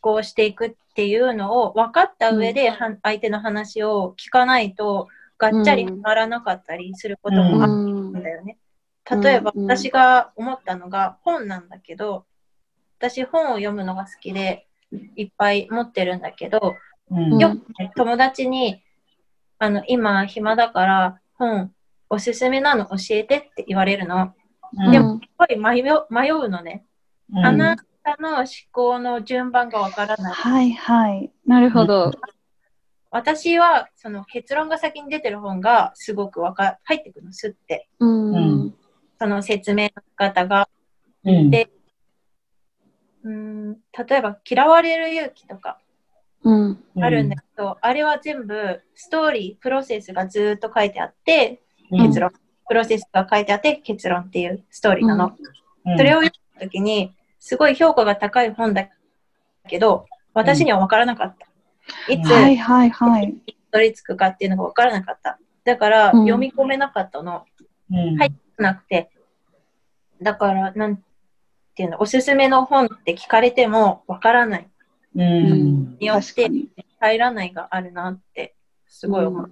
思考していくっていうのを分かった上で、は相手の話を聞かないと、がっちゃりはまらなかったりすることもあるんだよね。例えば、うん私が思ったのが本なんだけど、私本を読むのが好きで、いっぱい持ってるんだけど、うんよくね友達に、あの、今暇だから本おすすめなの教えてって言われるの。うんでも、すごい迷う迷うのね。うんあなたの思考の順番がわからない。はいはい。なるほど。私は、その結論が先に出てる本がすごくわか入ってくるの、すって。うん。うんその説明の仕方が。うんでうーん、例えば、嫌われる勇気とかうん。あるんだけど、あれは全部ストーリー、プロセスがずーっと書いてあって、うん結論。プロセスが書いてあって、結論っていうストーリーなの。うんそれを読んだときに、すごい評価が高い本だけど、私には分からなかった。いつ、はいはいはい。たどり着くかっていうのが分からなかった。だから、うん読み込めなかったの。うんはいなくて。だから、なんていうの、おすすめの本って聞かれても分からない。うんによって。入らないがあるなって、すごい思う。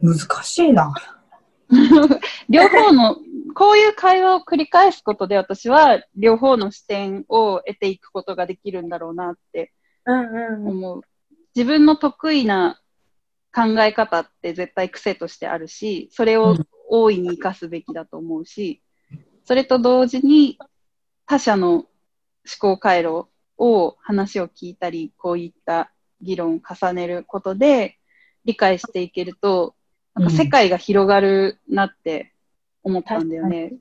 難しいな。両方のこういう会話を繰り返すことで私は両方の視点を得ていくことができるんだろうなってうんうん思う。自分の得意な考え方って絶対癖としてあるし、それを大いに活かすべきだと思うし、それと同時に他者の思考回路を話を聞いたり、こういった議論を重ねることで理解していけると、なんか世界が広がるなって思ったんだよね。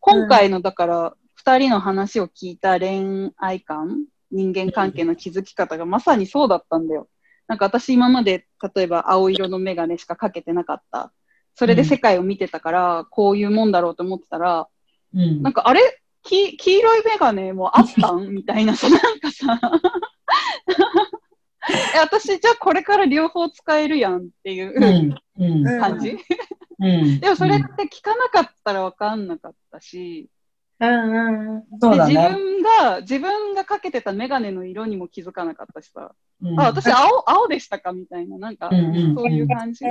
今回のだから二人の話を聞いた恋愛観、人間関係の築き方がまさにそうだったんだよ。なんか私今まで例えば青色のメガネしかかけてなかった。それで世界を見てたから、こういうもんだろうと思ってたら、うん。なんかあれ？き黄色いメガネもあったん？みたいなさ、なんかさ、え私じゃあこれから両方使えるやんっていううんうん。うん。でもそれって聞かなかったら分かんなかったし、うんうんうん。そうだね。で自分が、自分がかけてたメガネの色にも気づかなかったしさ、うん。あ、私青、青でしたかみたいな、なんか、うんうん。そういう感じ。す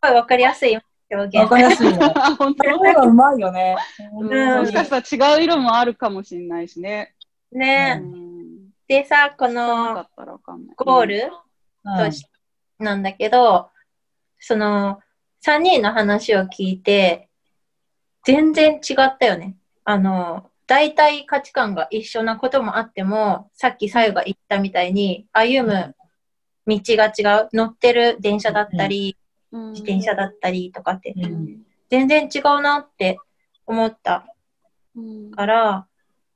ごいわかりやすい表わ現かりやすいね。あ、本当？がうまいよね。うん。もしかしたら違う色もあるかもしれないしね。うね、ん。でさこの。ゴールとしなんだけど、その3人の話を聞いて全然違ったよね。あの大体価値観が一緒なこともあってもさっきさゆが言ったみたいに歩む道が違う。乗ってる電車だったり、うん。自転車だったりとかってうん。全然違うなって思ったうん。から、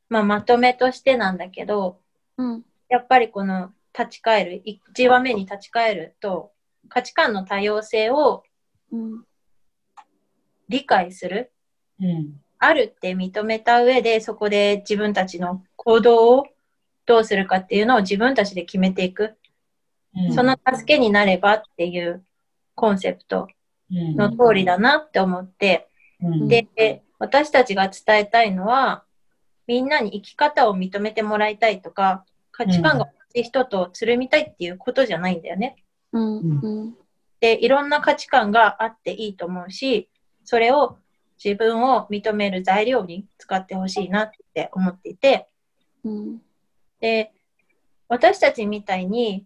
まあ、まとめとしてなんだけどうん。やっぱりこの立ち返る1話目に立ち返ると価値観の多様性をうん。理解するうん。あるって認めた上でそこで自分たちの行動をどうするかっていうのを自分たちで決めていく、うん。その助けになればっていうコンセプトうん。の通りだなって思って、うん。で私たちが伝えたいのはみんなに生き方を認めてもらいたいとか価値観が同じ人とつるみたいっていうことじゃないんだよね。うん。うん。でいろんな価値観があっていいと思うしそれを自分を認める材料に使ってほしいなって思っていて。うん。で私たちみたいに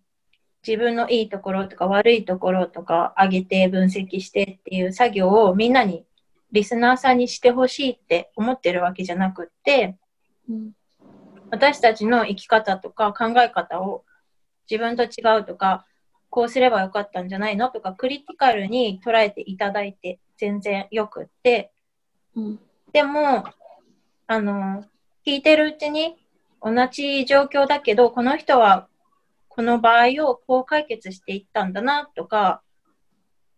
自分のいいところとか悪いところとか上げて分析してっていう作業をみんなにリスナーさんにしてほしいって思ってるわけじゃなくってうん私たちの生き方とか考え方を自分と違うとかこうすればよかったんじゃないのとかクリティカルに捉えていただいて全然よくって。うん。でもあの聞いてるうちに同じ状況だけどこの人はこの場合をこう解決していったんだなとか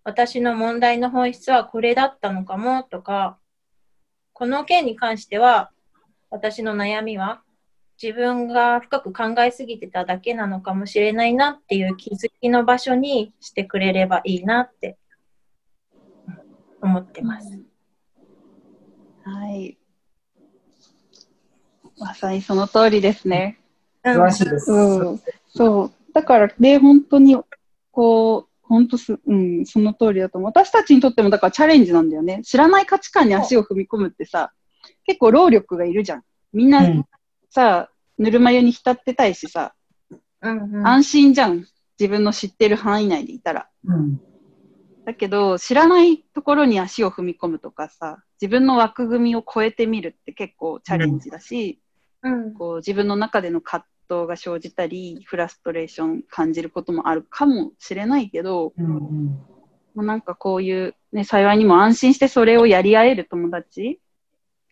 私の問題の本質はこれだったのかもとかこの件に関しては私の悩みは自分が深く考えすぎてただけなのかもしれないなっていう気づきの場所にしてくれればいいなって思ってます。はい。まさにその通りですね。素晴らしいです。うんそう。だからね、本当に、こう、本当す、うん、その通りだと思う。私たちにとっても、だからチャレンジなんだよね。知らない価値観に足を踏み込むってさ、結構労力がいるじゃん。みんな、うんさ、ぬるま湯に浸ってたいしさ、うんうん安心じゃん。自分の知ってる範囲内でいたら。うんだけど、知らないところに足を踏み込むとかさ、自分の枠組みを超えてみるって結構チャレンジだし、うんこう自分の中での葛藤が生じたり、フラストレーション感じることもあるかもしれないけど、うんもうなんかこういう、ね、幸いにも安心してそれをやり合える友達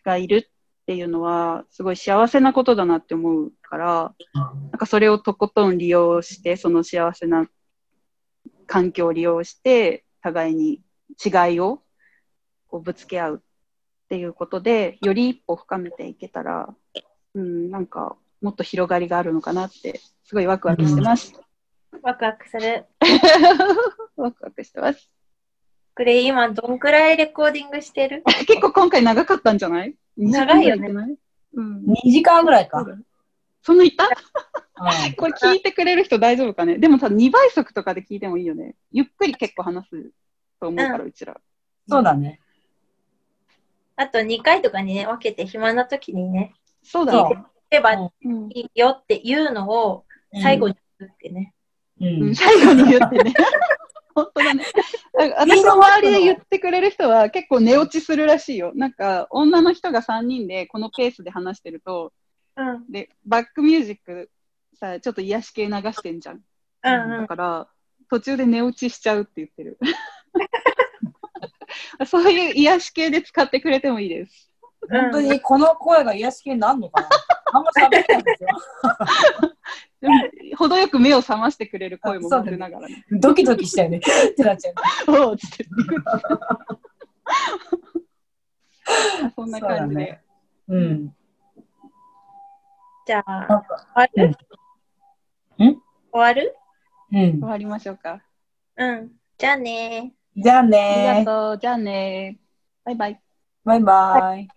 がいるっていうのは、すごい幸せなことだなって思うから、なんかそれをとことん利用して、その幸せな環境を利用して、互いに違いをこうぶつけ合うっていうことで、より一歩深めていけたら、うん、なんかもっと広がりがあるのかなって、すごいワクワクしてます。ワクワクする。ワクワクしてます。これ今どんくらいレコーディングしてる？結構今回長かったんじゃない？長いよね2時間ぐらい？うん。2時間ぐらいか。そんな言った？うん これ聞いてくれる人大丈夫かね？でも多分2倍速とかで聞いてもいいよね。ゆっくり結構話すと思うから、ううちら。そうだね。あと2回とかにね、分けて暇な時にね、そうだね。例えばいいよっていうのを最後に言ってね。うん。うん最後に言ってね。本当だね。あ 私の周りで言ってくれる人は結構寝落ちするらしいよ。なんか女の人が3人でこのペースで話してると、うん。で、バックミュージックさ、ちょっと癒し系流してんじゃん。うんうんだから、途中で寝落ちしちゃうって言ってる。そういう癒し系で使ってくれてもいいです。本当にこの声が癒し系になるのかなあんま喋れないんですよ。でも程よく目を覚ましてくれる声もあそうだね混ぜながらね。ドキドキしちゃうね。ってなっちゃう。おうっつって。そんな感じで。そうだねうん。じゃあ、終わる？うん？ん？終わる？うん終。わりましょうか。うん。じゃあねじゃあありねがとう。じゃあね。バイバイ。バイバイ。